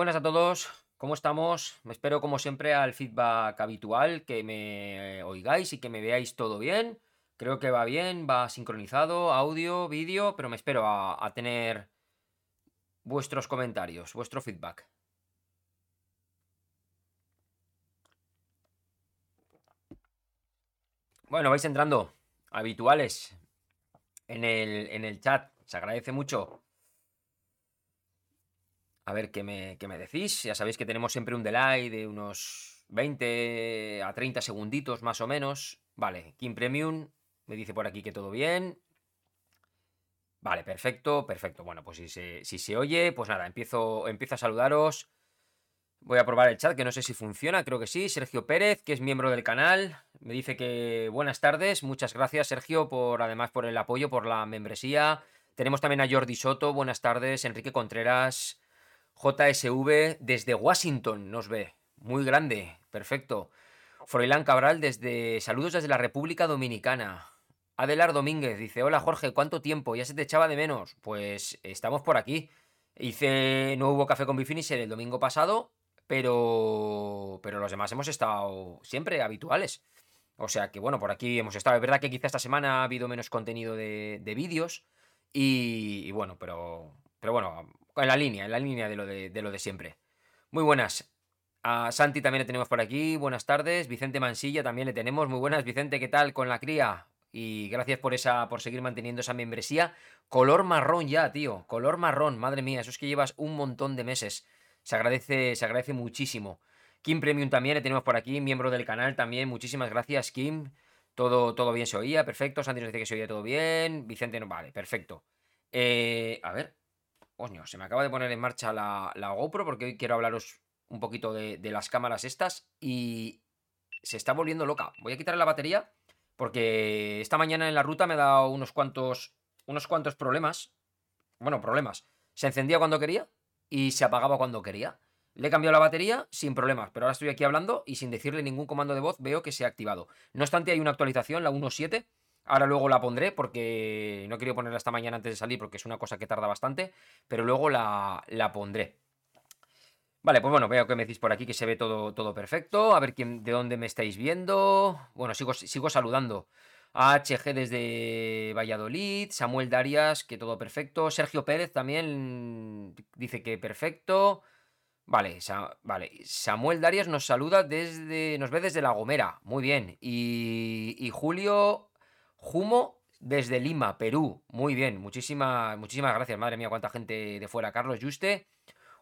buenas a todos, ¿cómo estamos? Me espero como siempre al feedback habitual, que me oigáis y que me veáis todo bien. Creo que va bien, va sincronizado, audio, vídeo, pero me espero a, a tener vuestros comentarios, vuestro feedback. Bueno, vais entrando, habituales, en el, en el chat, se agradece mucho. A ver qué me, qué me decís. Ya sabéis que tenemos siempre un delay de unos 20 a 30 segunditos más o menos. Vale, King Premium me dice por aquí que todo bien. Vale, perfecto, perfecto. Bueno, pues si se, si se oye, pues nada, empiezo, empiezo a saludaros. Voy a probar el chat, que no sé si funciona, creo que sí. Sergio Pérez, que es miembro del canal, me dice que buenas tardes. Muchas gracias, Sergio, por además por el apoyo, por la membresía. Tenemos también a Jordi Soto, buenas tardes. Enrique Contreras, JSV desde Washington nos ve. Muy grande, perfecto. Froilán Cabral desde saludos desde la República Dominicana. Adelar Domínguez dice, hola Jorge, ¿cuánto tiempo? Ya se te echaba de menos. Pues estamos por aquí. Hice, no hubo café con Bifinisher el domingo pasado, pero, pero los demás hemos estado siempre habituales. O sea que bueno, por aquí hemos estado. Es verdad que quizá esta semana ha habido menos contenido de, de vídeos. Y, y, bueno, pero, pero bueno, en la línea, en la línea de lo de, siempre. Muy buenas. A Santi también le tenemos por aquí. Buenas tardes. Vicente Mansilla también le tenemos. Muy buenas, Vicente. ¿Qué tal con la cría? Y gracias por esa, por seguir manteniendo esa membresía. Color marrón ya, tío. Color marrón. Madre mía, eso es que llevas un montón de meses. Se agradece, se agradece muchísimo. Kim Premium también le tenemos por aquí, miembro del canal también. Muchísimas gracias, Kim. Todo, todo bien se oía, perfecto. Santi nos dice que se oía todo bien. Vicente no, vale, perfecto. Eh, a ver, Coño, se me acaba de poner en marcha la, la GoPro porque hoy quiero hablaros un poquito de, de, las cámaras estas y se está volviendo loca. Voy a quitarle la batería porque esta mañana en la ruta me ha dado unos cuantos, unos cuantos problemas. Bueno, problemas. Se encendía cuando quería y se apagaba cuando quería. Le he cambiado la batería sin problemas, pero ahora estoy aquí hablando y sin decirle ningún comando de voz veo que se ha activado. No obstante, hay una actualización, la 1.7 Ahora luego la pondré porque no quiero ponerla esta mañana antes de salir porque es una cosa que tarda bastante, pero luego la, la pondré. Vale, pues bueno, veo que me decís por aquí que se ve todo, todo perfecto. A ver quién, de dónde me estáis viendo. Bueno, sigo, sigo saludando. A HG desde Valladolid, Samuel Darias, que todo perfecto. Sergio Pérez también dice que perfecto. Vale, vale, Samuel Darias nos saluda desde. nos ve desde La Gomera. Muy bien. Y, y Julio Jumo desde Lima, Perú. Muy bien, muchísimas, muchísimas gracias. Madre mía, cuánta gente de fuera. Carlos Juste.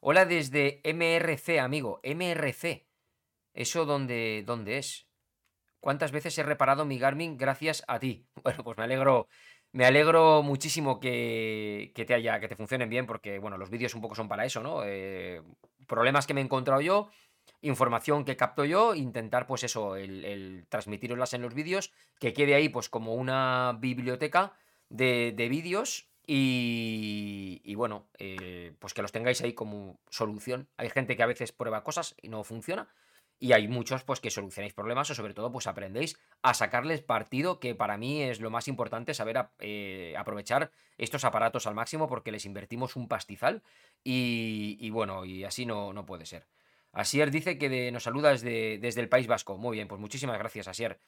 Hola desde MRC, amigo. MRC. ¿Eso dónde, dónde es? ¿Cuántas veces he reparado mi Garmin gracias a ti? Bueno, pues me alegro. Me alegro muchísimo que, te haya, que te funcionen bien, porque bueno, los vídeos un poco son para eso, ¿no? Eh, problemas que me he encontrado yo información que capto yo, intentar pues eso, el, el transmitiroslas en los vídeos, que quede ahí pues como una biblioteca de, de vídeos y, y, bueno, eh, pues que los tengáis ahí como solución. Hay gente que a veces prueba cosas y no funciona. Y hay muchos pues que solucionáis problemas o sobre todo pues aprendéis a sacarles partido, que para mí es lo más importante, saber eh, aprovechar estos aparatos al máximo porque les invertimos un pastizal y, y bueno, y así no, no puede ser. Asier dice que nos saluda desde, desde, el País Vasco. Muy bien, pues muchísimas gracias, Asier.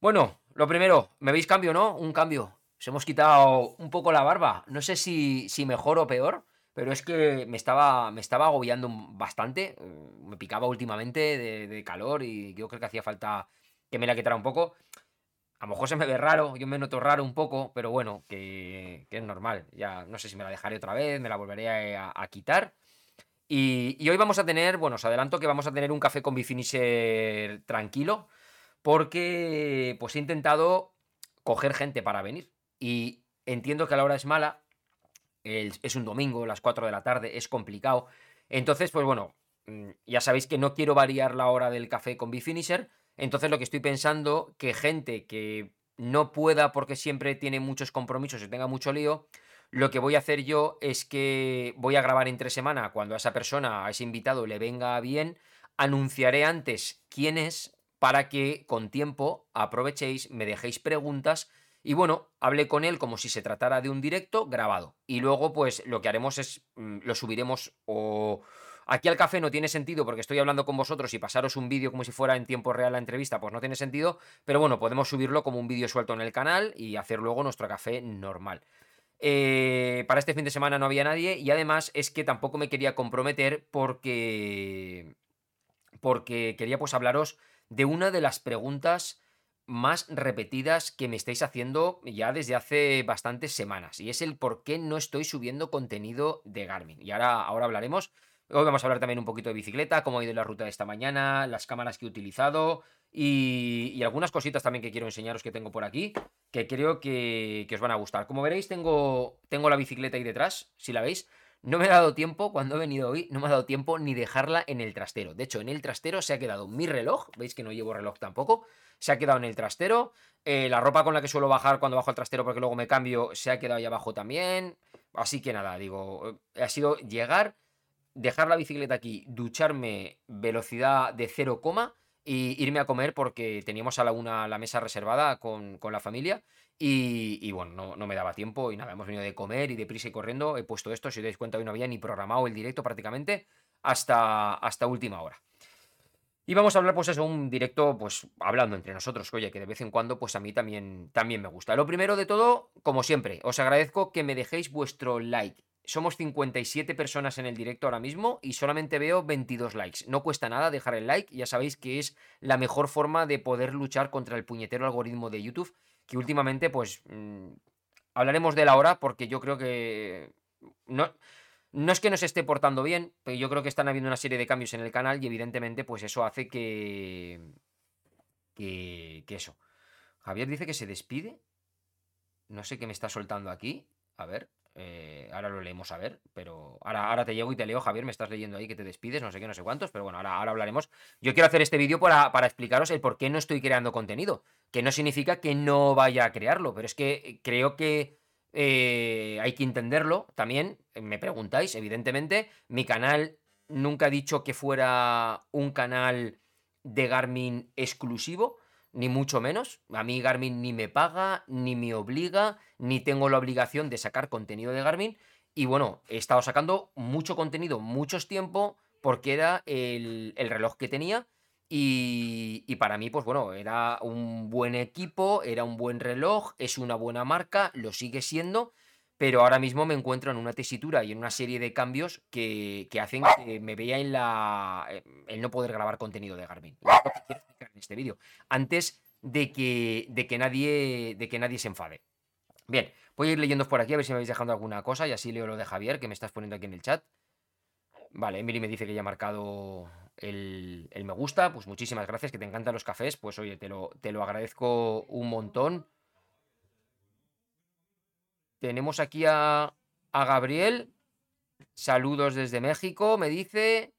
Bueno, lo primero, ¿me veis cambio, no? Un cambio. Nos hemos quitado un poco la barba. No sé si, si mejor o peor, pero es que me estaba, me estaba agobiando bastante. Me picaba últimamente de, calor y yo creo que hacía falta que me la quitara un poco. A lo mejor se me ve raro, yo me noto raro un poco, pero bueno, que, que es normal. Ya no sé si me la dejaré otra vez, me la volveré a quitar. Y, hoy vamos a tener, bueno, os adelanto que vamos a tener un café con Bifinisher tranquilo, porque pues he intentado coger gente para venir. Y entiendo que la hora es mala, es un domingo, las 4 de la tarde, es complicado. Entonces, pues bueno, mm, ya sabéis que no quiero variar la hora del café con Bifinisher. Entonces lo que estoy pensando, que gente que no pueda porque siempre tiene muchos compromisos y tenga mucho lío, lo que voy a hacer yo es que voy a grabar entre semana cuando a esa persona, a ese invitado le venga bien, anunciaré antes quién es para que con tiempo aprovechéis, me dejéis preguntas y bueno, hablé con él como si se tratara de un directo grabado. Y luego pues lo que haremos es, mm, lo subiremos o Aquí al café no tiene sentido porque estoy hablando con vosotros y pasaros un vídeo como si fuera en tiempo real la entrevista, pues no tiene sentido, pero bueno, podemos subirlo como un vídeo suelto en el canal y hacer luego nuestro café normal. Eh, para este fin de semana no había nadie y además es que tampoco me quería comprometer porque porque quería pues hablaros de una de las preguntas más repetidas que me estáis haciendo ya desde hace bastantes semanas y es el por qué no estoy subiendo contenido de Garmin. Y ahora, ahora hablaremos. Hoy vamos a hablar también un poquito de bicicleta, cómo ha ido la ruta de esta mañana, las cámaras que he utilizado y, algunas cositas también que quiero enseñaros que tengo por aquí que creo que, que, os van a gustar. Como veréis, tengo, tengo la bicicleta ahí detrás, si la veis. No me ha dado tiempo, cuando he venido hoy, no me ha dado tiempo ni dejarla en el trastero. De hecho, en el trastero se ha quedado mi reloj, veis que no llevo reloj tampoco, se ha quedado en el trastero. Eh, la ropa con la que suelo bajar cuando bajo al trastero porque luego me cambio se ha quedado ahí abajo también. Así que nada, digo, eh, ha sido llegar, dejar la bicicleta aquí, ducharme velocidad de 0, y irme a comer porque teníamos a la una la mesa reservada con, con la familia y, y bueno, no, no, me daba tiempo y nada, hemos venido de comer y de prisa y corriendo, he puesto esto, si os dais cuenta hoy no había ni programado el directo prácticamente hasta, hasta última hora. Y vamos a hablar, pues eso, un directo, pues hablando entre nosotros, oye, que de vez en cuando, pues a mí también, también me gusta. Lo primero de todo, como siempre, os agradezco que me dejéis vuestro like. Somos 57 personas en el directo ahora mismo y solamente veo 22 likes. No cuesta nada dejar el like, ya sabéis que es la mejor forma de poder luchar contra el puñetero algoritmo de YouTube, que últimamente, pues, mmm, hablaremos de la hora porque yo creo que... No, es que no se esté portando bien, pero yo creo que están habiendo una serie de cambios en el canal y evidentemente pues eso hace que... Que, que eso. Javier dice que se despide. No sé qué me está soltando aquí. A ver, eh, ahora lo leemos a ver, pero ahora, ahora te llego y te leo, Javier, me estás leyendo ahí que te despides, no sé qué, no sé cuántos, pero bueno, ahora, ahora hablaremos. Yo quiero hacer este vídeo para, para explicaros el por qué no estoy creando contenido, que no significa que no vaya a crearlo, pero es que creo que eh, hay que entenderlo también. Me preguntáis, evidentemente. Mi canal nunca ha dicho que fuera un canal de Garmin exclusivo, ni mucho menos. A mí Garmin ni me paga, ni me obliga, ni tengo la obligación de sacar contenido de Garmin. Y bueno, he estado sacando mucho contenido, muchos tiempo, porque era el, el reloj que tenía y, y, para mí, pues bueno, era un buen equipo, era un buen reloj, es una buena marca, lo sigue siendo, pero ahora mismo me encuentro en una tesitura y en una serie de cambios que, hacen que me vea en la el no poder grabar contenido de Garmin. este vídeo. Antes de que, de que nadie de que nadie se enfade. Bien, voy a ir leyendo por aquí a ver si me vais dejando alguna cosa y así leo lo de Javier que me estás poniendo aquí en el chat. Vale, Emily me dice que ya ha marcado el, el, me gusta, pues muchísimas gracias, que te encantan los cafés, pues oye, te lo, te lo agradezco un montón. Tenemos aquí a, Gabriel, saludos desde México, me dice...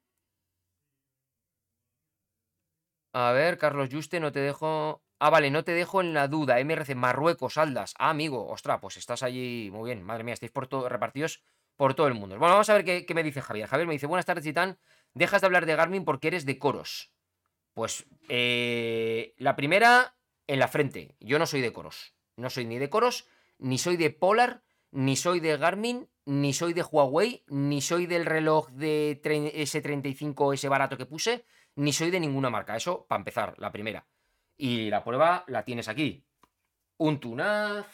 A ver, Carlos Juste, no te dejo... Ah, vale, no te dejo en la duda. MRC, Marruecos, Aldas. Ah, amigo, ostras, pues estás allí muy bien. Madre mía, estáis por todo, repartidos por todo el mundo. Bueno, vamos a ver qué, qué me dice Javier. Javier me dice, buenas tardes, Titán. Dejas de hablar de Garmin porque eres de coros. Pues eh, la primera en la frente. Yo no soy de coros. No soy ni de coros, ni soy de Polar, ni soy de Garmin, ni soy de Huawei, ni soy del reloj de S35, ese barato que puse, ni soy de ninguna marca. Eso, para empezar, la primera. Y la prueba la tienes aquí. Un Tunaz.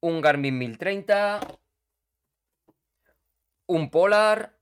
Un Garmin 1030 un Polar,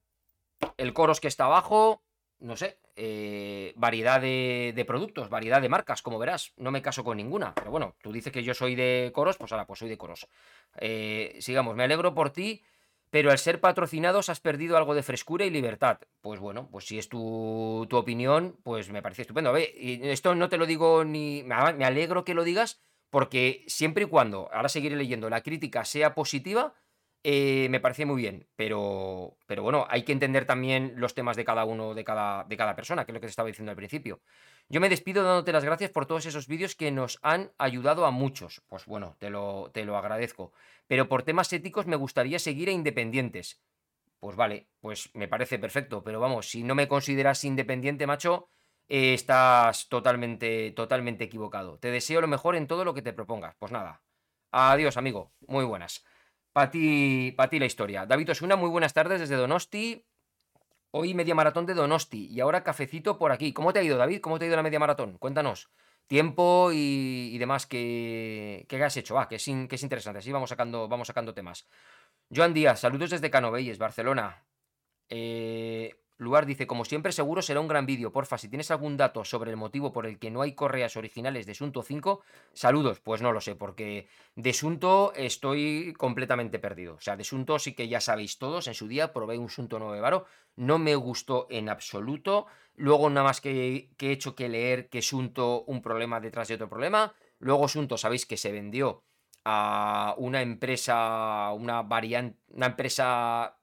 el Coros que está abajo, no sé, eh, variedad de, productos, variedad de marcas, como verás. No me caso con ninguna, pero bueno, tú dices que yo soy de Coros, pues ahora, pues soy de Coros. Eh, sigamos, me alegro por ti, pero al ser patrocinados has perdido algo de frescura y libertad. Pues bueno, pues si es tu, tu opinión, pues me parece estupendo. A ver, esto no te lo digo ni... Me alegro que lo digas, porque siempre y cuando, ahora seguiré leyendo, la crítica sea positiva, eh, me parece muy bien, pero, pero bueno, hay que entender también los temas de cada uno, de cada, de cada persona, que es lo que te estaba diciendo al principio. Yo me despido dándote las gracias por todos esos vídeos que nos han ayudado a muchos. Pues bueno, te lo, te lo agradezco. Pero por temas éticos me gustaría seguir a independientes. Pues vale, pues me parece perfecto, pero vamos, si no me consideras independiente, macho, eh, estás totalmente, totalmente equivocado. Te deseo lo mejor en todo lo que te propongas. Pues nada, adiós, amigo. Muy buenas. Para ti, pa ti la historia. David Osuna, muy buenas tardes desde Donosti. Hoy media maratón de Donosti y ahora cafecito por aquí. ¿Cómo te ha ido, David? ¿Cómo te ha ido la media maratón? Cuéntanos. Tiempo y, demás que, que has hecho. Va, que es, in- que es interesante. Así vamos sacando, vamos sacando temas. Joan Díaz, saludos desde Canovelles, Barcelona. Eh, Luar dice, como siempre, seguro será un gran vídeo. Porfa, si tienes algún dato sobre el motivo por el que no hay correas originales de Sunto 5, saludos. Pues no lo sé, porque de Sunto estoy completamente perdido. O sea, de Sunto sí que ya sabéis todos. En su día probé un Sunto 9 Varo. No me gustó en absoluto. Luego nada más que, he hecho que leer que Sunto un problema detrás de otro problema. Luego Sunto, sabéis que se vendió a una empresa, una variante, una empresa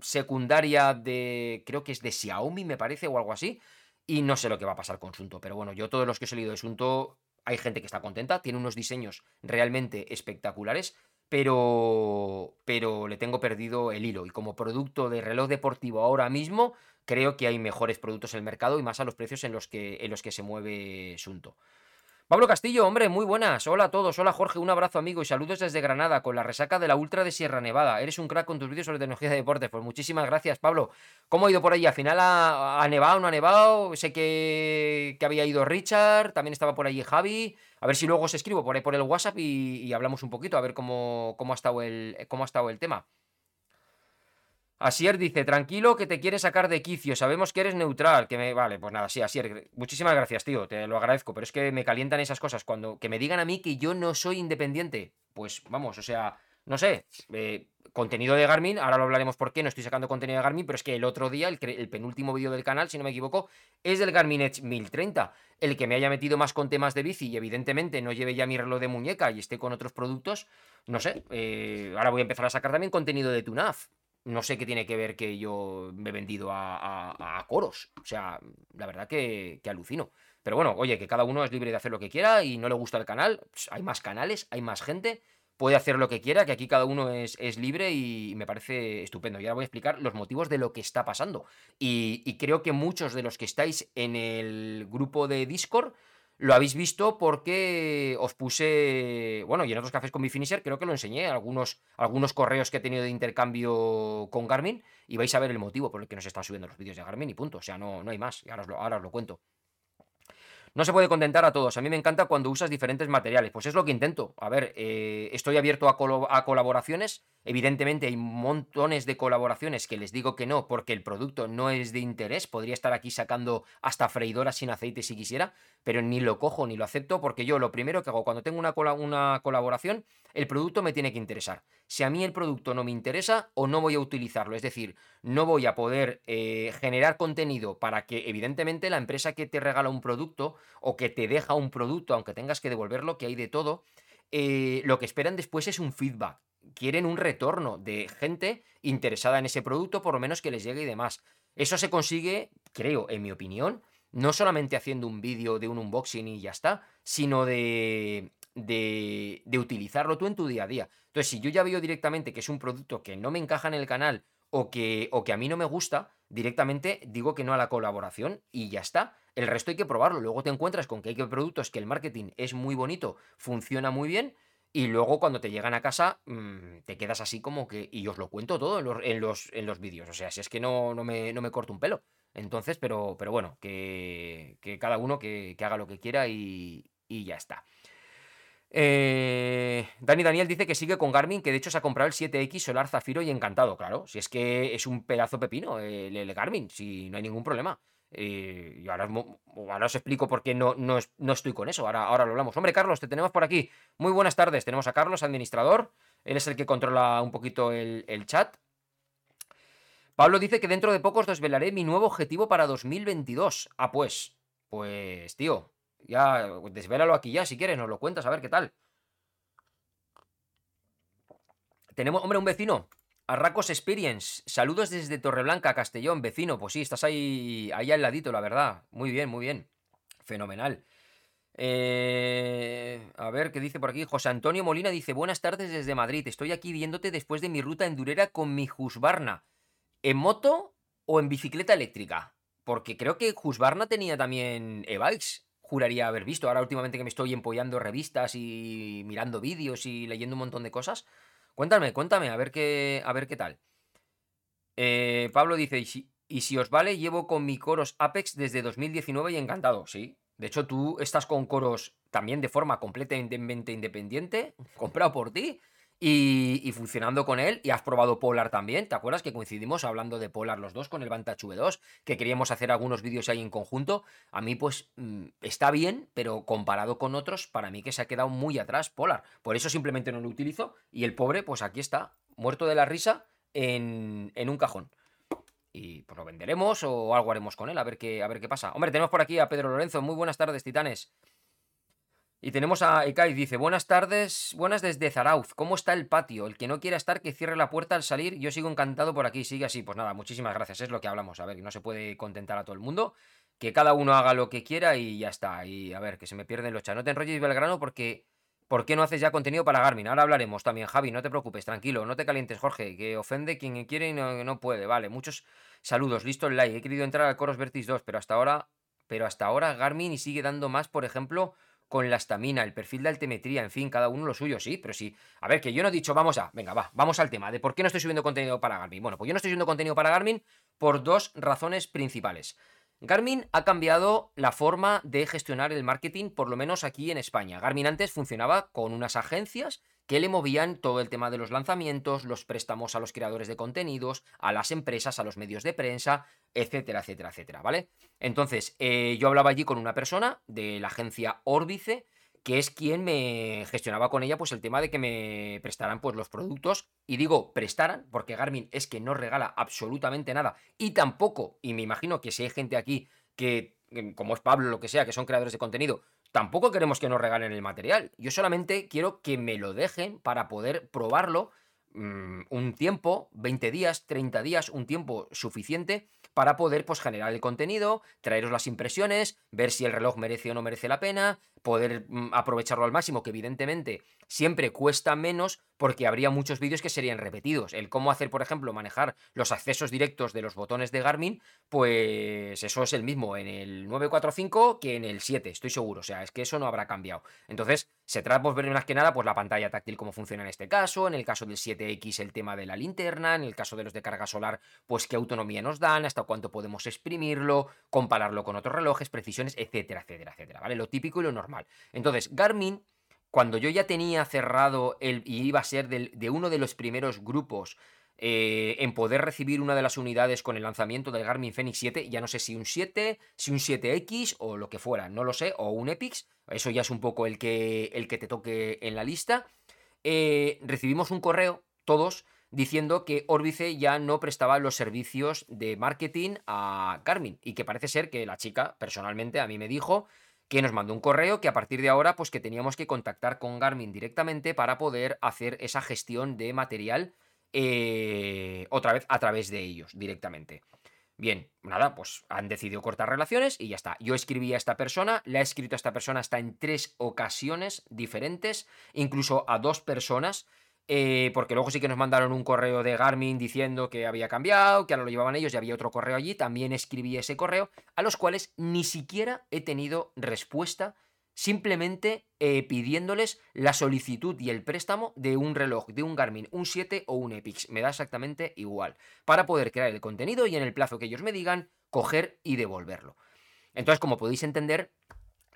secundaria de, creo que es de Xiaomi, me parece, o algo así. Y no sé lo que va a pasar con Sunto, pero bueno, yo todos los que he salido de Sunto, hay gente que está contenta, tiene unos diseños realmente espectaculares, pero, pero le tengo perdido el hilo. Y como producto de reloj deportivo ahora mismo, creo que hay mejores productos en el mercado y más a los precios en los que, en los que se mueve Sunto. Pablo Castillo, hombre, muy buenas. Hola a todos. Hola Jorge, un abrazo amigo y saludos desde Granada con la resaca de la Ultra de Sierra Nevada. Eres un crack con tus vídeos sobre tecnología de deportes. Pues muchísimas gracias, Pablo. ¿Cómo ha ido por ahí? ¿Al final ha, nevado, no ha nevado? Sé que, que había ido Richard, también estaba por ahí Javi. A ver si luego os escribo por ahí por el WhatsApp y, y hablamos un poquito, a ver cómo, cómo, ha estado el, cómo ha estado el tema. Asier dice, tranquilo que te quiere sacar de quicio, sabemos que eres neutral, que me... Vale, pues nada, sí, Asier, muchísimas gracias, tío, te lo agradezco, pero es que me calientan esas cosas cuando... Que me digan a mí que yo no soy independiente. Pues vamos, o sea, no sé, eh, contenido de Garmin, ahora lo hablaremos por qué no estoy sacando contenido de Garmin, pero es que el otro día, el, penúltimo vídeo del canal, si no me equivoco, es del Garmin Edge 1030. El que me haya metido más con temas de bici y evidentemente no lleve ya mi reloj de muñeca y esté con otros productos, no sé, eh, ahora voy a empezar a sacar también contenido de TUNAF. No sé qué tiene que ver que yo me he vendido a, coros. O sea, la verdad que, alucino. Pero bueno, oye, que cada uno es libre de hacer lo que quiera y no le gusta el canal. hay más canales, hay más gente. Puede hacer lo que quiera, que aquí cada uno es, libre y me parece estupendo. Y ahora voy a explicar los motivos de lo que está pasando. Y creo que muchos de los que estáis en el grupo de Discord lo habéis visto porque os puse, bueno, y en otros cafés con mi finisher creo que lo enseñé, algunos, algunos correos que he tenido de intercambio con Garmin, y vais a ver el motivo por el que nos están subiendo los vídeos de Garmin y punto. O sea, no, no hay más, y ahora os, lo, ahora lo cuento. No se puede contentar a todos. A mí me encanta cuando usas diferentes materiales. Pues es lo que intento. A ver, eh, estoy abierto a colaboraciones. Evidentemente hay montones de colaboraciones que les digo que no porque el producto no es de interés. Podría estar aquí sacando hasta freidoras sin aceite si quisiera, pero ni lo cojo ni lo acepto porque yo lo primero que hago cuando tengo una, cola- una colaboración, el producto me tiene que interesar. Si a mí el producto no me interesa o no voy a utilizarlo, es decir, no voy a poder eh, generar contenido para que evidentemente la empresa que te regala un producto o que te deja un producto, aunque tengas que devolverlo, que hay de todo, eh, lo que esperan después es un feedback. Quieren un retorno de gente interesada en ese producto, por lo menos que les llegue y demás. Eso se consigue, creo, en mi opinión, no solamente haciendo un vídeo de un unboxing y ya está, sino de, de, utilizarlo tú en tu día a día. Entonces, si yo ya veo directamente que es un producto que no me encaja en el canal o que, o que a mí no me gusta, directamente digo que no a la colaboración y ya está. El resto hay que probarlo. Luego te encuentras con que hay que productos que el marketing es muy bonito, funciona muy bien. Y luego cuando te llegan a casa mmm, te quedas así como que... Y os lo cuento todo en los, en los, en los vídeos. O sea, si es que no, no, me, no me corto un pelo. Entonces, pero, pero bueno, que, que cada uno que, que, haga lo que quiera y, y ya está. Eh, Dani Daniel dice que sigue con Garmin, que de hecho se ha comprado el 7X Solar Zafiro y encantado, claro. Si es que es un pedazo pepino el, el Garmin, si no hay ningún problema. Eh, y ahora, ahora, os explico por qué no, no, no, estoy con eso. Ahora, ahora lo hablamos. Hombre, Carlos, te tenemos por aquí. Muy buenas tardes. Tenemos a Carlos, administrador. Él es el que controla un poquito el, el chat. Pablo dice que dentro de poco os desvelaré mi nuevo objetivo para 2022. Ah, pues. Pues, tío. Ya, desvélalo aquí ya, si quieres, nos lo cuentas, a ver qué tal. Tenemos, hombre, un vecino. Arracos Experience. Saludos desde Torreblanca, Castellón, vecino. Pues sí, estás ahí, ahí al ladito, la verdad. Muy bien, muy bien. Fenomenal. Eh, a ver, ¿qué dice por aquí? José Antonio Molina dice, buenas tardes desde Madrid. Estoy aquí viéndote después de mi ruta endurera con mi Husqvarna. ¿En moto o en bicicleta eléctrica? Porque creo que Husqvarna tenía también e-bikes. Juraría haber visto. Ahora últimamente que me estoy empollando revistas y mirando vídeos y leyendo un montón de cosas. Cuéntame, cuéntame, a ver qué, a ver qué tal. Eh, Pablo dice, y si, os vale, llevo con mi Coros Apex desde 2019 y encantado. Sí, de hecho tú estás con Coros también de forma completamente independiente, comprado por ti y, funcionando con él. Y has probado Polar también. ¿Te acuerdas que coincidimos hablando de Polar los dos con el Vantage V2? Que queríamos hacer algunos vídeos ahí en conjunto. A mí, pues, mm, está bien, pero comparado con otros, para mí que se ha quedado muy atrás Polar. Por eso simplemente no lo utilizo. Y el pobre, pues aquí está, muerto de la risa en, en un cajón. Y pues lo venderemos o algo haremos con él, a ver qué, a ver qué pasa. Hombre, tenemos por aquí a Pedro Lorenzo. Muy buenas tardes, titanes. Y tenemos a Ikai, dice, buenas tardes, buenas desde Zarauz, ¿cómo está el patio? El que no quiera estar, que cierre la puerta al salir, yo sigo encantado por aquí, sigue así. Pues nada, muchísimas gracias, es lo que hablamos, a ver, no se puede contentar a todo el mundo, que cada uno haga lo que quiera y ya está, y a ver, que se me pierden los chats. No te enrolles Belgrano porque, ¿por qué no haces ya contenido para Garmin? Ahora hablaremos también, Javi, no te preocupes, tranquilo, no te calientes, Jorge, que ofende quien quiere y no, no puede, vale, muchos saludos, listo el like, he querido entrar al Coros Vertis 2, pero hasta ahora, pero hasta ahora Garmin y sigue dando más, por ejemplo con la estamina, el perfil de altimetría, en fin, cada uno lo suyo, sí, pero sí. A ver, que yo no he dicho, vamos a, venga, va, vamos al tema de por qué no estoy subiendo contenido para Garmin. Bueno, pues yo no estoy subiendo contenido para Garmin por dos razones principales. Garmin ha cambiado la forma de gestionar el marketing, por lo menos aquí en España. Garmin antes funcionaba con unas agencias que le movían todo el tema de los lanzamientos, los préstamos a los creadores de contenidos, a las empresas, a los medios de prensa, etcétera, etcétera, etcétera, ¿vale? Entonces, eh, yo hablaba allí con una persona de la agencia Órbice, que es quien me gestionaba con ella pues el tema de que me prestaran pues los productos y digo prestaran porque Garmin es que no regala absolutamente nada y tampoco y me imagino que si hay gente aquí que como es Pablo lo que sea que son creadores de contenido tampoco queremos que nos regalen el material. Yo solamente quiero que me lo dejen para poder probarlo mm, un tiempo, 20 días, 30 días, un tiempo suficiente para poder pues, generar el contenido, traeros las impresiones, ver si el reloj merece o no merece la pena, poder mm, aprovecharlo al máximo, que evidentemente siempre cuesta menos porque habría muchos vídeos que serían repetidos. El cómo hacer, por ejemplo, manejar los accesos directos de los botones de Garmin, pues eso es el mismo en el 945 que en el 7, estoy seguro. O sea, es que eso no habrá cambiado. Entonces, se trata de ver más que nada pues la pantalla táctil, cómo funciona en este caso, en el caso del 7X el tema de la linterna, en el caso de los de carga solar, pues qué autonomía nos dan, hasta cuánto podemos exprimirlo, compararlo con otros relojes, precisiones, etcétera, etcétera, etcétera, ¿vale? Lo típico y lo normal. Entonces, Garmin cuando yo ya tenía cerrado el, y iba a ser de uno de los primeros grupos eh, en poder recibir una de las unidades con el lanzamiento del Garmin Fenix 7, ya no sé si un 7, si un 7X o lo que fuera, no lo sé, o un Epix, eso ya es un poco el que, el que te toque en la lista, eh, recibimos un correo, todos, diciendo que Orbice ya no prestaba los servicios de marketing a Garmin y que parece ser que la chica personalmente a mí me dijo que nos mandó un correo que a partir de ahora pues que teníamos que contactar con Garmin directamente para poder hacer esa gestión de material eh, otra vez a través de ellos directamente. Bien, nada, pues han decidido cortar relaciones y ya está. Yo escribí a esta persona, le he escrito a esta persona hasta en tres ocasiones diferentes, incluso a dos personas eh, porque luego sí que nos mandaron un correo de Garmin diciendo que había cambiado, que ahora lo llevaban ellos y había otro correo allí, también escribí ese correo, a los cuales ni siquiera he tenido respuesta, simplemente eh, pidiéndoles la solicitud y el préstamo de un reloj, de un Garmin, un 7 o un Epix, me da exactamente igual, para poder crear el contenido y en el plazo que ellos me digan, coger y devolverlo. Entonces, como podéis entender,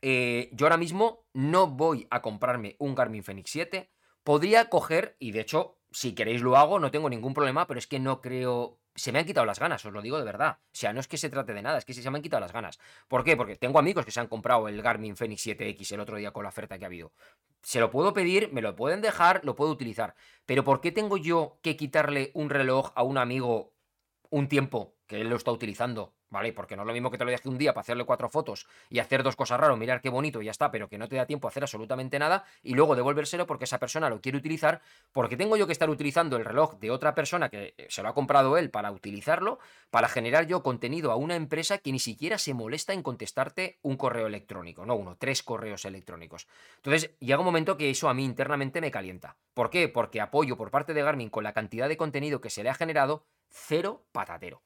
eh, yo ahora mismo no voy a comprarme un Garmin Fenix 7, Podría coger, y de hecho, si queréis lo hago, no tengo ningún problema, pero es que no creo... Se me han quitado las ganas, os lo digo de verdad. O sea, no es que se trate de nada, es que se me han quitado las ganas. ¿Por qué? Porque tengo amigos que se han comprado el Garmin Fenix 7X el otro día con la oferta que ha habido. Se lo puedo pedir, me lo pueden dejar, lo puedo utilizar. Pero ¿por qué tengo yo que quitarle un reloj a un amigo un tiempo que él lo está utilizando ¿vale? Porque no es lo mismo que te lo deje un día para hacerle cuatro fotos y hacer dos cosas raras, mirar qué bonito y ya está, pero que no te da tiempo a hacer absolutamente nada y luego devolvérselo porque esa persona lo quiere utilizar, porque tengo yo que estar utilizando el reloj de otra persona que eh, se lo ha comprado él para utilizarlo, para generar yo contenido a una empresa que ni siquiera se molesta en contestarte un correo electrónico, no uno, tres correos electrónicos. Entonces llega un momento que eso a mí internamente me calienta. ¿Por qué? Porque apoyo por parte de Garmin con la cantidad de contenido que se le ha generado cero patatero.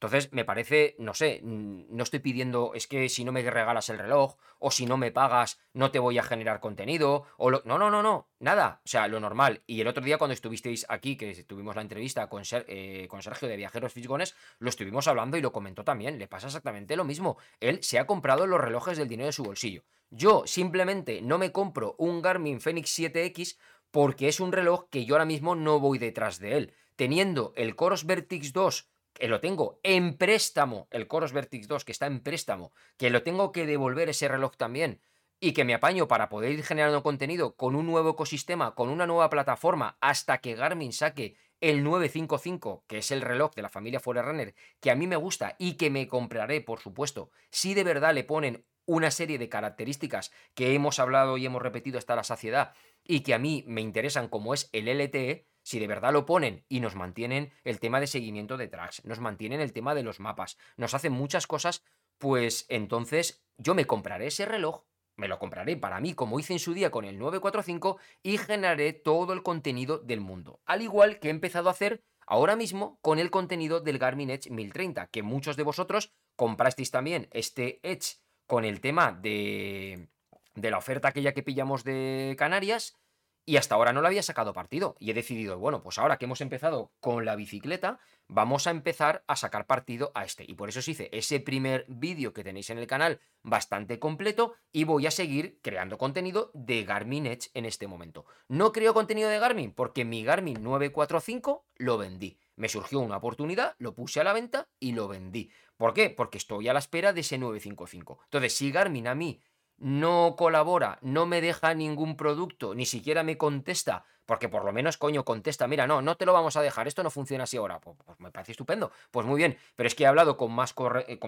Entonces, me parece, no sé, no estoy pidiendo, es que si no me regalas el reloj, o si no me pagas, no te voy a generar contenido, o lo... No, no, no, no, nada. O sea, lo normal. Y el otro día cuando estuvisteis aquí, que tuvimos la entrevista con, eh, Sergio de Viajeros Fisgones, lo estuvimos hablando y lo comentó también. Le pasa exactamente lo mismo. Él se ha comprado los relojes del dinero de su bolsillo. Yo simplemente no me compro un Garmin Fenix 7X porque es un reloj que yo ahora mismo no voy detrás de él. Teniendo el Coros Vertix 2 que lo tengo en préstamo, el Coros Vertix 2 que está en préstamo, que lo tengo que devolver ese reloj también y que me apaño para poder ir generando contenido con un nuevo ecosistema, con una nueva plataforma, hasta que Garmin saque el 955, que es el reloj de la familia Forerunner, que a mí me gusta y que me compraré, por supuesto, si de verdad le ponen una serie de características que hemos hablado y hemos repetido hasta la saciedad y que a mí me interesan como es el LTE, si de verdad lo ponen y nos mantienen el tema de seguimiento de tracks, nos mantienen el tema de los mapas, nos hacen muchas cosas, pues entonces yo me compraré ese reloj, me lo compraré para mí como hice en su día con el 945 y generaré todo el contenido del mundo. Al igual que he empezado a hacer ahora mismo con el contenido del Garmin Edge 1030, que muchos de vosotros comprasteis también este Edge con el tema de, de la oferta aquella que pillamos de Canarias y hasta ahora no le había sacado partido. Y he decidido, bueno, pues ahora que hemos empezado con la bicicleta, vamos a empezar a sacar partido a este. Y por eso os hice ese primer vídeo que tenéis en el canal bastante completo y voy a seguir creando contenido de Garmin Edge en este momento. No creo contenido de Garmin porque mi Garmin 945 lo vendí. Me surgió una oportunidad, lo puse a la venta y lo vendí. ¿Por qué? Porque estoy a la espera de ese 955. Entonces, si Garmin a mí no colabora, no me deja ningún producto, ni siquiera me contesta, porque por lo menos, coño, contesta, mira, no, no te lo vamos a dejar, esto no funciona así ahora. Pues, pues me parece estupendo. Pues muy bien, pero es que he hablado con más, eh,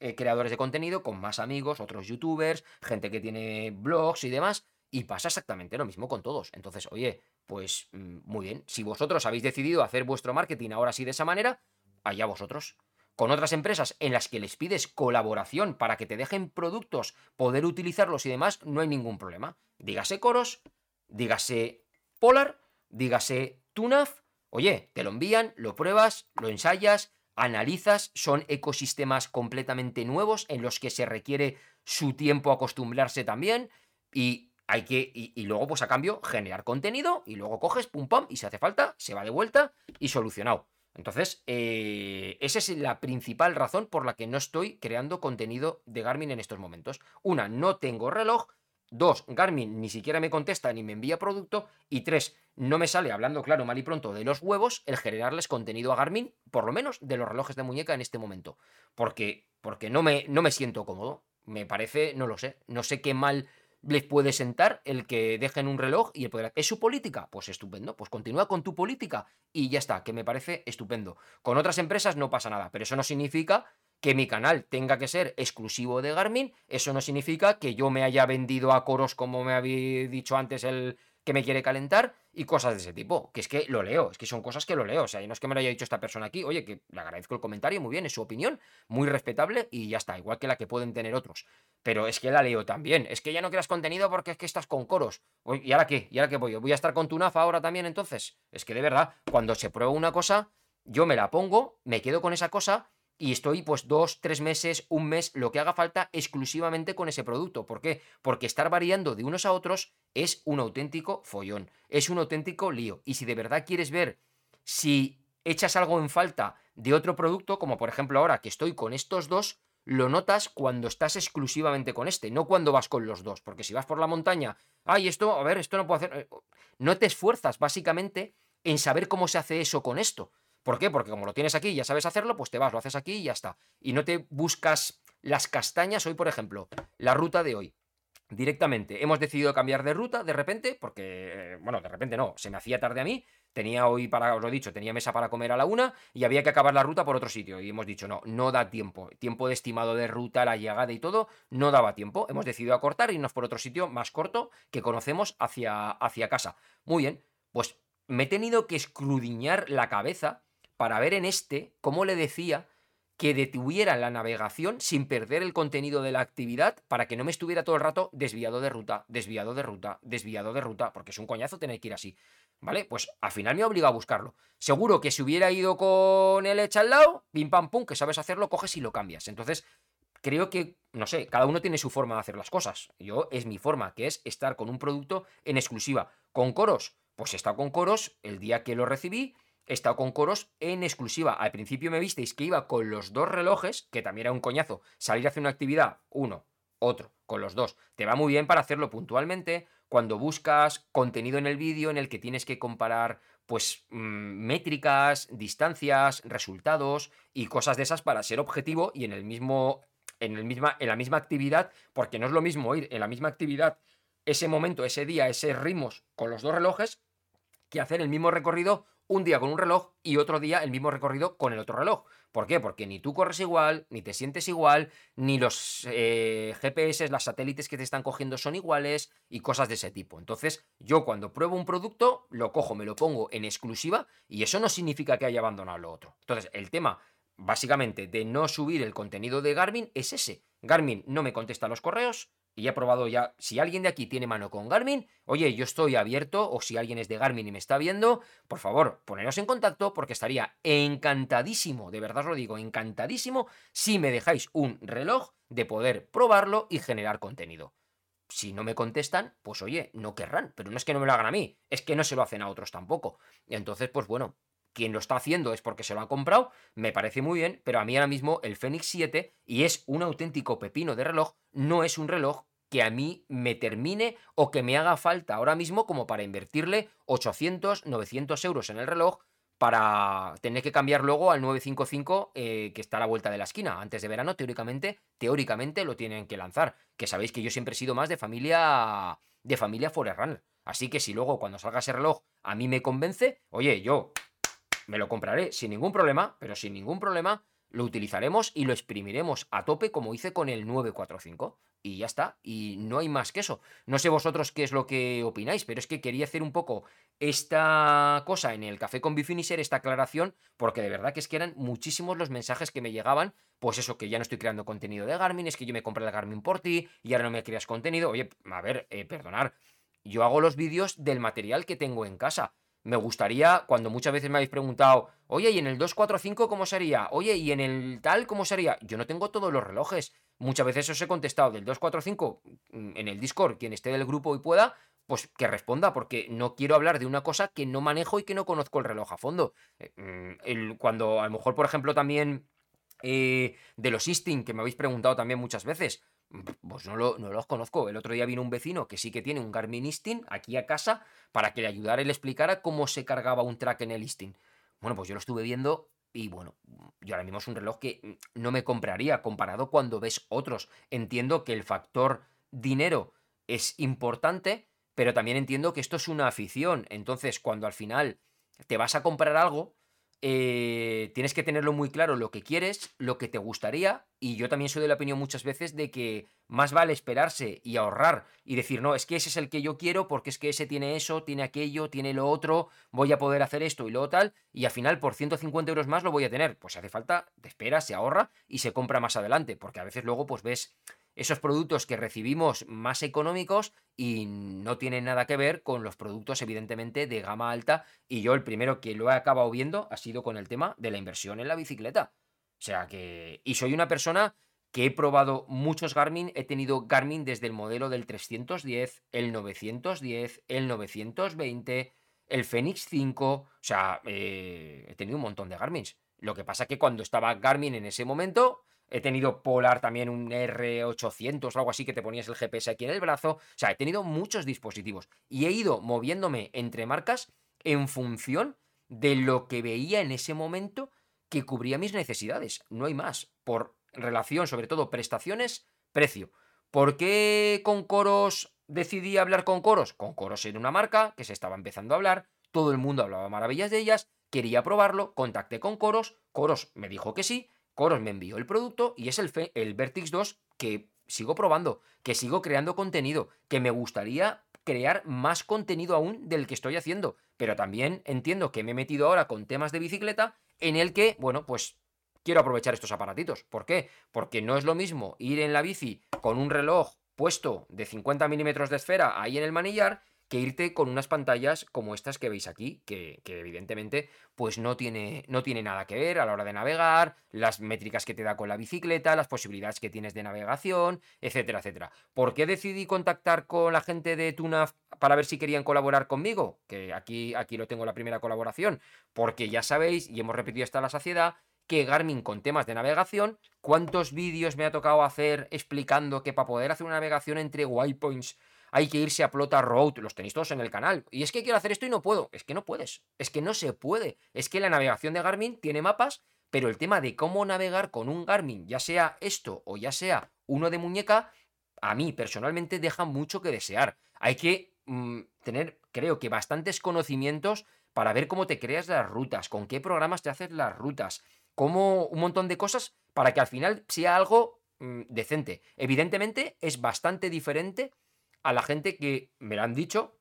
eh, creadores de contenido, con más amigos, otros youtubers, gente que tiene blogs y demás, y pasa exactamente lo mismo con todos. Entonces, oye, pues mm, muy bien, si vosotros habéis decidido hacer vuestro marketing ahora sí de esa manera, allá vosotros con otras empresas en las que les pides colaboración para que te dejen productos, poder utilizarlos y demás, no hay ningún problema. Dígase Coros, dígase Polar, dígase Tunaf, oye, te lo envían, lo pruebas, lo ensayas, analizas, son ecosistemas completamente nuevos en los que se requiere su tiempo acostumbrarse también y hay que y, luego pues a cambio generar contenido y luego coges pum pam y si hace falta se va de vuelta y solucionado. Entonces, eh, esa es la principal razón por la que no estoy creando contenido de Garmin en estos momentos. Una, no tengo reloj. Dos, Garmin ni siquiera me contesta ni me envía producto. Y tres, no me sale, hablando claro, mal y pronto, de los huevos, el generarles contenido a Garmin, por lo menos de los relojes de muñeca en este momento. Porque, porque no, me, no me siento cómodo. Me parece, no lo sé, no sé qué mal les puede sentar el que dejen un reloj y el poder... ¿Es su política? Pues estupendo, pues continúa con tu política y ya está, que me parece estupendo. Con otras empresas no pasa nada, pero eso no significa que mi canal tenga que ser exclusivo de Garmin, eso no significa que yo me haya vendido a coros como me había dicho antes el, que me quiere calentar y cosas de ese tipo. Que es que lo leo, es que son cosas que lo leo. O sea, y no es que me lo haya dicho esta persona aquí, oye, que le agradezco el comentario, muy bien, es su opinión, muy respetable y ya está, igual que la que pueden tener otros. Pero es que la leo también. Es que ya no creas contenido porque es que estás con coros. ¿Y ahora qué? ¿Y ahora qué voy? ¿Voy a estar con tu NAFA ahora también entonces? Es que de verdad, cuando se prueba una cosa, yo me la pongo, me quedo con esa cosa y estoy pues dos, tres meses, un mes, lo que haga falta exclusivamente con ese producto. ¿Por qué? Porque estar variando de unos a otros es un auténtico follón, es un auténtico lío. Y si de verdad quieres ver si echas algo en falta de otro producto, como por ejemplo ahora que estoy con estos dos, lo notas cuando estás exclusivamente con este, no cuando vas con los dos. Porque si vas por la montaña, ay, esto, a ver, esto no puedo hacer. Eh, no te esfuerzas básicamente en saber cómo se hace eso con esto. ¿Por qué? Porque como lo tienes aquí y ya sabes hacerlo, pues te vas, lo haces aquí y ya está. Y no te buscas las castañas. Hoy, por ejemplo, la ruta de hoy. Directamente, hemos decidido cambiar de ruta de repente, porque, eh, bueno, de repente no, se me hacía tarde a mí, tenía hoy para, os lo he dicho, tenía mesa para comer a la una y había que acabar la ruta por otro sitio. Y hemos dicho, no, no da tiempo. Tiempo de estimado de ruta, la llegada y todo, no daba tiempo. Hemos decidido acortar y irnos por otro sitio más corto que conocemos hacia, hacia casa. Muy bien, pues me he tenido que escrudiñar la cabeza para ver en este cómo le decía que detuviera la navegación sin perder el contenido de la actividad para que no me estuviera todo el rato desviado de ruta, desviado de ruta, desviado de ruta, porque es un coñazo tener que ir así. ¿Vale? Pues al final me obliga a buscarlo. Seguro que si hubiera ido con el hecha al lado, pim pam pum, que sabes hacerlo, coges y lo cambias. Entonces, creo que, no sé, cada uno tiene su forma de hacer las cosas. Yo es mi forma, que es estar con un producto en exclusiva. Con coros, pues he estado con coros el día que lo recibí, he estado con coros en exclusiva. Al principio me visteis que iba con los dos relojes, que también era un coñazo, salir a hacer una actividad, uno, otro, con los dos. Te va muy bien para hacerlo puntualmente, cuando buscas contenido en el vídeo en el que tienes que comparar pues mm, métricas, distancias, resultados y cosas de esas para ser objetivo y en el mismo en, el misma, en la misma actividad, porque no es lo mismo ir en la misma actividad ese momento, ese día, ese ritmos con los dos relojes, que hacer el mismo recorrido un día con un reloj y otro día el mismo recorrido con el otro reloj. ¿Por qué? Porque ni tú corres igual, ni te sientes igual, ni los eh, GPS, las satélites que te están cogiendo son iguales y cosas de ese tipo. Entonces, yo cuando pruebo un producto, lo cojo, me lo pongo en exclusiva y eso no significa que haya abandonado lo otro. Entonces, el tema básicamente de no subir el contenido de Garmin es ese. Garmin no me contesta los correos, y he probado ya, si alguien de aquí tiene mano con Garmin, oye, yo estoy abierto, o si alguien es de Garmin y me está viendo, por favor, poneros en contacto porque estaría encantadísimo, de verdad os lo digo, encantadísimo, si me dejáis un reloj de poder probarlo y generar contenido. Si no me contestan, pues oye, no querrán, pero no es que no me lo hagan a mí, es que no se lo hacen a otros tampoco. Entonces, pues bueno, quien lo está haciendo es porque se lo han comprado, me parece muy bien, pero a mí ahora mismo el Fenix 7, y es un auténtico pepino de reloj, no es un reloj que a mí me termine o que me haga falta ahora mismo como para invertirle 800, 900 euros en el reloj para tener que cambiar luego al 955 eh, que está a la vuelta de la esquina. Antes de verano, teóricamente, teóricamente lo tienen que lanzar. Que sabéis que yo siempre he sido más de familia de familia Forerunner. Así que si luego cuando salga ese reloj a mí me convence, oye, yo me lo compraré sin ningún problema, pero sin ningún problema lo utilizaremos y lo exprimiremos a tope como hice con el 945. Y ya está, y no hay más que eso. No sé vosotros qué es lo que opináis, pero es que quería hacer un poco esta cosa en el café con Bifinisher, esta aclaración, porque de verdad que es que eran muchísimos los mensajes que me llegaban, pues eso, que ya no estoy creando contenido de Garmin, es que yo me compré el Garmin por ti y ahora no me creas contenido. Oye, a ver, eh, perdonar, yo hago los vídeos del material que tengo en casa me gustaría, cuando muchas veces me habéis preguntado, oye, ¿y en el 245 cómo sería? Oye, ¿y en el tal cómo sería? Yo no tengo todos los relojes. Muchas veces os he contestado del 245 mm, en el Discord, quien esté del grupo y pueda, pues que responda, porque no quiero hablar de una cosa que no manejo y que no conozco el reloj a fondo. Eh, mm, cuando a lo mejor, por ejemplo, también eh, de los Isting, que me habéis preguntado también muchas veces, pues no, lo, no, los conozco. El otro día vino un vecino que sí que tiene un Garmin Istin aquí a casa para que le ayudara y le explicara cómo se cargaba un track en el Istin. Bueno, pues yo lo estuve viendo y bueno, yo ahora mismo es un reloj que no me compraría comparado cuando ves otros. Entiendo que el factor dinero es importante, pero también entiendo que esto es una afición. Entonces, cuando al final te vas a comprar algo, eh, tienes que tenerlo muy claro lo que quieres, lo que te gustaría, y yo también soy de la opinión muchas veces de que más vale esperarse y ahorrar y decir, no, es que ese es el que yo quiero porque es que ese tiene eso, tiene aquello, tiene lo otro, voy a poder hacer esto y lo tal, y al final por 150 euros más lo voy a tener. Pues hace falta, te esperas, se ahorra y se compra más adelante, porque a veces luego pues ves esos productos que recibimos más económicos y no tienen nada que ver con los productos evidentemente de gama alta y yo el primero que lo he acabado viendo ha sido con el tema de la inversión en la bicicleta. O sea que... Y soy una persona que he probado muchos Garmin, he tenido Garmin desde el modelo del 310, el 910, el 920, el Fenix 5, o sea, eh, he tenido un montón de Garmins. Lo que pasa que cuando estaba Garmin en ese momento, He tenido Polar también un R800 o algo así que te ponías el GPS aquí en el brazo. O sea, he tenido muchos dispositivos y he ido moviéndome entre marcas en función de lo que veía en ese momento que cubría mis necesidades. No hay más. Por relación, sobre todo prestaciones, precio. ¿Por qué con Coros decidí hablar con Coros? Con Coros era una marca que se estaba empezando a hablar, todo el mundo hablaba maravillas de ellas, quería probarlo, contacté con Coros, Coros me dijo que sí, Coros me envió el producto y es el, Vertix 2 que sigo probando, que sigo creando contenido, que me gustaría crear más contenido aún del que estoy haciendo. Pero también entiendo que me he metido ahora con temas de bicicleta en el que, bueno, pues quiero aprovechar estos aparatitos. ¿Por qué? Porque no es lo mismo ir en la bici con un reloj puesto de 50 milímetros de esfera ahí en el manillar que irte con unas pantallas como estas que veis aquí, que, evidentemente pues no tiene, no tiene nada que ver a la hora de navegar, las métricas que te da con la bicicleta, las posibilidades que tienes de navegación, etcétera, etcétera. ¿Por qué decidí contactar con la gente de Tunaf para ver si querían colaborar conmigo? Que aquí, aquí lo tengo la primera colaboración, porque ya sabéis, y hemos repetido hasta la saciedad, que Garmin con temas de navegación, cuántos vídeos me ha tocado hacer explicando que para poder hacer una navegación entre waypoints hay que irse a Plota Road, los tenéis todos en el canal. Y es que quiero hacer esto y no puedo. Es que no puedes. Es que no se puede. Es que la navegación de Garmin tiene mapas, pero el tema de cómo navegar con un Garmin, ya sea esto o ya sea uno de muñeca, a mí personalmente deja mucho que desear. Hay que mm, tener, creo que, bastantes conocimientos para ver cómo te creas las rutas, con qué programas te haces las rutas, cómo un montón de cosas para que al final sea algo mm, decente. Evidentemente es bastante diferente a la gente que me lo han dicho,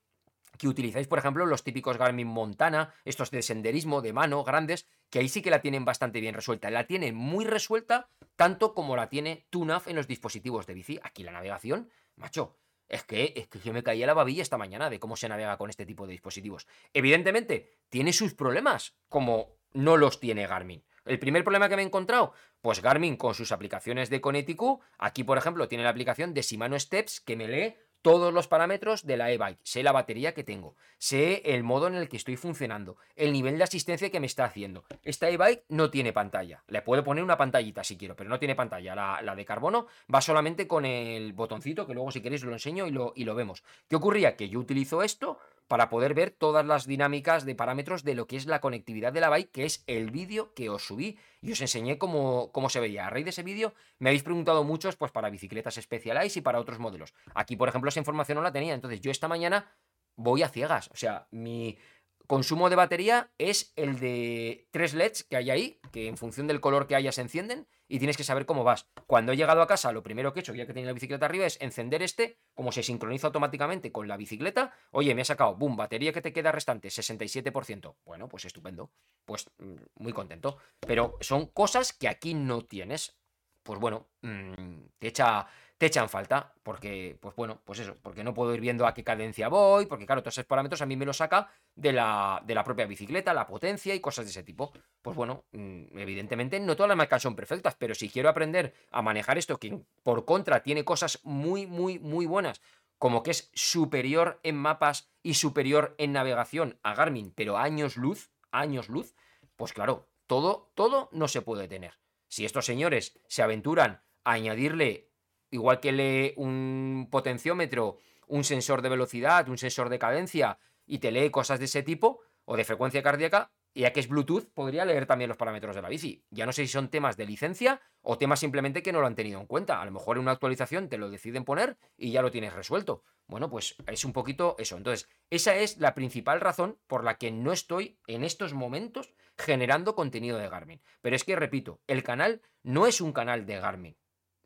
que utilizáis, por ejemplo, los típicos Garmin Montana, estos de senderismo, de mano, grandes, que ahí sí que la tienen bastante bien resuelta. La tienen muy resuelta, tanto como la tiene TUNAF en los dispositivos de bici. Aquí la navegación, macho, es que, es que me caía la babilla esta mañana de cómo se navega con este tipo de dispositivos. Evidentemente, tiene sus problemas, como no los tiene Garmin. El primer problema que me he encontrado, pues Garmin con sus aplicaciones de Coneticu, aquí por ejemplo tiene la aplicación de Shimano Steps que me lee todos los parámetros de la e-bike. Sé la batería que tengo, sé el modo en el que estoy funcionando, el nivel de asistencia que me está haciendo. Esta e-bike no tiene pantalla. Le puedo poner una pantallita si quiero, pero no tiene pantalla. La, de carbono va solamente con el botoncito, que luego si queréis lo enseño y lo, y lo vemos. ¿Qué ocurría? Que yo utilizo esto para poder ver todas las dinámicas de parámetros de lo que es la conectividad de la bike, que es el vídeo que os subí y os enseñé cómo, cómo se veía. A raíz de ese vídeo me habéis preguntado muchos pues para bicicletas Specialized y para otros modelos. Aquí, por ejemplo, esa información no la tenía, entonces yo esta mañana voy a ciegas, o sea, mi consumo de batería es el de tres LEDs que hay ahí, que en función del color que haya se encienden y tienes que saber cómo vas. Cuando he llegado a casa, lo primero que he hecho, ya que tenía la bicicleta arriba, es encender este, como se sincroniza automáticamente con la bicicleta. Oye, me ha sacado, boom, batería que te queda restante, 67%. Bueno, pues estupendo. Pues mm, muy contento. Pero son cosas que aquí no tienes. Pues bueno, mm, te echa te echan falta, porque, pues bueno, pues eso, porque no puedo ir viendo a qué cadencia voy, porque claro, todos esos parámetros a mí me los saca de la, de la propia bicicleta, la potencia y cosas de ese tipo. Pues bueno, mm, evidentemente no todas las marcas son perfectas, pero si quiero aprender a manejar esto, que por contra tiene cosas muy, muy, muy buenas, como que es superior en mapas y superior en navegación a Garmin, pero años luz, años luz, pues claro, todo, todo no se puede tener. Si estos señores se aventuran a añadirle igual que lee un potenciómetro, un sensor de velocidad, un sensor de cadencia y te lee cosas de ese tipo o de frecuencia cardíaca, ya que es Bluetooth, podría leer también los parámetros de la bici. Ya no sé si son temas de licencia o temas simplemente que no lo han tenido en cuenta. A lo mejor en una actualización te lo deciden poner y ya lo tienes resuelto. Bueno, pues es un poquito eso. Entonces, esa es la principal razón por la que no estoy en estos momentos generando contenido de Garmin. Pero es que, repito, el canal no es un canal de Garmin.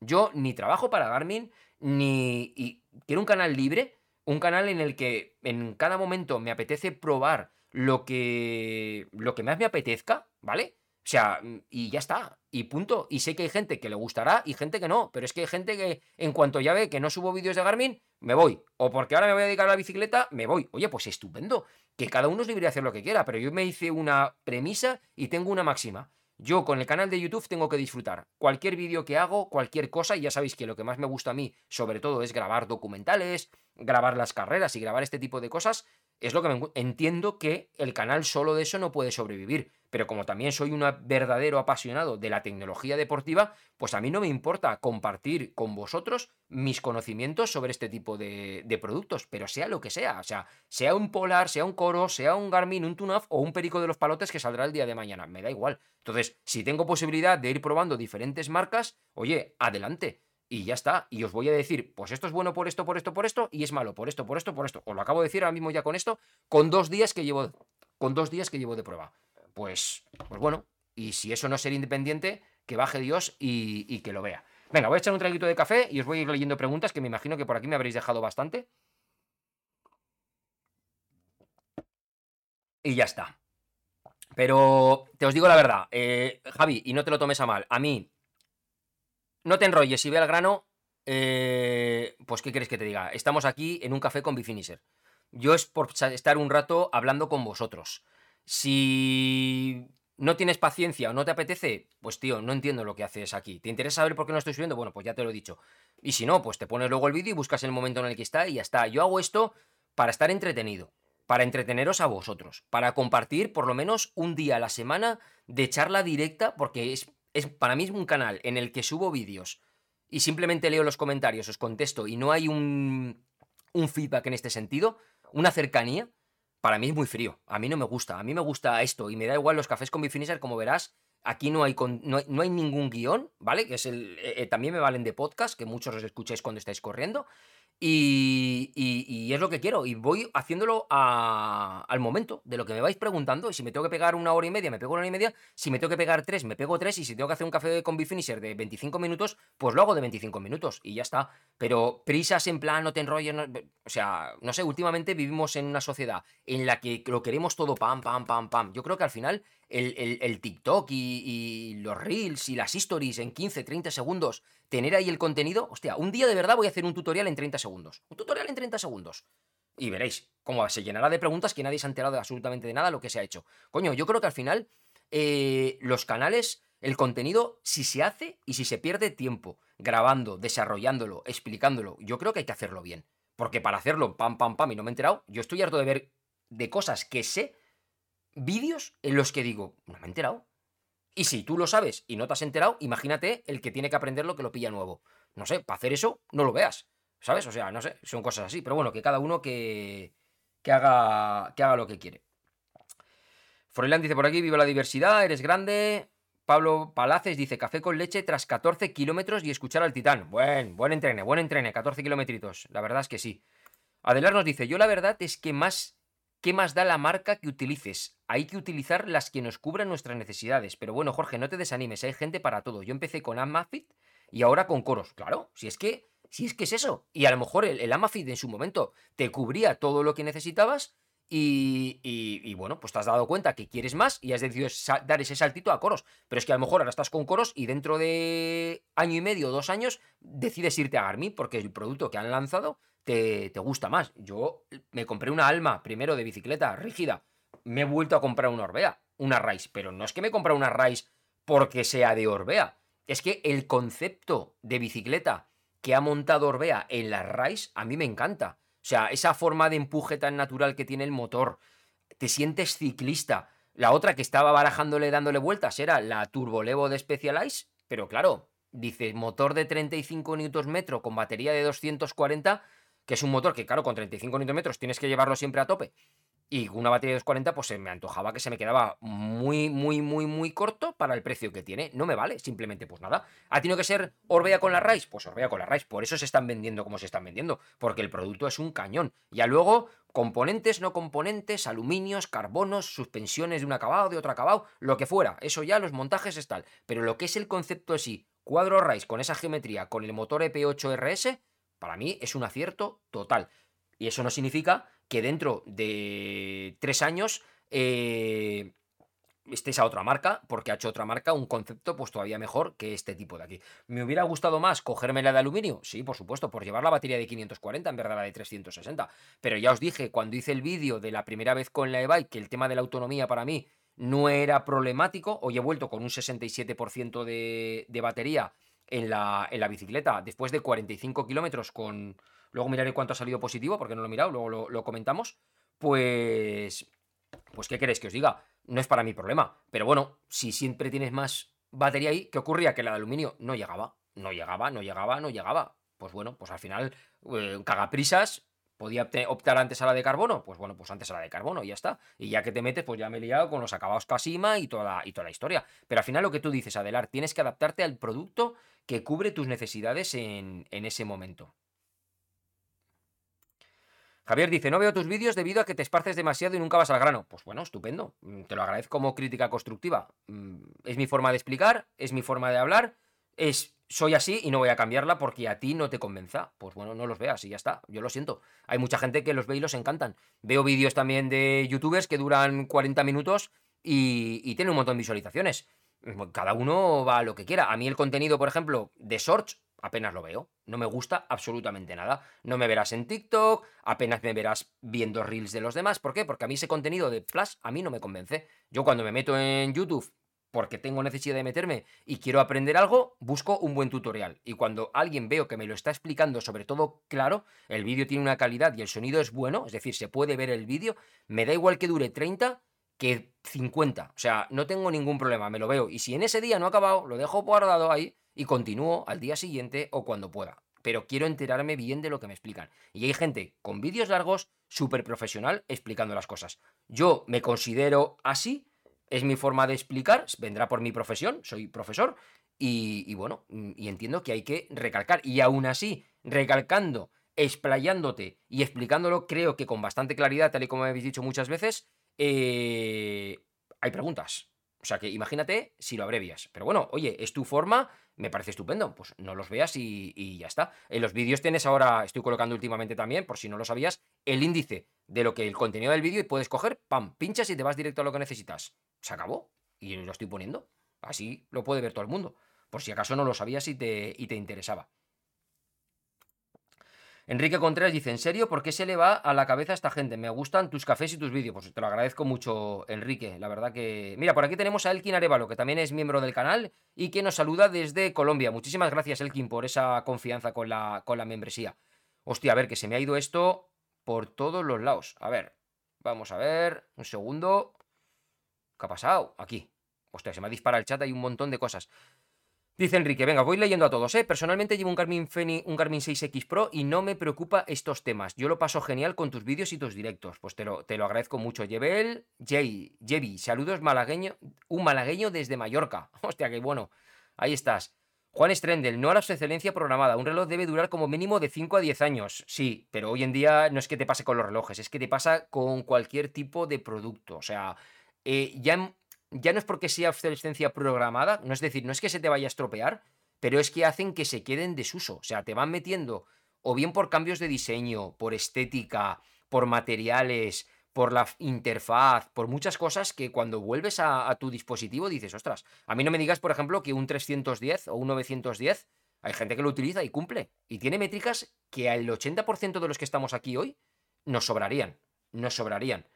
Yo ni trabajo para Garmin, ni... Y quiero un canal libre, un canal en el que en cada momento me apetece probar lo que, lo que más me apetezca, ¿vale? O sea, y ya está, y punto. Y sé que hay gente que le gustará y gente que no, pero es que hay gente que en cuanto ya ve que no subo vídeos de Garmin, me voy. O porque ahora me voy a dedicar a la bicicleta, me voy. Oye, pues estupendo. Que cada uno es libre de hacer lo que quiera, pero yo me hice una premisa y tengo una máxima. Yo con el canal de YouTube tengo que disfrutar. Cualquier vídeo que hago, cualquier cosa, y ya sabéis que lo que más me gusta a mí, sobre todo, es grabar documentales, grabar las carreras y grabar este tipo de cosas, es lo que me entiendo que el canal solo de eso no puede sobrevivir pero como también soy un verdadero apasionado de la tecnología deportiva, pues a mí no me importa compartir con vosotros mis conocimientos sobre este tipo de, productos, pero sea lo que sea, o sea, sea un Polar, sea un Coro, sea un Garmin, un Tunaf o un Perico de los Palotes que saldrá el día de mañana, me da igual. Entonces, si tengo posibilidad de ir probando diferentes marcas, oye, adelante. Y ya está. Y os voy a decir, pues esto es bueno por esto, por esto, por esto, y es malo por esto, por esto, por esto. Os lo acabo de decir ahora mismo ya con esto, con dos días que llevo, con dos días que llevo de prueba pues, pues bueno, y si eso no es ser independiente, que baje Dios y, que lo vea. Venga, voy a echar un traguito de café y os voy a ir leyendo preguntas que me imagino que por aquí me habréis dejado bastante. Y ya está. Pero te os digo la verdad, eh, Javi, y no te lo tomes a mal, a mí, no te enrolles y ve al grano, eh, pues ¿qué quieres que te diga? Estamos aquí en un café con Bifinisher. Yo es por estar un rato hablando con vosotros. Si no tienes paciencia o no te apetece, pues tío, no entiendo lo que haces aquí. ¿Te interesa saber por qué no estoy subiendo? Bueno, pues ya te lo he dicho. Y si no, pues te pones luego el vídeo y buscas el momento en el que está y ya está. Yo hago esto para estar entretenido, para entreteneros a vosotros, para compartir por lo menos un día a la semana de charla directa, porque es, es para mí es un canal en el que subo vídeos y simplemente leo los comentarios, os contesto y no hay un, un feedback en este sentido, una cercanía para mí es muy frío. A mí no me gusta. A mí me gusta esto y me da igual los cafés con mi como verás. Aquí no hay, no hay, ningún guion, ¿vale? Que es el. Eh, eh, también me valen de podcast, que muchos os escucháis cuando estáis corriendo. Y, es lo que quiero. Y voy haciéndolo al momento de lo que me vais preguntando. Y si me tengo que pegar una hora y media, me pego una hora y media. Si me tengo que pegar tres, me pego tres. Y si tengo que hacer un café con Bifinisher de 25 minutos, pues lo hago de 25 minutos. Y ya está. Pero prisas en plan, no te enrolles. o sea, no sé, últimamente vivimos en una sociedad en la que lo queremos todo pam, pam, pam, pam. Yo creo que al final el, TikTok y, y, los Reels y las Stories en 15, 30 segundos, tener ahí el contenido, hostia, un día de verdad voy a hacer un tutorial en 30 segundos. Un tutorial en 30 segundos. Y veréis cómo se llenará de preguntas que nadie se ha enterado de absolutamente de nada lo que se ha hecho. Coño, yo creo que al final eh, los canales, el contenido, si se hace y si se pierde tiempo grabando, desarrollándolo, explicándolo, yo creo que hay que hacerlo bien. Porque para hacerlo pam, pam, pam y no me he enterado, yo estoy harto de ver de cosas que sé vídeos en los que digo, no me he enterado. Y si tú lo sabes y no te has enterado, imagínate el que tiene que aprender lo que lo pilla nuevo. No sé, para hacer eso, no lo veas. ¿Sabes? O sea, no sé, son cosas así. Pero bueno, que cada uno que, que, haga, que haga lo que quiere. Froilán dice por aquí, viva la diversidad, eres grande. Pablo Palaces dice, café con leche tras 14 kilómetros y escuchar al titán. Buen, buen entrene, buen entrene, 14 kilómetros. La verdad es que sí. Adelar nos dice, yo la verdad es que más ¿Qué más da la marca que utilices? Hay que utilizar las que nos cubran nuestras necesidades. Pero bueno, Jorge, no te desanimes, hay gente para todo. Yo empecé con Amafit y ahora con Coros. Claro, si es que, si es que es eso. Y a lo mejor el, Amafit en su momento te cubría todo lo que necesitabas y, y, bueno, pues te has dado cuenta que quieres más y has decidido dar ese saltito a coros. Pero es que a lo mejor ahora estás con coros y dentro de año y medio o dos años decides irte a Garmin porque el producto que han lanzado te, gusta más. Yo me compré una Alma primero de bicicleta rígida. Me he vuelto a comprar una Orbea, una Rise. Pero no es que me compre una Rise porque sea de Orbea. Es que el concepto de bicicleta que ha montado Orbea en la Rise a mí me encanta. O sea, esa forma de empuje tan natural que tiene el motor. Te sientes ciclista. La otra que estaba barajándole, dándole vueltas, era la Turbolevo de Specialized. Pero claro, dice motor de 35 Nm con batería de 240 que es un motor que, claro, con 35 Nm tienes que llevarlo siempre a tope. Y una batería de 240, pues se me antojaba que se me quedaba muy, muy, muy, muy corto para el precio que tiene. No me vale, simplemente, pues nada. ¿Ha tenido que ser Orbea con la Rise? Pues Orbea con la Rise. Por eso se están vendiendo como se están vendiendo. Porque el producto es un cañón. Ya luego, componentes, no componentes, aluminios, carbonos, suspensiones de un acabado, de otro acabado, lo que fuera. Eso ya, los montajes es tal. Pero lo que es el concepto de sí, cuadro Rise con esa geometría, con el motor EP8RS, para mí es un acierto total. Y eso no significa que dentro de tres años eh, estéis a otra marca, porque ha hecho otra marca un concepto pues todavía mejor que este tipo de aquí. ¿Me hubiera gustado más cogerme la de aluminio? Sí, por supuesto, por llevar la batería de 540 en verdad la de 360. Pero ya os dije cuando hice el vídeo de la primera vez con la e-bike que el tema de la autonomía para mí no era problemático. Hoy he vuelto con un 67% de, de batería en la, en la bicicleta después de 45 kilómetros con... Luego miraré cuánto ha salido positivo, porque no lo he mirado, luego lo, comentamos. Pues... Pues, ¿qué queréis que os diga? No es para mí problema. Pero bueno, si siempre tienes más batería ahí, ¿qué ocurría? Que la de aluminio no llegaba. No llegaba, no llegaba, no llegaba. Pues bueno, pues al final, eh, cagaprisas, ¿Podía optar antes a la de carbono? Pues bueno, pues antes a la de carbono y ya está. Y ya que te metes, pues ya me he liado con los acabados Casima y toda, y toda la historia. Pero al final lo que tú dices, Adelar, tienes que adaptarte al producto que cubre tus necesidades en, en ese momento. Javier dice, no veo tus vídeos debido a que te esparces demasiado y nunca vas al grano. Pues bueno, estupendo. Mm, te lo agradezco como crítica constructiva. Mm, es mi forma de explicar, es mi forma de hablar, es soy así y no voy a cambiarla porque a ti no te convenza. Pues bueno, no los veas y ya está. Yo lo siento. Hay mucha gente que los ve y los encantan. Veo vídeos también de youtubers que duran 40 minutos y, tiene un montón de visualizaciones. Cada uno va a lo que quiera. A mí el contenido, por ejemplo, de Shorts, apenas lo veo. No me gusta absolutamente nada. No me verás en TikTok, apenas me verás viendo reels de los demás. ¿Por qué? Porque a mí ese contenido de Flash a mí no me convence. Yo cuando me meto en YouTube porque tengo necesidad de meterme y quiero aprender algo, busco un buen tutorial. Y cuando alguien veo que me lo está explicando, sobre todo claro, el vídeo tiene una calidad y el sonido es bueno, es decir, se puede ver el vídeo, me da igual que dure 30 que 50. O sea, no tengo ningún problema, me lo veo. Y si en ese día no ha acabado, lo dejo guardado ahí y continúo al día siguiente o cuando pueda. Pero quiero enterarme bien de lo que me explican. Y hay gente con vídeos largos, súper profesional, explicando las cosas. Yo me considero así, es mi forma de explicar, vendrá por mi profesión, soy profesor, y, bueno, y entiendo que hay que recalcar. Y aún así, recalcando, explayándote y explicándolo, creo que con bastante claridad, tal y como habéis dicho muchas veces, eh, hay preguntas. O sea que imagínate si lo abrevias. Pero bueno, oye, es tu forma, me parece estupendo. Pues no los veas y, ya está. En los vídeos tienes ahora, estoy colocando últimamente también, por si no lo sabías, el índice de lo que el contenido del vídeo y puedes coger, pam, pinchas y te vas directo a lo que necesitas. Se acabó. Y lo estoy poniendo. Así lo puede ver todo el mundo. Por si acaso no lo sabías y te, y te interesaba. Enrique Contreras dice, ¿en serio? ¿Por qué se le va a la cabeza a esta gente? Me gustan tus cafés y tus vídeos. Pues te lo agradezco mucho, Enrique. La verdad que... Mira, por aquí tenemos a Elkin Arevalo, que también es miembro del canal y que nos saluda desde Colombia. Muchísimas gracias, Elkin, por esa confianza con la, con la membresía. Hostia, a ver, que se me ha ido esto por todos los lados. A ver, vamos a ver. Un segundo. ¿Qué ha pasado? Aquí. Hostia, se me ha disparado el chat, hay un montón de cosas. Dice Enrique, venga, voy leyendo a todos, ¿eh? Personalmente llevo un Garmin, un Garmin 6X Pro y no me preocupa estos temas. Yo lo paso genial con tus vídeos y tus directos. Pues te lo, te lo agradezco mucho. Jebel, Jay, Jevi, saludos malagueño, un malagueño desde Mallorca. Hostia, qué bueno. Ahí estás. Juan Strendel, no a la excelencia programada. Un reloj debe durar como mínimo de 5 a 10 años. Sí, pero hoy en día no es que te pase con los relojes, es que te pasa con cualquier tipo de producto. O sea, eh, ya ya no es porque sea obsolescencia programada, no es decir, no es que se te vaya a estropear, pero es que hacen que se queden desuso. O sea, te van metiendo o bien por cambios de diseño, por estética, por materiales, por la interfaz, por muchas cosas que cuando vuelves a, tu dispositivo dices, ostras, a mí no me digas, por ejemplo, que un 310 o un 910, hay gente que lo utiliza y cumple. Y tiene métricas que al 80% de los que estamos aquí hoy nos sobrarían. Nos sobrarían.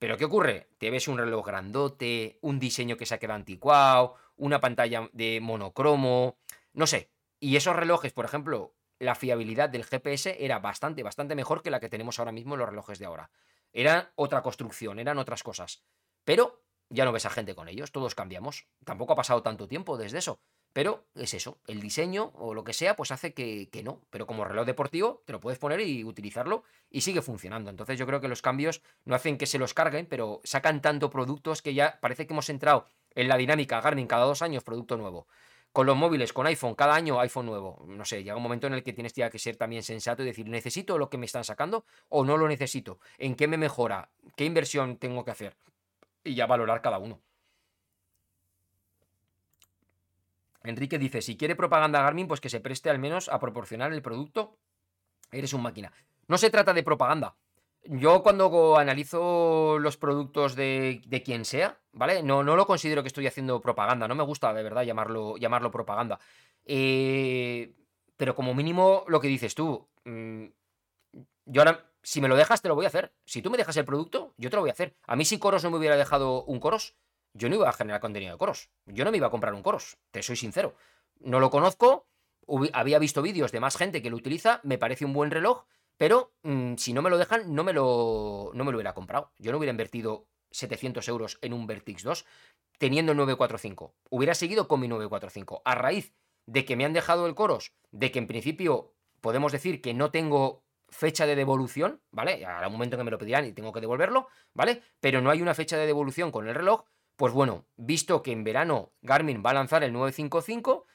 Pero ¿qué ocurre? Te ves un reloj grandote, un diseño que se ha quedado anticuado, una pantalla de monocromo, no sé. Y esos relojes, por ejemplo, la fiabilidad del GPS era bastante, bastante mejor que la que tenemos ahora mismo en los relojes de ahora. Era otra construcción, eran otras cosas. Pero ya no ves a gente con ellos, todos cambiamos. Tampoco ha pasado tanto tiempo desde eso. Pero es eso, el diseño o lo que sea, pues hace que, no. Pero como reloj deportivo, te lo puedes poner y utilizarlo y sigue funcionando. Entonces yo creo que los cambios no hacen que se los carguen, pero sacan tanto productos que ya parece que hemos entrado en la dinámica Garmin cada dos años, producto nuevo. Con los móviles, con iPhone, cada año iPhone nuevo. No sé, llega un momento en el que tienes que ser también sensato y decir, ¿necesito lo que me están sacando o no lo necesito? ¿En qué me mejora? ¿Qué inversión tengo que hacer? Y ya valorar cada uno. Enrique dice, si quiere propaganda Garmin, pues que se preste al menos a proporcionar el producto. Eres un máquina. No se trata de propaganda. Yo cuando analizo los productos de, quien sea, ¿vale? No, no lo considero que estoy haciendo propaganda. No me gusta de verdad llamarlo, llamarlo propaganda. Eh, pero como mínimo lo que dices tú. Mm, yo ahora, si me lo dejas, te lo voy a hacer. Si tú me dejas el producto, yo te lo voy a hacer. A mí si Coros no me hubiera dejado un Coros, yo no iba a generar contenido de coros. Yo no me iba a comprar un coros, te soy sincero. No lo conozco, había visto vídeos de más gente que lo utiliza, me parece un buen reloj, pero mm, si no me lo dejan, no me lo, no me lo hubiera comprado. Yo no hubiera invertido 700 euros en un Vertix 2 teniendo el 945. Hubiera seguido con mi 945. A raíz de que me han dejado el coros, de que en principio podemos decir que no tengo fecha de devolución, ¿vale? Un momento que me lo pedirán y tengo que devolverlo, ¿vale? Pero no hay una fecha de devolución con el reloj, pues bueno, visto que en verano Garmin va a lanzar el 955,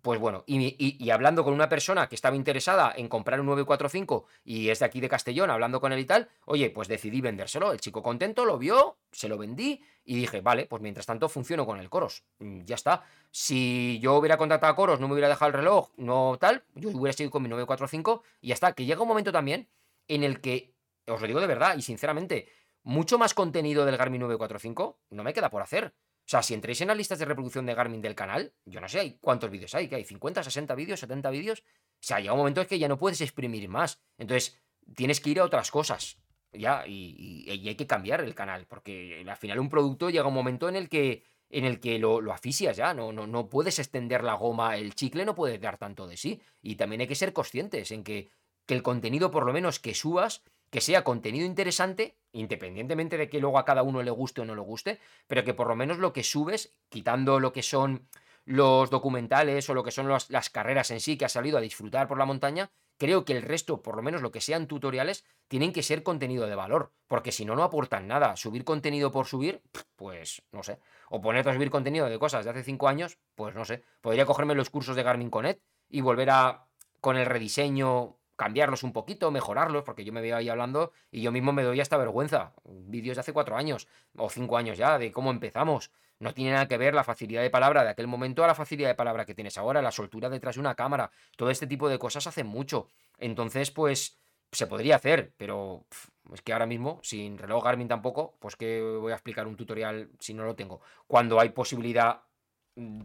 pues bueno, y, hablando con una persona que estaba interesada en comprar un 945 y es de aquí de Castellón, hablando con él y tal, oye, pues decidí vendérselo. El chico contento lo vio, se lo vendí y dije, vale, pues mientras tanto funciono con el Coros. Mm, ya está. Si yo hubiera contratado a Coros, no me hubiera dejado el reloj, no tal, yo hubiera seguido con mi 945 y ya está. Que llega un momento también en el que, os lo digo de verdad y sinceramente, mucho más contenido del Garmin 945 no me queda por hacer. O sea, si entréis en las listas de reproducción de Garmin del canal, yo no sé cuántos vídeos hay, que hay 50, 60 vídeos, 70 vídeos. O sea, llega un momento en que ya no puedes exprimir más. Entonces, tienes que ir a otras cosas. Ya, y, hay que cambiar el canal, porque al final un producto llega un momento en el que, en el que lo, lo asfixias ya, no, no, no puedes extender la goma, el chicle no puede dar tanto de sí. Y también hay que ser conscientes en que, que el contenido, por lo menos que subas, que sea contenido interesante, independientemente de que luego a cada uno le guste o no le guste, pero que por lo menos lo que subes, quitando lo que son los documentales o lo que son las carreras en sí que has salido a disfrutar por la montaña, creo que el resto, por lo menos lo que sean tutoriales, tienen que ser contenido de valor, porque si no, no aportan nada. Subir contenido por subir, pues no sé. O ponerte a subir contenido de cosas de hace cinco años, pues no sé. Podría cogerme los cursos de Garmin Connect y volver a, con el rediseño cambiarlos un poquito, mejorarlos, porque yo me veo ahí hablando y yo mismo me doy hasta vergüenza. Vídeos de hace cuatro años o cinco años ya, de cómo empezamos. No tiene nada que ver la facilidad de palabra de aquel momento a la facilidad de palabra que tienes ahora, la soltura detrás de una cámara. Todo este tipo de cosas hacen mucho. Entonces, pues, se podría hacer, pero es que ahora mismo, sin reloj Garmin tampoco, pues que voy a explicar un tutorial si no lo tengo. Cuando hay posibilidad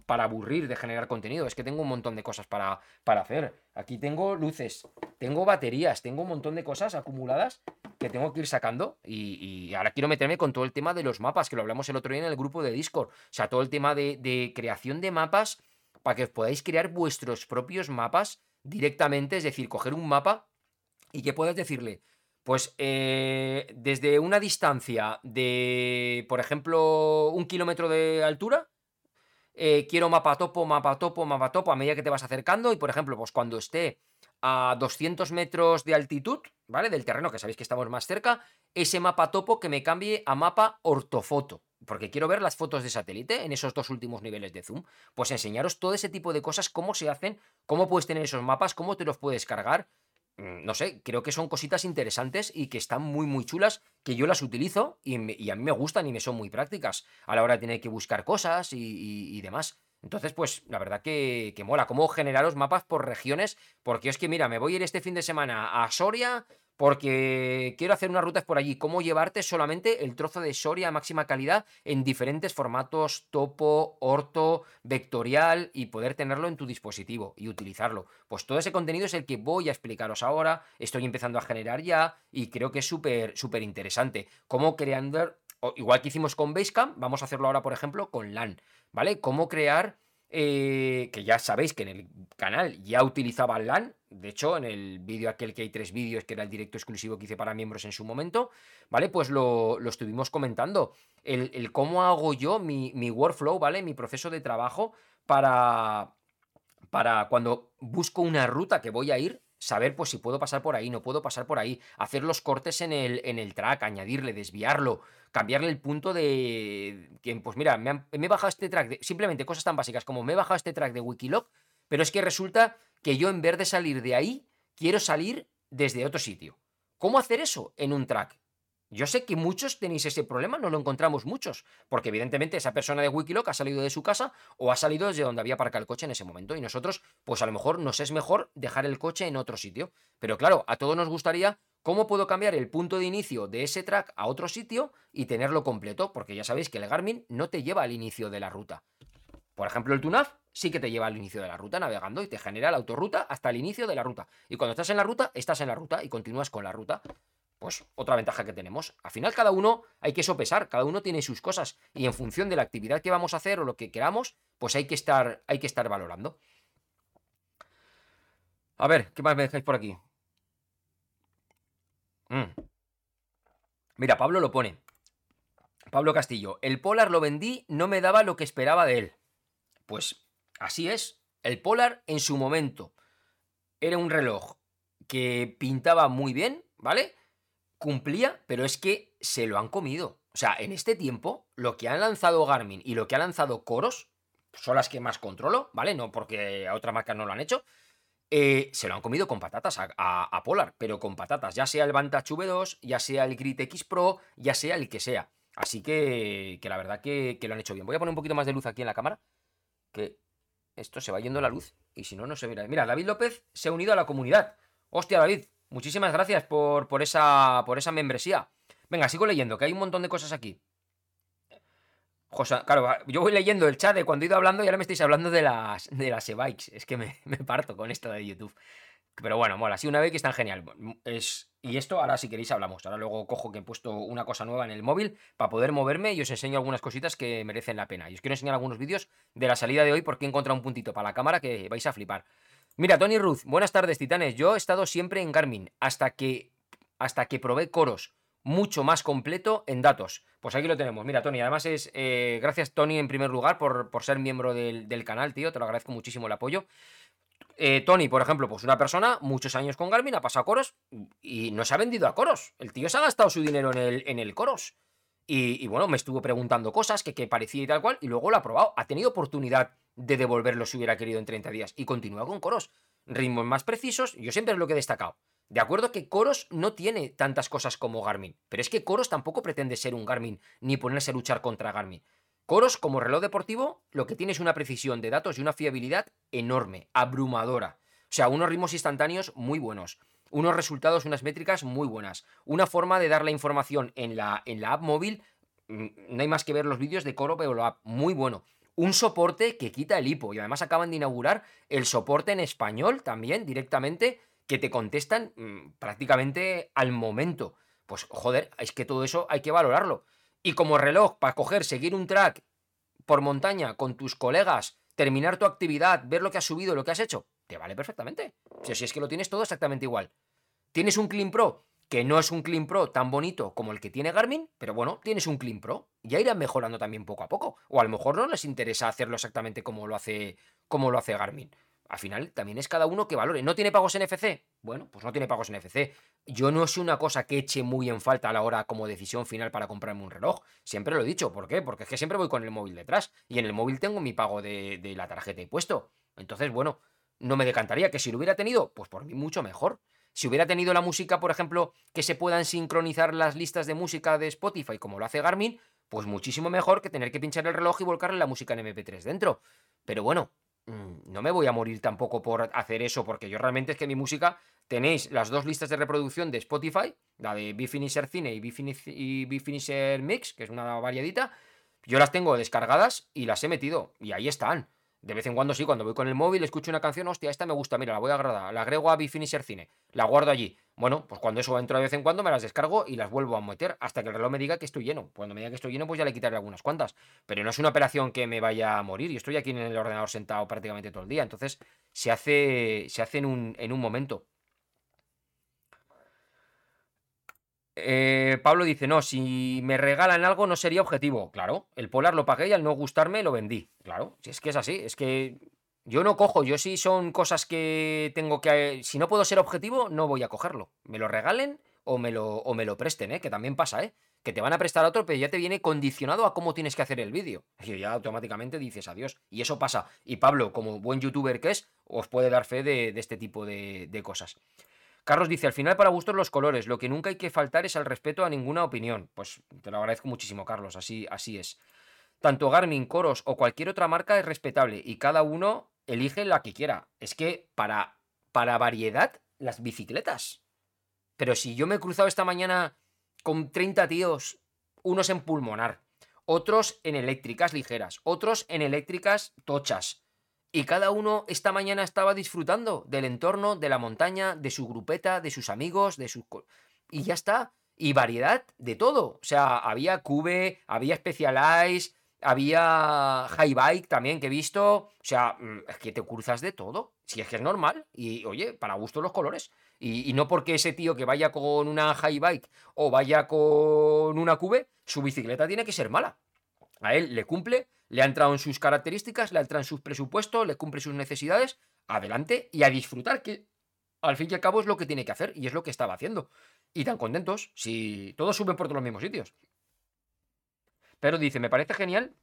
para aburrir de generar contenido. Es que tengo un montón de cosas para, para hacer. Aquí tengo luces, tengo baterías, tengo un montón de cosas acumuladas que tengo que ir sacando. Y, ahora quiero meterme con todo el tema de los mapas, que lo hablamos el otro día en el grupo de Discord. O sea, todo el tema de, creación de mapas para que podáis crear vuestros propios mapas directamente. Es decir, coger un mapa y que puedas decirle. Pues eh, desde una distancia de, por ejemplo, un kilómetro de altura, eh, quiero mapa topo, mapa topo, mapa topo a medida que te vas acercando y por ejemplo, pues cuando esté a 200 metros de altitud, ¿vale? Del terreno, que sabéis que estamos más cerca, ese mapa topo que me cambie a mapa ortofoto, porque quiero ver las fotos de satélite en esos dos últimos niveles de zoom. Pues enseñaros todo ese tipo de cosas, cómo se hacen, cómo puedes tener esos mapas, cómo te los puedes cargar. Mm, no sé, creo que son cositas interesantes y que están muy, muy chulas, que yo las utilizo y, a mí me gustan y me son muy prácticas a la hora de tener que buscar cosas y, demás. Entonces, pues la verdad que, que, mola, cómo generaros mapas por regiones, porque es que, mira, me voy a ir este fin de semana a Soria, porque quiero hacer unas rutas por allí. ¿Cómo llevarte solamente el trozo de Soria a máxima calidad en diferentes formatos, topo, orto, vectorial y poder tenerlo en tu dispositivo y utilizarlo? Pues todo ese contenido es el que voy a explicaros ahora, estoy empezando a generar ya y creo que es súper, súper interesante. Cómo creando, igual que hicimos con Basecamp, vamos a hacerlo ahora, por ejemplo, con LAN, ¿vale? Cómo crear eh, que ya sabéis que en el canal ya utilizaba LAN, de hecho en el vídeo aquel que hay tres vídeos, que era el directo exclusivo que hice para miembros en su momento, ¿vale? Pues lo, estuvimos comentando, el, cómo hago yo mi, mi, workflow, ¿vale? Mi proceso de trabajo para, para cuando busco una ruta que voy a ir, saber pues si puedo pasar por ahí, no puedo pasar por ahí, hacer los cortes en el, en el track, añadirle, desviarlo, cambiarle el punto de pues mira, me, he bajado este track, simplemente cosas tan básicas como me he bajado este track de Wikiloc, pero es que resulta que yo en vez de salir de ahí, quiero salir desde otro sitio. ¿Cómo hacer eso en un track? Yo sé que muchos tenéis ese problema, no lo encontramos muchos, porque evidentemente esa persona de Wikiloc ha salido de su casa o ha salido desde donde había aparcado el coche en ese momento y nosotros, pues a lo mejor nos es mejor dejar el coche en otro sitio. Pero claro, a todos nos gustaría cómo puedo cambiar el punto de inicio de ese track a otro sitio y tenerlo completo, porque ya sabéis que el Garmin no te lleva al inicio de la ruta. Por ejemplo, el TUNAV sí que te lleva al inicio de la ruta navegando y te genera la autorruta hasta el inicio de la ruta. Y cuando estás en la ruta, estás en la ruta y continúas con la ruta pues otra ventaja que tenemos. Al final cada uno hay que sopesar, cada uno tiene sus cosas y en función de la actividad que vamos a hacer o lo que queramos, pues hay que estar, hay que estar valorando. A ver, ¿qué más me dejáis por aquí? Mm. Mira, Pablo lo pone. Pablo Castillo, el Polar lo vendí, no me daba lo que esperaba de él. Pues así es. El Polar en su momento era un reloj que pintaba muy bien, ¿vale? cumplía, pero es que se lo han comido. O sea, en este tiempo, lo que han lanzado Garmin y lo que ha lanzado Coros son las que más controlo, ¿vale? No porque a otra marca no lo han hecho. Eh, se lo han comido con patatas a, Polar, pero con patatas, ya sea el Vantage V2, ya sea el Grit X Pro, ya sea el que sea. Así que, que la verdad que, que, lo han hecho bien. Voy a poner un poquito más de luz aquí en la cámara, que esto se va yendo la luz y si no, no se verá. Mira, David López se ha unido a la comunidad. Hostia, David, Muchísimas gracias por, por, esa, por esa membresía. Venga, sigo leyendo, que hay un montón de cosas aquí. José, claro, yo voy leyendo el chat de cuando he ido hablando y ahora me estáis hablando de las, de las e-bikes. Es que me, me, parto con esto de YouTube. Pero bueno, mola, sí, una vez que tan genial. Es, y esto ahora si queréis hablamos. Ahora luego cojo que he puesto una cosa nueva en el móvil para poder moverme y os enseño algunas cositas que merecen la pena. Y os quiero enseñar algunos vídeos de la salida de hoy porque he encontrado un puntito para la cámara que vais a flipar. Mira, Tony Ruth, buenas tardes, titanes. Yo he estado siempre en Garmin hasta que, hasta que probé Coros mucho más completo en datos. Pues aquí lo tenemos. Mira, Tony, además es. Eh, gracias, Tony, en primer lugar, por, por ser miembro del, del, canal, tío. Te lo agradezco muchísimo el apoyo. Eh, Tony, por ejemplo, pues una persona, muchos años con Garmin, ha pasado a Coros y no se ha vendido a Coros. El tío se ha gastado su dinero en el, en el Coros. Y, y, bueno, me estuvo preguntando cosas que, que, parecía y tal cual, y luego lo ha probado. Ha tenido oportunidad de devolverlo si hubiera querido en 30 días. Y continúa con Coros. Ritmos más precisos, yo siempre es lo que he destacado. De acuerdo que Coros no tiene tantas cosas como Garmin, pero es que Coros tampoco pretende ser un Garmin ni ponerse a luchar contra Garmin. Coros, como reloj deportivo, lo que tiene es una precisión de datos y una fiabilidad enorme, abrumadora. O sea, unos ritmos instantáneos muy buenos, unos resultados, unas métricas muy buenas, una forma de dar la información en la, en la app móvil, mm, no hay más que ver los vídeos de Coro pero la app, muy bueno. Un soporte que quita el hipo y además acaban de inaugurar el soporte en español también directamente que te contestan mmm, prácticamente al momento. Pues joder, es que todo eso hay que valorarlo. Y como reloj, para coger, seguir un track por montaña con tus colegas, terminar tu actividad, ver lo que has subido, lo que has hecho, te vale perfectamente. O sea, si es que lo tienes todo exactamente igual. Tienes un Clean Pro, que no es un Clean Pro tan bonito como el que tiene Garmin, pero bueno, tienes un Clean Pro. Ya irán mejorando también poco a poco. O a lo mejor no les interesa hacerlo exactamente como lo hace, como lo hace Garmin. Al final también es cada uno que valore. ¿No tiene pagos NFC? Bueno, pues no tiene pagos NFC. Yo no es una cosa que eche muy en falta a la hora como decisión final para comprarme un reloj. Siempre lo he dicho. ¿Por qué? Porque es que siempre voy con el móvil detrás. Y en el móvil tengo mi pago de, de la tarjeta y puesto. Entonces, bueno, no me decantaría. Que si lo hubiera tenido, pues por mí mucho mejor. Si hubiera tenido la música, por ejemplo, que se puedan sincronizar las listas de música de Spotify como lo hace Garmin, pues muchísimo mejor que tener que pinchar el reloj y volcarle la música en MP3 dentro. Pero bueno, no me voy a morir tampoco por hacer eso, porque yo realmente es que mi música tenéis las dos listas de reproducción de Spotify, la de Bifinisher Cine y Bifinisher Mix, que es una variadita. Yo las tengo descargadas y las he metido, y ahí están. De vez en cuando sí, cuando voy con el móvil, escucho una canción, hostia, esta me gusta, mira, la voy a agradar, la agrego a Bifinisher Cine, la guardo allí. Bueno, pues cuando eso entro de vez en cuando me las descargo y las vuelvo a meter hasta que el reloj me diga que estoy lleno. Cuando me diga que estoy lleno, pues ya le quitaré algunas cuantas. Pero no es una operación que me vaya a morir. Yo estoy aquí en el ordenador sentado prácticamente todo el día. Entonces se hace, se hace en, un, en un momento. Eh, Pablo dice, no, si me regalan algo no sería objetivo. Claro, el Polar lo pagué y al no gustarme lo vendí. Claro, si es que es así, es que yo no cojo, yo sí son cosas que tengo que... Si no puedo ser objetivo, no voy a cogerlo. Me lo regalen o me lo, o me lo presten, ¿eh? Que también pasa, ¿eh? Que te van a prestar otro, pero ya te viene condicionado a cómo tienes que hacer el vídeo. Y ya automáticamente dices adiós. Y eso pasa. Y Pablo, como buen youtuber que es, os puede dar fe de, este tipo de cosas. Carlos dice, al final para gustos los colores, lo que nunca hay que faltar es al respeto a ninguna opinión. Pues te lo agradezco muchísimo, Carlos, así, así es. Tanto Garmin, Coros o cualquier otra marca es respetable y cada uno elige la que quiera. Es que para, para variedad, las bicicletas. Pero si yo me he cruzado esta mañana con 30 tíos, unos en pulmonar, otros en eléctricas ligeras, otros en eléctricas tochas, y cada uno esta mañana estaba disfrutando del entorno, de la montaña, de su grupeta, de sus amigos, de sus... Y ya está. Y variedad de todo. O sea, había Cube, había Specialized, había High Bike también que he visto. O sea, mm, es que te cruzas de todo. Si es que es normal. Y oye, para gusto los colores. Y, y, no porque ese tío que vaya con una High Bike o vaya con una Cube, su bicicleta tiene que ser mala. A él le cumple le ha entrado en sus características, le ha entrado en sus presupuestos, le cumple sus necesidades, adelante y a disfrutar, que al fin y al cabo es lo que tiene que hacer y es lo que estaba haciendo. Y tan contentos si todos suben por todos los mismos sitios. Pero dice, me parece genial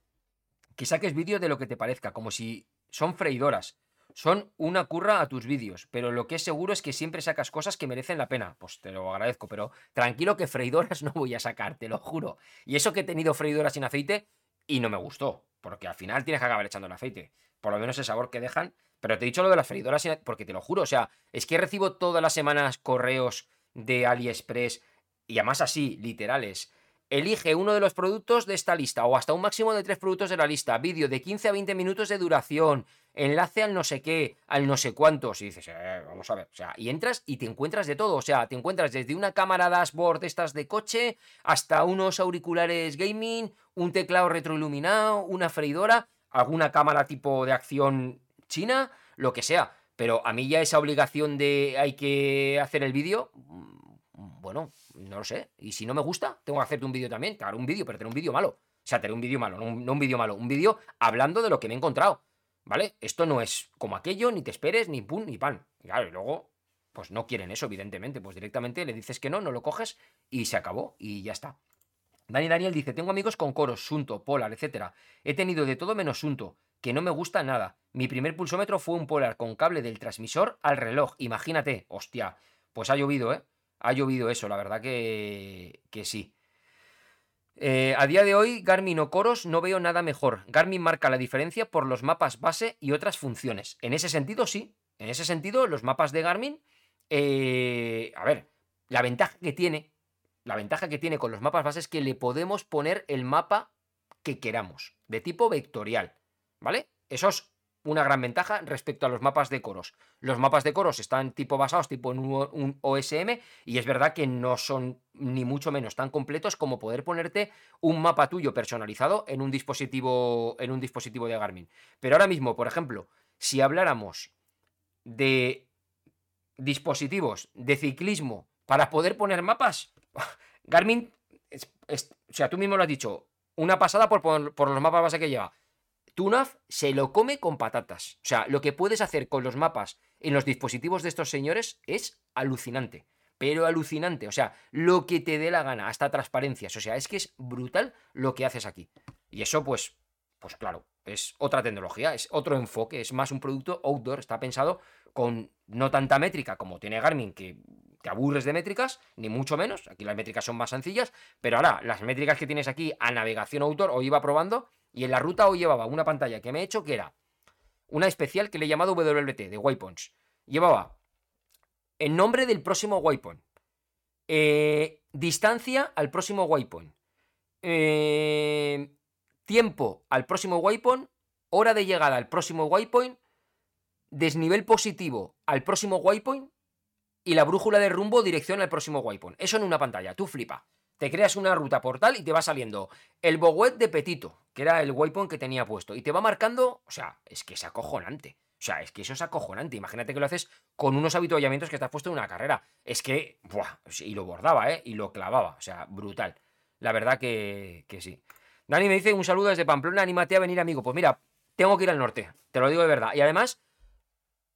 que saques vídeo de lo que te parezca, como si son freidoras. Son una curra a tus vídeos, pero lo que es seguro es que siempre sacas cosas que merecen la pena. Pues te lo agradezco, pero tranquilo que freidoras no voy a sacar, te lo juro. Y eso que he tenido freidoras sin aceite y no me gustó. Porque al final tienes que acabar echando el aceite. Por lo menos el sabor que dejan. Pero te he dicho lo de las freidoras, porque te lo juro. O sea, es que recibo todas las semanas correos de AliExpress y además así, literales. Elige uno de los productos de esta lista o hasta un máximo de tres productos de la lista. Vídeo de 15 a 20 minutos de duración. Enlace al no sé qué, al no sé cuántos. Y dices, eh, vamos a ver. O sea, y entras y te encuentras de todo. O sea, te encuentras desde una cámara dashboard de estas de coche hasta unos auriculares gaming, un teclado retroiluminado, una freidora, alguna cámara tipo de acción china, lo que sea. Pero a mí ya esa obligación de hay que hacer el vídeo, mm, bueno, no lo sé. Y si no me gusta, tengo que hacerte un vídeo también. Claro, un vídeo, pero tener un vídeo malo. O sea, tener un vídeo malo, no un, vídeo malo, un vídeo hablando de lo que me he encontrado. ¿Vale? Esto no es como aquello, ni te esperes, ni pum, ni pan. claro, y luego, pues no quieren eso, evidentemente. Pues directamente le dices que no, no lo coges y se acabó y ya está. Dani Daniel dice, tengo amigos con coros, Sunto, Polar, etc. He tenido de todo menos Sunto, que no me gusta nada. Mi primer pulsómetro fue un Polar con cable del transmisor al reloj. Imagínate, hostia. Pues ha llovido, ¿eh? Ha llovido eso, la verdad que, que sí. Eh, a día de hoy, Garmin o Coros no veo nada mejor. Garmin marca la diferencia por los mapas base y otras funciones. En ese sentido, sí. En ese sentido, los mapas de Garmin, eh, a ver, la ventaja que tiene, la ventaja que tiene con los mapas base es que le podemos poner el mapa que queramos, de tipo vectorial, ¿vale? Eso es una gran ventaja respecto a los mapas de coros. Los mapas de coros están tipo basados tipo en un, OSM y es verdad que no son ni mucho menos tan completos como poder ponerte un mapa tuyo personalizado en un dispositivo en un dispositivo de Garmin. Pero ahora mismo, por ejemplo, si habláramos de dispositivos de ciclismo para poder poner mapas, Garmin, o sea, tú mismo lo has dicho, una pasada por, por los mapas base que lleva Tunaf se lo come con patatas. O sea, lo que puedes hacer con los mapas en los dispositivos de estos señores es alucinante. Pero alucinante. O sea, lo que te dé la gana, hasta transparencias. O sea, es que es brutal lo que haces aquí. Y eso, pues, pues claro, es otra tecnología, es otro enfoque, es más un producto outdoor. Está pensado con no tanta métrica como tiene Garmin, que te aburres de métricas, ni mucho menos. Aquí las métricas son más sencillas, pero ahora las métricas que tienes aquí a navegación outdoor, hoy iba probando, y en la ruta hoy llevaba una pantalla que me he hecho que era una especial que le he llamado WLT, de waypoints. Llevaba el nombre del próximo waypoint, eh, distancia al próximo waypoint, eh, tiempo al próximo waypoint, hora de llegada al próximo waypoint, desnivel positivo al próximo waypoint y la brújula de rumbo dirección al próximo waypoint. Eso en una pantalla, tú flipa. Te creas una ruta portal y te va saliendo el Boguet de Petito, que era el waypoint que tenía puesto, y te va marcando, o sea, es que es acojonante. O sea, es que eso es acojonante. Imagínate que lo haces con unos habituallamientos que estás puesto en una carrera. Es que, buah, y lo bordaba, ¿eh? Y lo clavaba. O sea, brutal. La verdad que, que sí. Dani me dice un saludo desde Pamplona, anímate a venir, amigo. Pues mira, tengo que ir al norte, te lo digo de verdad. Y además,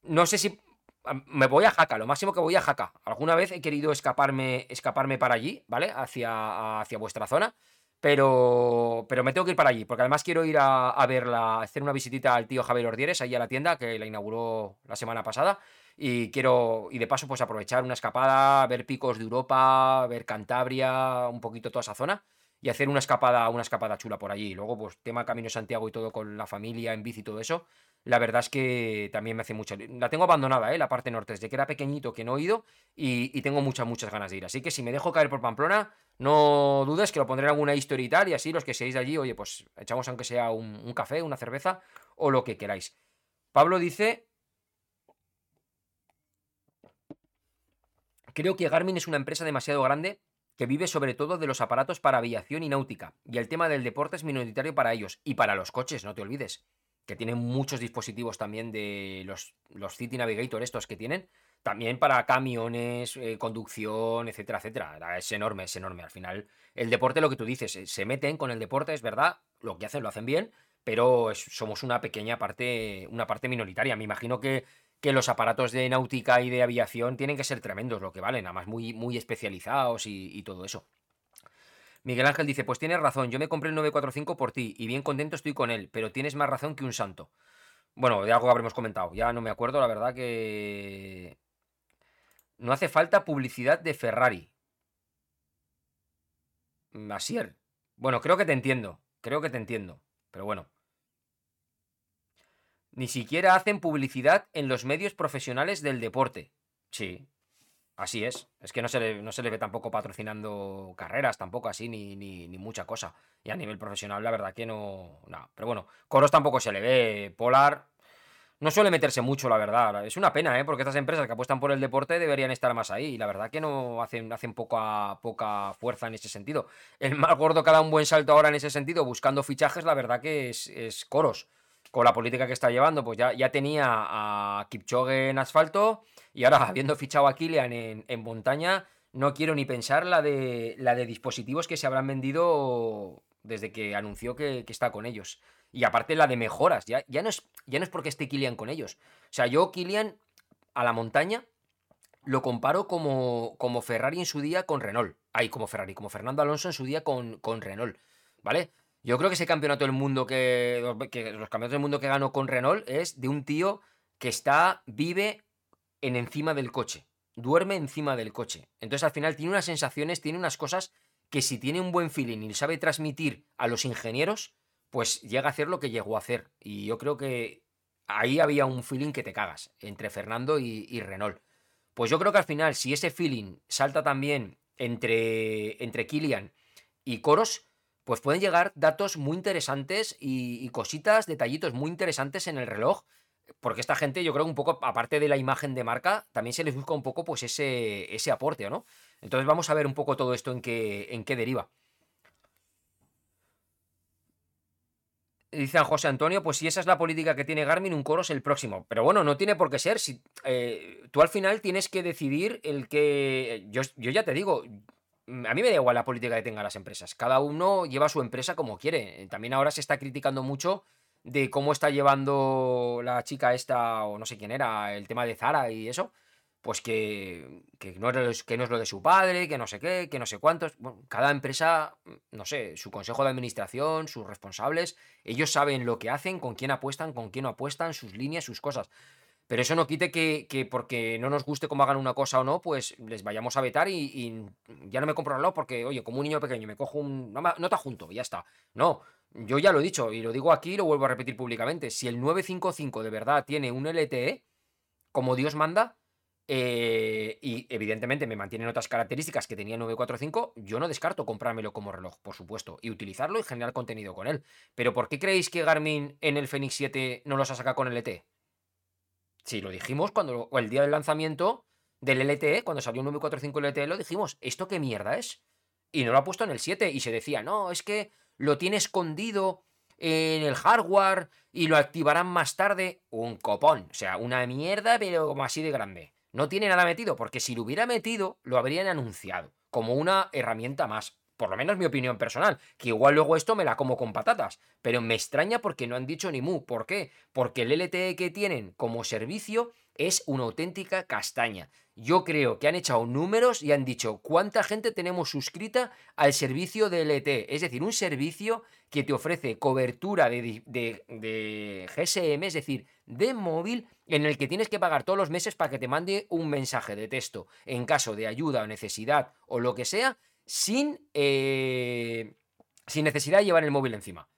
no sé si me voy a Jaca, lo máximo que voy a Jaca. Alguna vez he querido escaparme, escaparme para allí, ¿vale? Hacia, hacia vuestra zona. Pero, pero me tengo que ir para allí, porque además quiero ir a, verla, hacer una visitita al tío Javier Ordieres, ahí a la tienda, que la inauguró la semana pasada. Y quiero, y de paso, pues aprovechar una escapada, ver picos de Europa, ver Cantabria, un poquito toda esa zona y hacer una escapada, una escapada chula por allí. Luego, pues, tema Camino Santiago y todo con la familia en bici y todo eso. La verdad es que también me hace mucho. La tengo abandonada, ¿eh? La parte norte, desde que era pequeñito que no he ido y, tengo muchas, muchas ganas de ir. Así que si me dejo caer por Pamplona, no dudes que lo pondré en alguna historia y tal. Y así los que seáis allí, oye, pues echamos aunque sea un, un café, una cerveza o lo que queráis. Pablo dice. Creo que Garmin es una empresa demasiado grande que vive sobre todo de los aparatos para aviación y náutica, y el tema del deporte es minoritario para ellos, y para los coches, no te olvides, que tienen muchos dispositivos también de los, los City Navigator estos que tienen, también para camiones, eh, conducción, etcétera, etcétera. Es enorme, es enorme. Al final, el deporte, lo que tú dices, eh, se meten con el deporte, es verdad, lo que hacen lo hacen bien, pero somos una pequeña parte, una parte minoritaria. Me imagino que que los aparatos de náutica y de aviación tienen que ser tremendos lo que valen, nada más muy, muy especializados y, todo eso. Miguel Ángel dice, pues tienes razón, yo me compré el 945 por ti y bien contento estoy con él, pero tienes más razón que un santo. Bueno, de algo habremos comentado, ya no me acuerdo, la verdad que... No hace falta publicidad de Ferrari. Masier. Bueno, creo que te entiendo, creo que te entiendo, pero bueno. Ni siquiera hacen publicidad en los medios profesionales del deporte. Sí. Así es. Es que no se le, no se le ve tampoco patrocinando carreras, tampoco así, ni, ni, mucha cosa. Y a nivel profesional, la verdad que no. no. Pero bueno, Coros tampoco se le ve. Polar no suele meterse mucho, la verdad. Es una pena, ¿eh? Porque estas empresas que apuestan por el deporte deberían estar más ahí. Y la verdad que no hacen, hacen poca, poca fuerza en ese sentido. El más gordo que ha dado un buen salto ahora en ese sentido, buscando fichajes, la verdad que es, es Coros. Con la política que está llevando, pues ya, ya tenía a Kipchoge en asfalto y ahora, habiendo fichado a Kilian en, en montaña, no quiero ni pensar la de, la de dispositivos que se habrán vendido desde que anunció que, que está con ellos. Y aparte la de mejoras, ya, ya, no es, ya no es porque esté Kilian con ellos. O sea, yo Kilian a la montaña lo comparo como, como Ferrari en su día con Renault. Ay, como Ferrari, como Fernando Alonso en su día con, con Renault. ¿Vale? Yo creo que ese campeonato del mundo que, Los campeonatos del mundo que ganó con Renault es de un tío que está. vive en encima del coche. Duerme encima del coche. Entonces al final tiene unas sensaciones, tiene unas cosas que si tiene un buen feeling y sabe transmitir a los ingenieros, pues llega a hacer lo que llegó a hacer. Y yo creo que ahí había un feeling que te cagas entre Fernando y, y Renault. Pues yo creo que al final, si ese feeling salta también entre, entre Kilian y Coros, pues pueden llegar datos muy interesantes y, cositas, detallitos muy interesantes en el reloj. Porque esta gente, yo creo un poco, aparte de la imagen de marca, también se les busca un poco pues ese, ese aporte, ¿no? Entonces vamos a ver un poco todo esto en qué, en qué deriva. Dice José Antonio, pues si esa es la política que tiene Garmin, un coro es el próximo. Pero bueno, no tiene por qué ser. Si, eh, tú al final tienes que decidir el que. Yo, yo, ya te digo, a mí me da igual la política que tengan las empresas. Cada uno lleva su empresa como quiere. También ahora se está criticando mucho de cómo está llevando la chica esta, o no sé quién era, el tema de Zara y eso pues que, que, no es, que no es lo de su padre, que no sé qué, que no sé cuántos. Cada empresa, no sé, su consejo de administración, sus responsables, ellos saben lo que hacen, con quién apuestan, con quién no apuestan, sus líneas, sus cosas. Pero eso no quite que, que porque no nos guste cómo hagan una cosa o no, pues les vayamos a vetar y, ya no me compro el reloj porque, oye, como un niño pequeño me cojo un... No, no te junto, ya está. No, yo ya lo he dicho y lo digo aquí y lo vuelvo a repetir públicamente. Si el 955 de verdad tiene un LTE, como Dios manda, eh, y evidentemente me mantienen otras características que tenía 945, yo no descarto comprármelo como reloj, por supuesto, y utilizarlo y generar contenido con él. Pero ¿por qué creéis que Garmin en el Fenix 7 no los ha sacado con LTE? Sí, lo dijimos cuando el día del lanzamiento del LTE, cuando salió un 945 LTE, lo dijimos, ¿esto qué mierda es? Y no lo ha puesto en el 7 y se decía, no, es que lo tiene escondido en el hardware y lo activarán más tarde. Un copón, o sea, una mierda, pero como así de grande. No tiene nada metido, porque si lo hubiera metido, lo habrían anunciado como una herramienta más. Por lo menos mi opinión personal, que igual luego esto me la como con patatas. Pero me extraña porque no han dicho ni mu. ¿Por qué? Porque el LTE que tienen como servicio es una auténtica castaña. Yo creo que han echado números y han dicho cuánta gente tenemos suscrita al servicio de LTE. Es decir, un servicio que te ofrece cobertura de, de, de GSM, es decir, de móvil en el que tienes que pagar todos los meses para que te mande un mensaje de texto en caso de ayuda o necesidad o lo que sea, sin, eh, sin necesidad de llevar el móvil encima.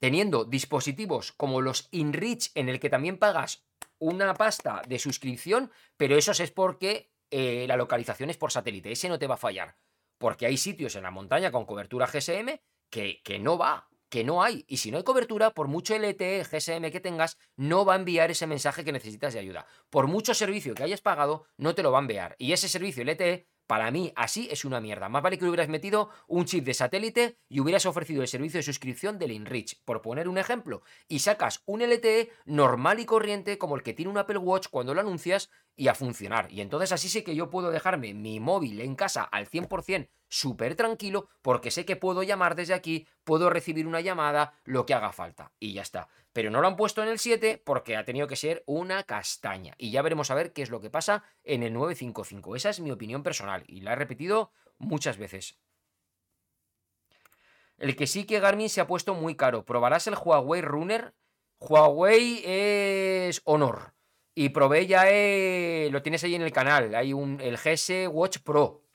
Teniendo dispositivos como los InReach, en el que también pagas una pasta de suscripción, pero eso es porque eh, la localización es por satélite, ese no te va a fallar. Porque hay sitios en la montaña con cobertura GSM que, que no va que no hay. Y si no hay cobertura, por mucho LTE, GSM que tengas, no va a enviar ese mensaje que necesitas de ayuda. Por mucho servicio que hayas pagado, no te lo va a enviar. Y ese servicio LTE para mí, así es una mierda. Más vale que hubieras metido un chip de satélite y hubieras ofrecido el servicio de suscripción del InReach, por poner un ejemplo. Y sacas un LTE normal y corriente como el que tiene un Apple Watch cuando lo anuncias y a funcionar. Y entonces así sí que yo puedo dejarme mi móvil en casa al 100% súper tranquilo porque sé que puedo llamar desde aquí, puedo recibir una llamada, lo que haga falta. Y ya está. Pero no lo han puesto en el 7 porque ha tenido que ser una castaña. Y ya veremos a ver qué es lo que pasa en el 955. Esa es mi opinión personal y la he repetido muchas veces. El que sí que Garmin se ha puesto muy caro. ¿Probarás el Huawei Runner? Huawei es Honor. Y probé ya, lo tienes ahí en el canal. Hay un, el GS Watch Pro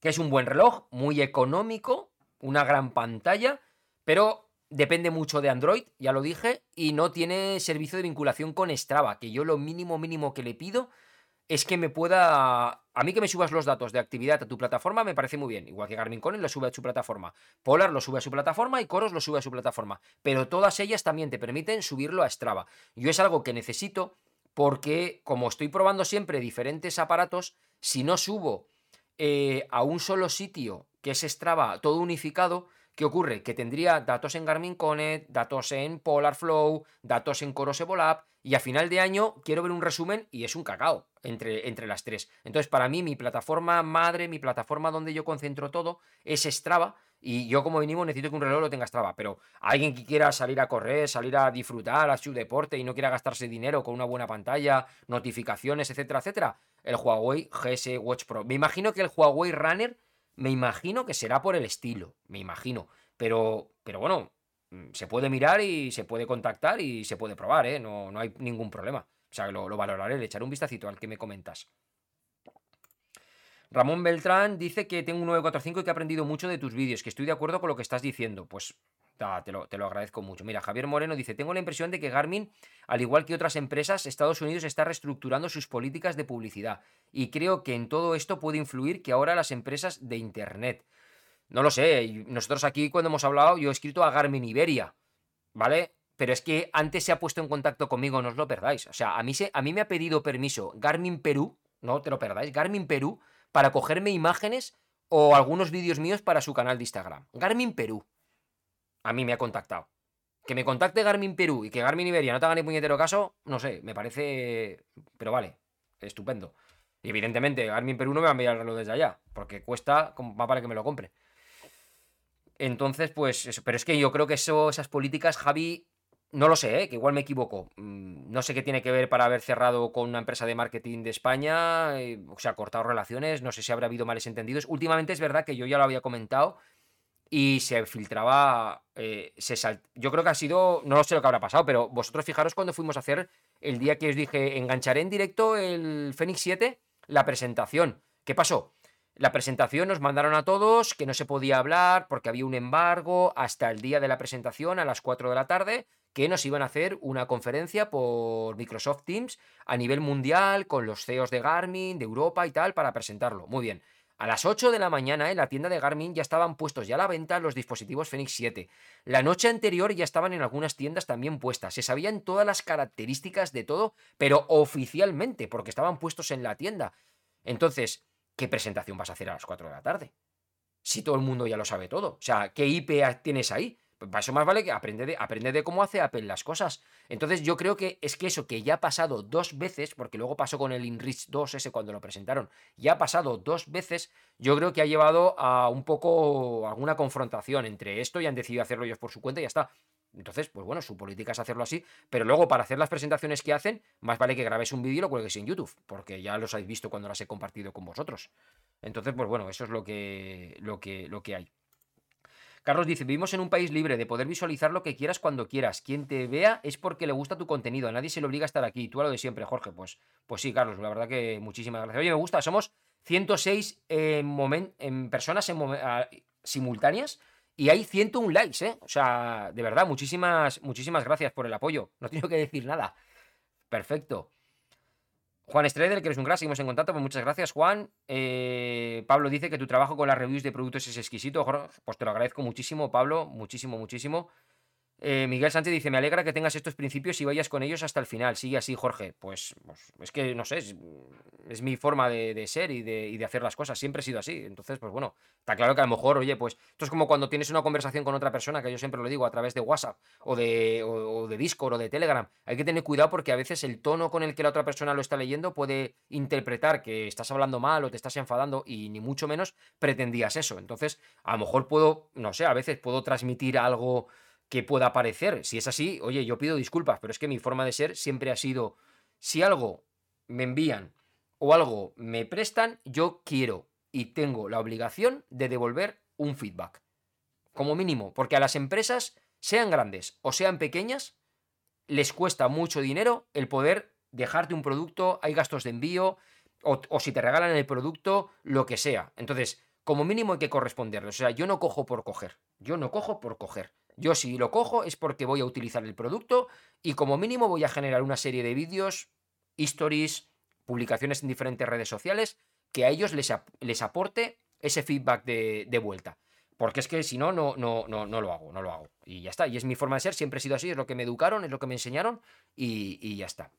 que es un buen reloj, muy económico, una gran pantalla, pero depende mucho de Android, ya lo dije, y no tiene servicio de vinculación con Strava, que yo lo mínimo mínimo que le pido es que me pueda... A mí que me subas los datos de actividad a tu plataforma me parece muy bien. Igual que Garmin Connect lo sube a su plataforma. Polar lo sube a su plataforma y Coros lo sube a su plataforma. Pero todas ellas también te permiten subirlo a Strava. Yo es algo que necesito porque como estoy probando siempre diferentes aparatos, si no subo eh, a un solo sitio, que es Strava, todo unificado, ¿Qué ocurre? Que tendría datos en Garmin Connect, datos en Polar Flow, datos en Coros Evolab, y a final de año quiero ver un resumen y es un cacao entre, entre las tres. Entonces, para mí, mi plataforma madre, mi plataforma donde yo concentro todo, es Strava, y yo como mínimo necesito que un reloj lo tenga Strava, pero alguien que quiera salir a correr, salir a disfrutar a su deporte y no quiera gastarse dinero con una buena pantalla, notificaciones, etcétera, etcétera, el Huawei GS Watch Pro. Me imagino que el Huawei Runner me imagino que será por el estilo, me imagino. Pero, pero bueno, mm, se puede mirar y se puede contactar y se puede probar, ¿eh? No, no hay ningún problema. O sea, lo, lo valoraré, le echaré un vistacito al que me comentas. Ramón Beltrán dice que tengo un 945 y que he aprendido mucho de tus vídeos, que estoy de acuerdo con lo que estás diciendo. Pues te, lo, te, lo, agradezco mucho. Mira, Javier Moreno dice, tengo la impresión de que Garmin, al igual que otras empresas, Estados Unidos está reestructurando sus políticas de publicidad. Y creo que en todo esto puede influir que ahora las empresas de Internet. No lo sé, nosotros aquí cuando hemos hablado, yo he escrito a Garmin Iberia, ¿vale? Pero es que antes se ha puesto en contacto conmigo, no os lo perdáis. O sea, a mí, se, a mí me ha pedido permiso Garmin Perú, no te lo perdáis, Garmin Perú, para cogerme imágenes o algunos vídeos míos para su canal de Instagram. Garmin Perú a mí me ha contactado. Que me contacte Garmin Perú y que Garmin Iberia no te haga ni puñetero caso, no sé, me parece. Pero vale, estupendo. Y evidentemente, Garmin Perú no me va a enviar el reloj desde allá, porque cuesta más para que me lo compre. Entonces, pues. Pero es que yo creo que eso, esas políticas, Javi, no lo sé, ¿eh? que igual me equivoco. Mm, no sé qué tiene que ver para haber cerrado con una empresa de marketing de España, eh, o sea, cortado relaciones, no sé si habrá habido males entendidos. Últimamente es verdad que yo ya lo había comentado y se filtraba, eh, se yo creo que ha sido, no sé lo que habrá pasado, pero vosotros fijaros cuando fuimos a hacer el día que os dije, engancharé en directo el Fenix 7, la presentación. ¿Qué pasó? La presentación nos mandaron a todos que no se podía hablar porque había un embargo hasta el día de la presentación a las 4 de la tarde que nos iban a hacer una conferencia por Microsoft Teams a nivel mundial con los CEOs de Garmin, de Europa y tal para presentarlo. Muy bien. A las 8 de la mañana en la tienda de Garmin ya estaban puestos ya a la venta los dispositivos Fenix 7. La noche anterior ya estaban en algunas tiendas también puestas. Se sabían todas las características de todo, pero oficialmente, porque estaban puestos en la tienda. Entonces, ¿qué presentación vas a hacer a las 4 de la tarde? Si todo el mundo ya lo sabe todo. O sea, ¿qué IP tienes ahí? Para eso más vale que aprende de, aprende de cómo hace Apple las cosas. Entonces yo creo que es que eso que ya ha pasado dos veces, porque luego pasó con el InReach 2 ese cuando lo presentaron, ya ha pasado dos veces, yo creo que ha llevado a un poco alguna confrontación entre esto y han decidido hacerlo ellos por su cuenta y ya está. Entonces, pues bueno, su política es hacerlo así, pero luego para hacer las presentaciones que hacen, más vale que grabéis un vídeo y lo cuelguéis en YouTube, porque ya los habéis visto cuando las he compartido con vosotros. Entonces, pues bueno, eso es lo que, lo que, lo que hay. Carlos dice, vivimos en un país libre de poder visualizar lo que quieras cuando quieras. Quien te vea es porque le gusta tu contenido. A nadie se le obliga a estar aquí. Tú a lo de siempre, Jorge. Pues, pues sí, Carlos, la verdad que muchísimas gracias. Oye, me gusta. Somos 106 en, en personas en simultáneas y hay 101 likes, ¿eh? O sea, de verdad, muchísimas, muchísimas gracias por el apoyo. No tengo que decir nada. Perfecto. Juan Estreder, que eres un gran, seguimos en contacto, pues muchas gracias, Juan. Eh, Pablo dice que tu trabajo con las reviews de productos es exquisito. Pues te lo agradezco muchísimo, Pablo, muchísimo, muchísimo. Eh, Miguel Sánchez dice, me alegra que tengas estos principios y vayas con ellos hasta el final. Sigue así, Jorge. Pues, pues es que, no sé, es, mi forma de, ser y de, hacer las cosas. Siempre he sido así. Entonces, pues bueno, está claro que a lo mejor, oye, pues esto es como cuando tienes una conversación con otra persona, que yo siempre lo digo, a través de WhatsApp o de, o de Discord o de Telegram. Hay que tener cuidado porque a veces el tono con el que la otra persona lo está leyendo puede interpretar que estás hablando mal o te estás enfadando y ni mucho menos pretendías eso. Entonces, a lo mejor puedo, no sé, a veces puedo transmitir algo que pueda parecer. Si es así, oye, yo pido disculpas, pero es que mi forma de ser siempre ha sido, si algo me envían o algo me prestan, yo quiero y tengo la obligación de devolver un feedback. Como mínimo, porque a las empresas, sean grandes o sean pequeñas, les cuesta mucho dinero el poder dejarte un producto, hay gastos de envío, o, o si te regalan el producto, lo que sea. Entonces, como mínimo hay que corresponderlo. O sea, yo no cojo por coger. Yo no cojo por coger. Yo si lo cojo es porque voy a utilizar el producto y como mínimo voy a generar una serie de vídeos, stories, publicaciones en diferentes redes sociales, que a ellos les, les aporte ese feedback de, vuelta. Porque es que si no, no, no, no, no lo hago, no lo hago. Y ya está. Y es mi forma de ser, siempre he sido así, es lo que me educaron, es lo que me enseñaron y, y ya está.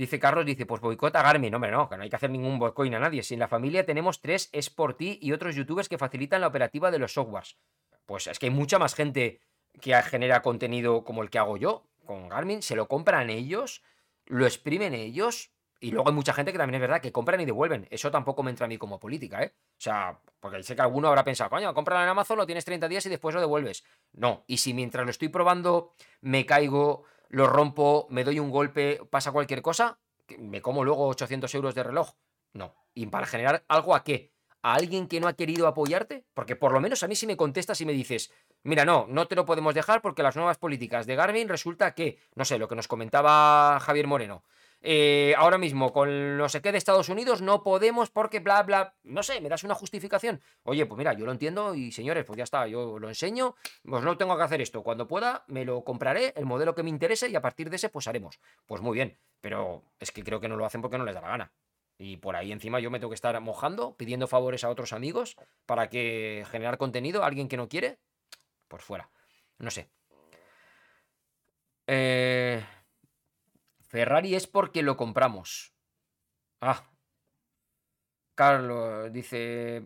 Dice Carlos, dice, pues boicota Garmin. Hombre, no, que no hay que hacer ningún boicot a nadie. Si en la familia tenemos tres, es por ti y otros youtubers que facilitan la operativa de los softwares. Pues es que hay mucha más gente que genera contenido como el que hago yo con Garmin. Se lo compran ellos, lo exprimen ellos. Y luego hay mucha gente que también es verdad que compran y devuelven. Eso tampoco me entra a mí como política, ¿eh? O sea, porque sé que alguno habrá pensado, coño, cómpralo en Amazon, lo tienes 30 días y después lo devuelves. No, y si mientras lo estoy probando me caigo, lo rompo, me doy un golpe, pasa cualquier cosa, me como luego 800 euros de reloj. No. ¿Y para generar algo a qué? ¿A alguien que no ha querido apoyarte? Porque por lo menos a mí si me contestas y me dices, mira, no, no te lo podemos dejar porque las nuevas políticas de Garmin resulta que, no sé, lo que nos comentaba Javier Moreno, eh, ahora mismo con no sé qué de Estados Unidos no podemos porque bla, bla, no sé, me das una justificación. Oye, pues mira, yo lo entiendo y señores, pues ya está, yo lo enseño, pues no tengo que hacer esto. Cuando pueda, me lo compraré, el modelo que me interese y a partir de ese, pues haremos. Pues muy bien, pero es que creo que no lo hacen porque no les da la gana. Y por ahí encima yo me tengo que estar mojando, pidiendo favores a otros amigos para que generar contenido a alguien que no quiere, pues fuera. No sé. Eh... Ferrari es porque lo compramos. Ah. Carlos dice.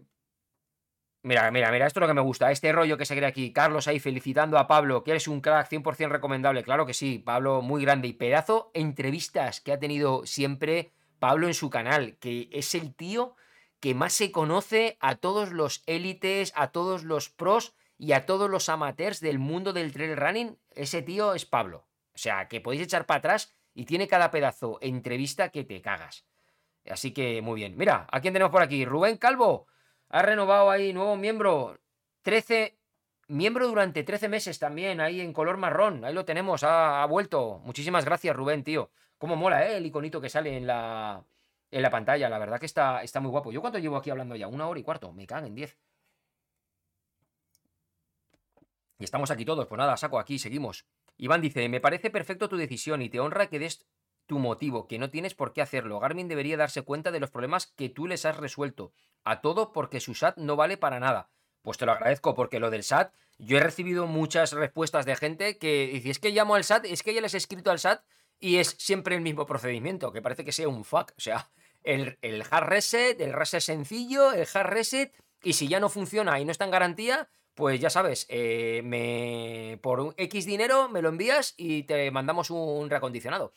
Mira, mira, mira, esto es lo que me gusta. Este rollo que se crea aquí. Carlos ahí felicitando a Pablo, que eres un crack 100% recomendable. Claro que sí, Pablo muy grande. Y pedazo entrevistas que ha tenido siempre Pablo en su canal, que es el tío que más se conoce a todos los élites, a todos los pros y a todos los amateurs del mundo del trail running. Ese tío es Pablo. O sea, que podéis echar para atrás y tiene cada pedazo entrevista que te cagas. Así que muy bien. Mira, ¿a quién tenemos por aquí? Rubén Calvo. Ha renovado ahí, nuevo miembro. 13. Miembro durante 13 meses también, ahí en color marrón. Ahí lo tenemos, ha, vuelto. Muchísimas gracias, Rubén, tío. Cómo mola, ¿eh? El iconito que sale en la, en la pantalla. La verdad que está, está muy guapo. ¿Yo cuánto llevo aquí hablando ya? Una hora y cuarto. Me cagan en 10. Y estamos aquí todos. Pues nada, saco aquí, seguimos. Iván dice, me parece perfecto tu decisión y te honra que des tu motivo, que no tienes por qué hacerlo. Garmin debería darse cuenta de los problemas que tú les has resuelto. A todo porque su SAT no vale para nada. Pues te lo agradezco porque lo del SAT, yo he recibido muchas respuestas de gente que dice, es que llamo al SAT, es que ya les he escrito al SAT y es siempre el mismo procedimiento, que parece que sea un fuck. O sea, el, el hard reset, el reset sencillo, el hard reset, y si ya no funciona y no está en garantía, pues ya sabes, eh, me, por un X dinero me lo envías y te mandamos un reacondicionado.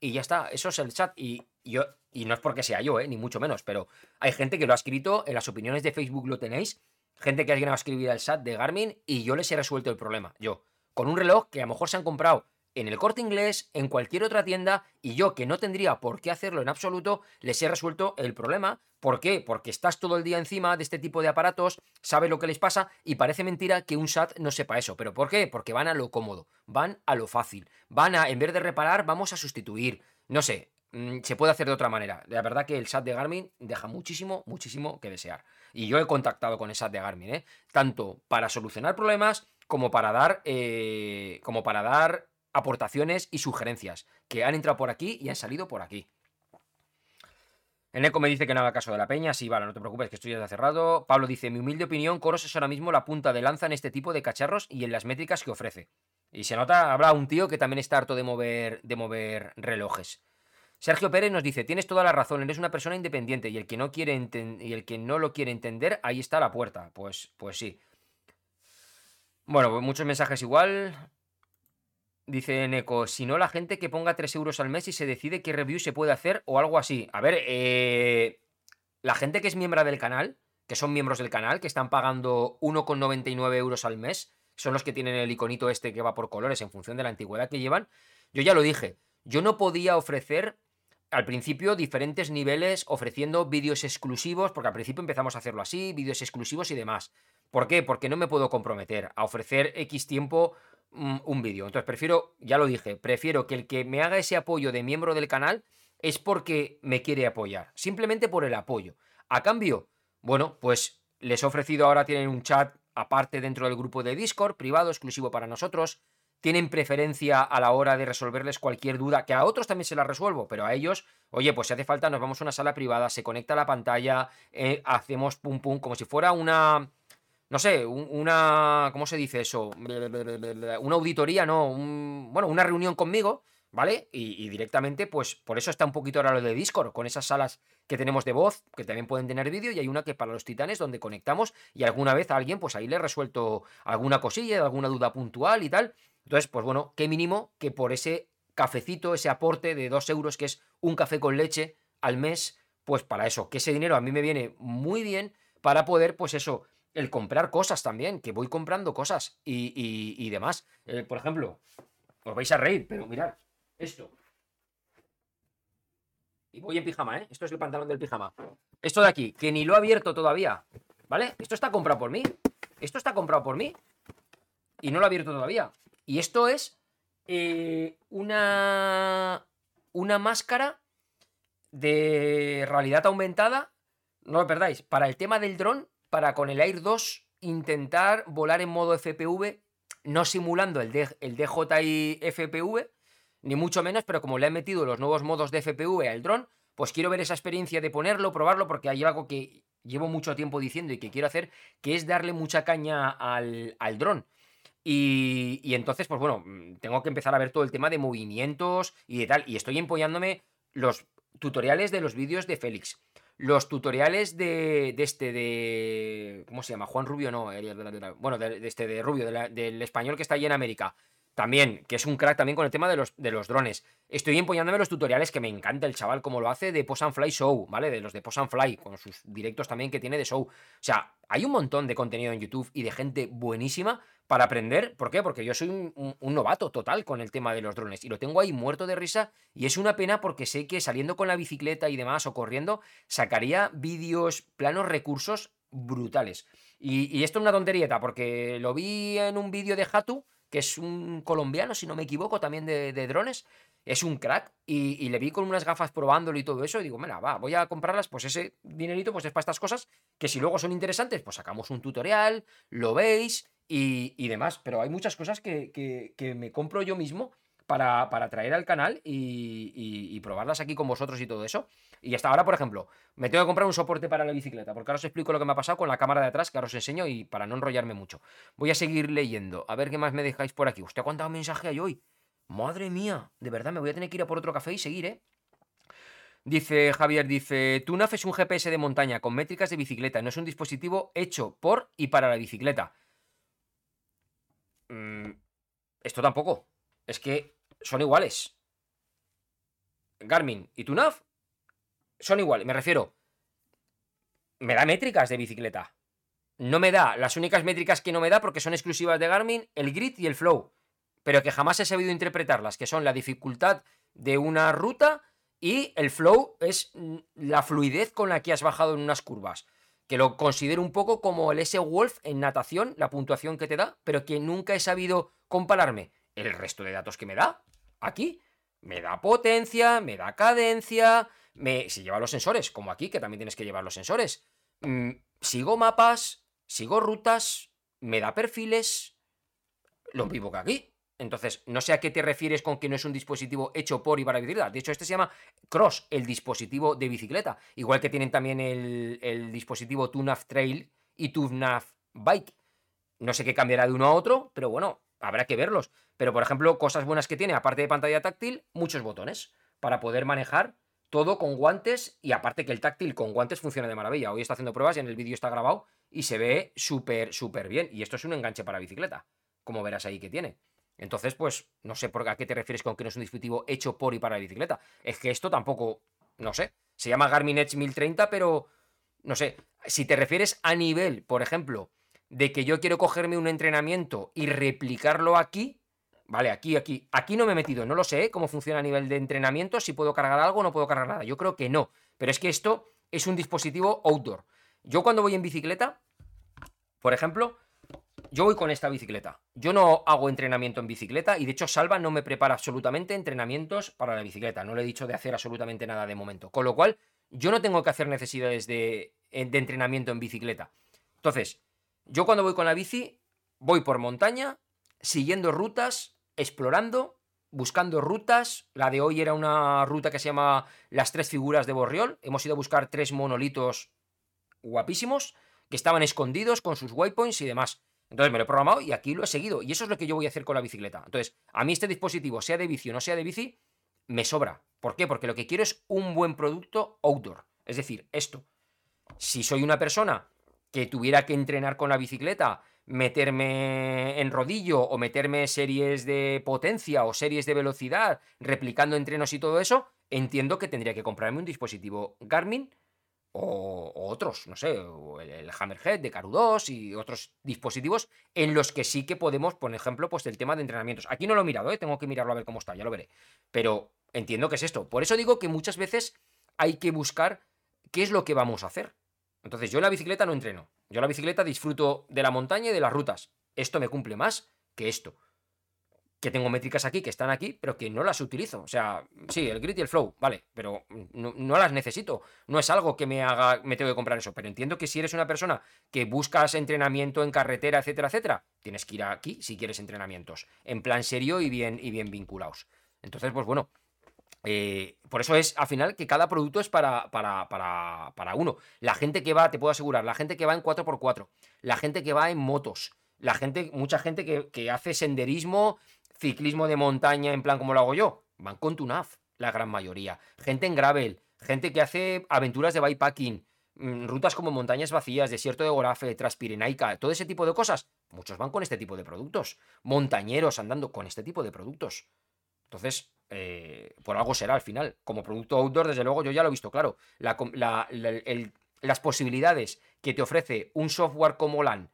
Y ya está, eso es el chat. Y, yo, y no es porque sea yo, eh, ni mucho menos, pero hay gente que lo ha escrito, en las opiniones de Facebook lo tenéis, gente que alguien ha escrito al chat de Garmin y yo les he resuelto el problema. Yo, con un reloj que a lo mejor se han comprado en el corte inglés, en cualquier otra tienda, y yo que no tendría por qué hacerlo en absoluto, les he resuelto el problema. ¿Por qué? Porque estás todo el día encima de este tipo de aparatos, sabes lo que les pasa y parece mentira que un SAT no sepa eso. ¿Pero por qué? Porque van a lo cómodo, van a lo fácil, van a, en vez de reparar, vamos a sustituir. No sé, mm, se puede hacer de otra manera. La verdad que el SAT de Garmin deja muchísimo, muchísimo que desear. Y yo he contactado con el SAT de Garmin, ¿eh? Tanto para solucionar problemas como para dar, eh, como para dar aportaciones y sugerencias que han entrado por aquí y han salido por aquí. Eneco me dice que no caso de la peña. Sí, vale, no te preocupes, que estoy ya cerrado. Pablo dice: Mi humilde opinión, Coros es ahora mismo la punta de lanza en este tipo de cacharros y en las métricas que ofrece. Y se nota, habrá un tío que también está harto de mover, de mover relojes. Sergio Pérez nos dice: Tienes toda la razón, eres una persona independiente y el que no quiere y el que no lo quiere entender, ahí está la puerta. Pues, pues sí. Bueno, pues muchos mensajes igual. Dice Neko, si no la gente que ponga 3 euros al mes y se decide qué review se puede hacer o algo así. A ver, eh, la gente que es miembro del canal, que son miembros del canal, que están pagando 1,99 euros al mes, son los que tienen el iconito este que va por colores en función de la antigüedad que llevan. Yo ya lo dije, yo no podía ofrecer al principio diferentes niveles ofreciendo vídeos exclusivos, porque al principio empezamos a hacerlo así, vídeos exclusivos y demás. ¿Por qué? Porque no me puedo comprometer a ofrecer X tiempo un vídeo. Entonces prefiero, ya lo dije, prefiero que el que me haga ese apoyo de miembro del canal es porque me quiere apoyar, simplemente por el apoyo. A cambio, bueno, pues les he ofrecido ahora tienen un chat aparte dentro del grupo de Discord, privado, exclusivo para nosotros. tienen preferencia a la hora de resolverles cualquier duda, que a otros también se la resuelvo, pero a ellos, oye, pues si hace falta, nos vamos a una sala privada, se conecta la pantalla, eh, hacemos pum pum, como si fuera una, no sé, una, ¿cómo se dice eso? Una auditoría, no, bueno, una reunión conmigo, ¿vale? Y, directamente, pues por eso está un poquito ahora lo de Discord, con esas salas que tenemos de voz, que también pueden tener vídeo, y hay una que para los titanes donde conectamos y alguna vez a alguien, pues ahí le he resuelto alguna cosilla, alguna duda puntual y tal. Entonces, pues bueno, qué mínimo que por ese cafecito, ese aporte de dos euros, que es un café con leche al mes, pues para eso, que ese dinero a mí me viene muy bien para poder, pues eso, el comprar cosas también, que voy comprando cosas y, demás. Eh, por ejemplo, os vais a reír, pero mirad, esto. Y voy en pijama, ¿eh? Esto es el pantalón del pijama. Esto de aquí, que ni lo he abierto todavía, ¿vale? Esto está comprado por mí. Esto está comprado por mí. Y no lo he abierto todavía. Y esto es eh, una, una máscara de realidad aumentada. No lo perdáis. Para el tema del dron, para con el Air 2 intentar volar en modo FPV, no simulando el, DJI FPV, ni mucho menos, pero como le han metido los nuevos modos de FPV al dron, pues quiero ver esa experiencia de ponerlo, probarlo, porque hay algo que llevo mucho tiempo diciendo y que quiero hacer, que es darle mucha caña al, dron. Y, entonces, pues bueno, tengo que empezar a ver todo el tema de movimientos y de tal. Y estoy empoñándome los tutoriales de los vídeos de Félix. Los tutoriales de, este, de... ¿Cómo se llama? Juan Rubio, no. bueno, de, este, de Rubio, del español que está allí en América. También, que es un crack también con el tema de los, de los drones. Estoy empoñándome los tutoriales que me encanta el chaval como lo hace de Pose and Fly Show, ¿vale? De los de Pose and Fly, con sus directos también que tiene de show. O sea, hay un montón de contenido en YouTube y de gente buenísima para aprender. ¿Por qué? Porque yo soy un, novato total con el tema de los drones y lo tengo ahí muerto de risa y es una pena porque sé que saliendo con la bicicleta y demás o corriendo sacaría vídeos, planos, recursos brutales. Y, esto es una tonterieta porque lo vi en un vídeo de Hatu que es un colombiano, si no me equivoco, también de, drones. Es un crack. Y, le vi con unas gafas probándolo y todo eso. Y digo, mira, va, voy a comprarlas. Pues ese dinerito, pues es para estas cosas. Que si luego son interesantes, pues sacamos un tutorial, lo veis y, demás. Pero hay muchas cosas que, que me compro yo mismo para, traer al canal y, probarlas aquí con vosotros y todo eso. Y hasta ahora, por ejemplo, me tengo que comprar un soporte para la bicicleta, porque ahora os explico lo que me ha pasado con la cámara de atrás, que ahora os enseño y para no enrollarme mucho. Voy a seguir leyendo, a ver qué más me dejáis por aquí. ¿Usted cuánto mensaje hay hoy? Madre mía, de verdad me voy a tener que ir a por otro café y seguir, ¿eh? Dice Javier, dice, TUNAF es un GPS de montaña con métricas de bicicleta, no es un dispositivo hecho por y para la bicicleta. Mm, esto tampoco. Es que son iguales. Garmin y TUNAF son iguales. Me refiero, me da métricas de bicicleta. No me da, las únicas métricas que no me da porque son exclusivas de Garmin, el grid y el flow. Pero que jamás he sabido interpretarlas, que son la dificultad de una ruta y el flow es la fluidez con la que has bajado en unas curvas. Que lo considero un poco como el S-Wolf en natación, la puntuación que te da, pero que nunca he sabido compararme el resto de datos que me da aquí. Me da potencia, me da cadencia, me... si lleva los sensores, como aquí, que también tienes que llevar los sensores. Mm, sigo mapas, sigo rutas, me da perfiles, lo mismo que aquí. Entonces, no sé a qué te refieres con que no es un dispositivo hecho por y para bicicleta. De hecho, este se llama Cross, el dispositivo de bicicleta. Igual que tienen también el, dispositivo TUNAF Trail y TUNAF Bike. No sé qué cambiará de uno a otro, pero bueno, habrá que verlos. Pero, por ejemplo, cosas buenas que tiene, aparte de pantalla táctil, muchos botones para poder manejar todo con guantes y aparte que el táctil con guantes funciona de maravilla. Hoy está haciendo pruebas y en el vídeo está grabado y se ve súper, súper bien. Y esto es un enganche para bicicleta, como verás ahí que tiene. Entonces, pues, no sé por a qué te refieres con que no es un dispositivo hecho por y para la bicicleta. Es que esto tampoco, no sé. Se llama Garmin Edge 1030, pero, no sé. Si te refieres a nivel, por ejemplo, de que yo quiero cogerme un entrenamiento y replicarlo aquí, vale, aquí, aquí, aquí no me he metido, no lo sé ¿eh? cómo funciona a nivel de entrenamiento, si puedo cargar algo no puedo cargar nada, yo creo que no, pero es que esto es un dispositivo outdoor. Yo cuando voy en bicicleta, por ejemplo, yo voy con esta bicicleta. Yo no hago entrenamiento en bicicleta y de hecho Salva no me prepara absolutamente entrenamientos para la bicicleta. No le he dicho de hacer absolutamente nada de momento. Con lo cual, yo no tengo que hacer necesidades de, de entrenamiento en bicicleta. Entonces, yo cuando voy con la bici, voy por montaña, siguiendo rutas explorando, buscando rutas. La de hoy era una ruta que se llama Las tres figuras de Borriol. Hemos ido a buscar tres monolitos guapísimos que estaban escondidos con sus waypoints y demás. Entonces me lo he programado y aquí lo he seguido. Y eso es lo que yo voy a hacer con la bicicleta. Entonces, a mí este dispositivo, sea de bici o no sea de bici, me sobra. ¿Por qué? Porque lo que quiero es un buen producto outdoor. Es decir, esto. Si soy una persona que tuviera que entrenar con la bicicleta, meterme en rodillo o meterme series de potencia o series de velocidad, replicando entrenos y todo eso, entiendo que tendría que comprarme un dispositivo Garmin o, otros, no sé, el, Hammerhead de Caru 2 y otros dispositivos en los que sí que podemos, por ejemplo, pues el tema de entrenamientos. Aquí no lo he mirado, ¿eh? tengo que mirarlo a ver cómo está, ya lo veré. Pero entiendo que es esto. Por eso digo que muchas veces hay que buscar qué es lo que vamos a hacer. Entonces, yo en la bicicleta no entreno. Yo en la bicicleta disfruto de la montaña y de las rutas. Esto me cumple más que esto que tengo métricas aquí que están aquí, pero que no las utilizo. O sea, sí, el grit y el flow, vale, pero no, las necesito. No es algo que me haga, me tengo que comprar eso. Pero entiendo que si eres una persona que buscas entrenamiento en carretera, etcétera, etcétera, tienes que ir aquí si quieres entrenamientos. En plan serio y bien, y bien vinculados. Entonces, pues bueno. Eh, por eso es al final que cada producto es para, para, para, para uno. La gente que va, te puedo asegurar, la gente que va en 4x4, la gente que va en motos, la gente, mucha gente que, que hace senderismo ciclismo de montaña en plan como lo hago yo, van con Tunaf, la gran mayoría. Gente en gravel, gente que hace aventuras de bikepacking, mm, rutas como montañas vacías, desierto de Gorafe, Transpirenaica, todo ese tipo de cosas. Muchos van con este tipo de productos. Montañeros andando con este tipo de productos. Entonces, eh, por algo será al final. Como producto outdoor, desde luego, yo ya lo he visto claro. las posibilidades que te ofrece un software como LAN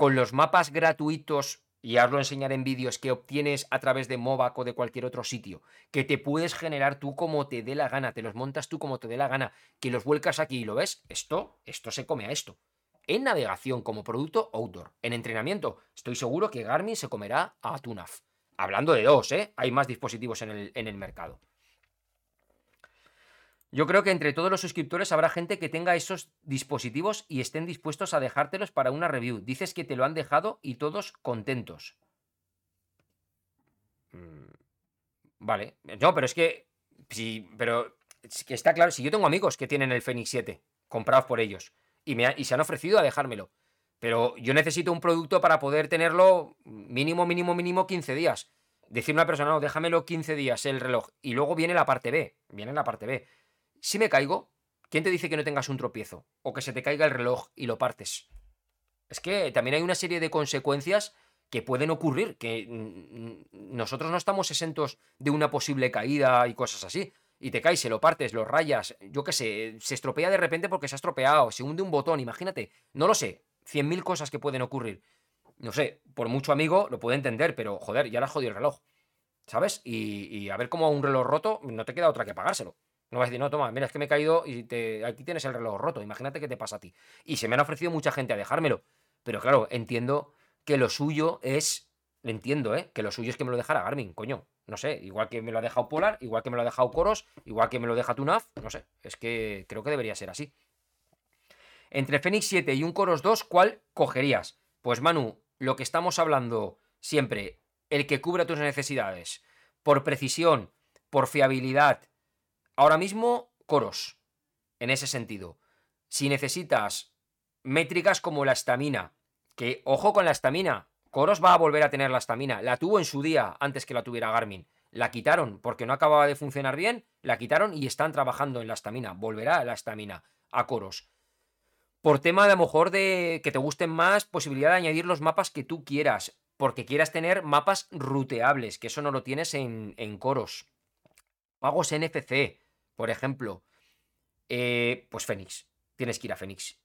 con los mapas gratuitos y os lo enseñaré en vídeos que obtienes a través de Movac o de cualquier otro sitio, que te puedes generar tú como te dé la gana, te los montas tú como te dé la gana, que los vuelcas aquí y lo ves, esto, esto se come a esto. En navegación como producto outdoor, en entrenamiento, estoy seguro que Garmin se comerá a Tunaf. Hablando de dos, ¿eh? Hay más dispositivos en el, en el mercado. Yo creo que entre todos los suscriptores habrá gente que tenga esos dispositivos y estén dispuestos a dejártelos para una review. Dices que te lo han dejado y todos contentos. Mm, vale. No, pero es que. Sí, pero. Que está claro. Si yo tengo amigos que tienen el Fenix 7 comprados por ellos y se han ofrecido a dejármelo. Pero yo necesito un producto para poder tenerlo mínimo, mínimo, mínimo 15 días. Decir a una persona, no, déjamelo 15 días el reloj. Y luego viene la parte B. Viene la parte B. Si me caigo, ¿quién te dice que no tengas un tropiezo? O que se te caiga el reloj y lo partes. Es que también hay una serie de consecuencias que pueden ocurrir, que nosotros no estamos exentos de una posible caída y cosas así. Y te caes, se lo partes, lo rayas, yo qué sé, se estropea de repente porque se ha estropeado, se hunde un botón, imagínate, no lo sé, cien mil cosas que pueden ocurrir. No sé, por mucho amigo lo puede entender, pero joder, ya le has jodido el reloj, ¿sabes? Y, y a ver cómo un reloj roto, no te queda otra que pagárselo. No vas a decir, no, toma, mira, es que me he caído y te... aquí tienes el reloj roto. Imagínate qué te pasa a ti. Y se me han ofrecido mucha gente a dejármelo. Pero claro, entiendo que lo suyo es. Entiendo, ¿eh? Que lo suyo es que me lo dejara Garmin, coño. No sé, igual que me lo ha dejado Polar, igual que me lo ha dejado Coros, igual que me lo deja Tunaf, no sé. Es que creo que debería ser así. Entre Fenix 7 y un Coros 2, ¿cuál cogerías? Pues Manu, lo que estamos hablando siempre, el que cubra tus necesidades, por precisión, por fiabilidad, Ahora mismo, coros, en ese sentido. Si necesitas métricas como la estamina, que ojo con la estamina, Coros va a volver a tener la estamina. La tuvo en su día antes que la tuviera Garmin. La quitaron porque no acababa de funcionar bien, la quitaron y están trabajando en la estamina. Volverá la estamina a Coros. Por tema de a lo mejor de que te gusten más, posibilidad de añadir los mapas que tú quieras, porque quieras tener mapas ruteables, que eso no lo tienes en, en Coros. Pagos NFC, por ejemplo, eh, pues Fénix. Tienes que ir a Fénix.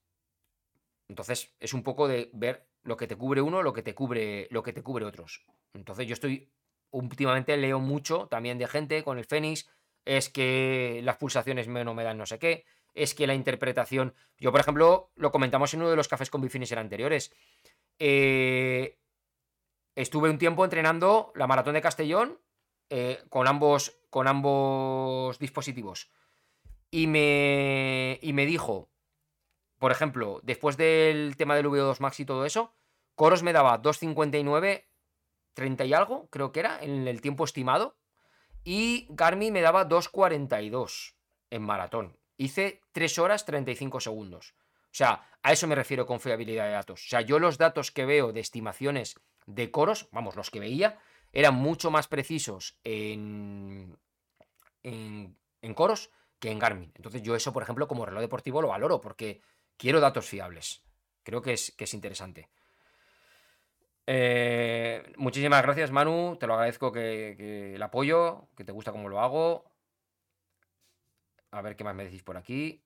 Entonces, es un poco de ver lo que te cubre uno, lo que te cubre, lo que te cubre otros. Entonces, yo estoy. Últimamente leo mucho también de gente con el Fénix. Es que las pulsaciones no me dan no sé qué. Es que la interpretación. Yo, por ejemplo, lo comentamos en uno de los cafés con Bifinisher anteriores. Eh, estuve un tiempo entrenando la maratón de Castellón eh, con, ambos, con ambos dispositivos. Y me, y me dijo, por ejemplo, después del tema del V2 Max y todo eso, Coros me daba 2.59 2.30 y algo, creo que era, en el tiempo estimado. Y Garmin me daba 2.42 en maratón. Hice 3 horas 35 segundos. O sea, a eso me refiero con fiabilidad de datos. O sea, yo los datos que veo de estimaciones de coros, vamos, los que veía, eran mucho más precisos en, en, coros que en Garmin. Entonces yo eso, por ejemplo, como reloj deportivo lo valoro porque quiero datos fiables. Creo que es, que es interesante. Eh, muchísimas gracias, Manu. Te lo agradezco que, el apoyo, que te gusta cómo lo hago. A ver qué más me decís por aquí.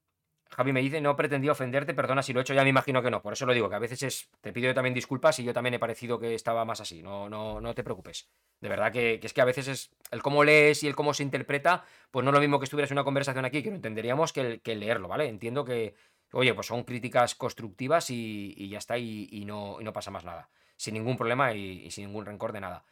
Javi me dice, no pretendía ofenderte, perdona si lo he hecho, ya me imagino que no. Por eso lo digo, que a veces es. Te pido yo también disculpas y yo también he parecido que estaba más así. No, no, no te preocupes. De verdad que, es que a veces es. El cómo lees y el cómo se interpreta, pues no es lo mismo que estuvieras en una conversación aquí, que lo entenderíamos que que leerlo, ¿vale? Entiendo que, oye, pues son críticas constructivas y, ya está, y, no, no, pasa más nada. Sin ningún problema y, sin ningún rencor de nada.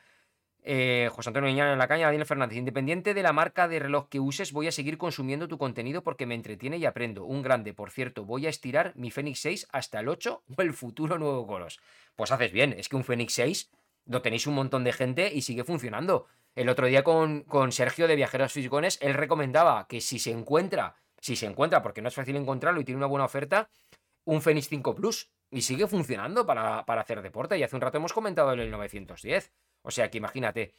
Eh, José Antonio Niñana en la caña, Daniel Fernández. Independiente de la marca de reloj que uses, voy a seguir consumiendo tu contenido porque me entretiene y aprendo. Un grande, por cierto, voy a estirar mi Fenix 6 hasta el 8 o el futuro nuevo Coros. Pues haces bien, es que un Fenix 6 lo tenéis un montón de gente y sigue funcionando. El otro día con, con Sergio de Viajeros Fisicones, él recomendaba que si se encuentra si se encuentra, porque no es fácil encontrarlo y tiene una buena oferta, un Fenix 5 Plus. Y sigue funcionando para, hacer deporte. Y hace un rato hemos comentado en el 910. O sea que imagínate.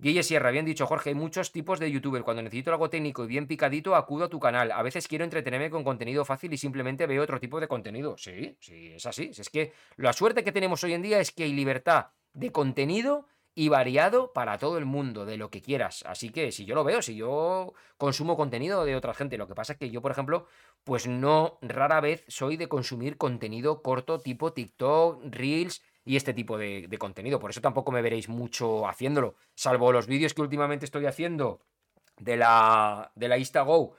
Guille Sierra, bien dicho, Jorge, hay muchos tipos de youtuber. Cuando necesito algo técnico y bien picadito, acudo a tu canal. A veces quiero entretenerme con contenido fácil y simplemente veo otro tipo de contenido. Sí, sí, es así. Es que la suerte que tenemos hoy en día es que hay libertad de contenido y variado para todo el mundo, de lo que quieras. Así que si yo lo veo, si yo consumo contenido de otra gente, lo que pasa es que yo, por ejemplo, pues no, rara vez soy de consumir contenido corto tipo TikTok, Reels y este tipo de, contenido. Por eso tampoco me veréis mucho haciéndolo, salvo los vídeos que últimamente estoy haciendo de la, de la Instago.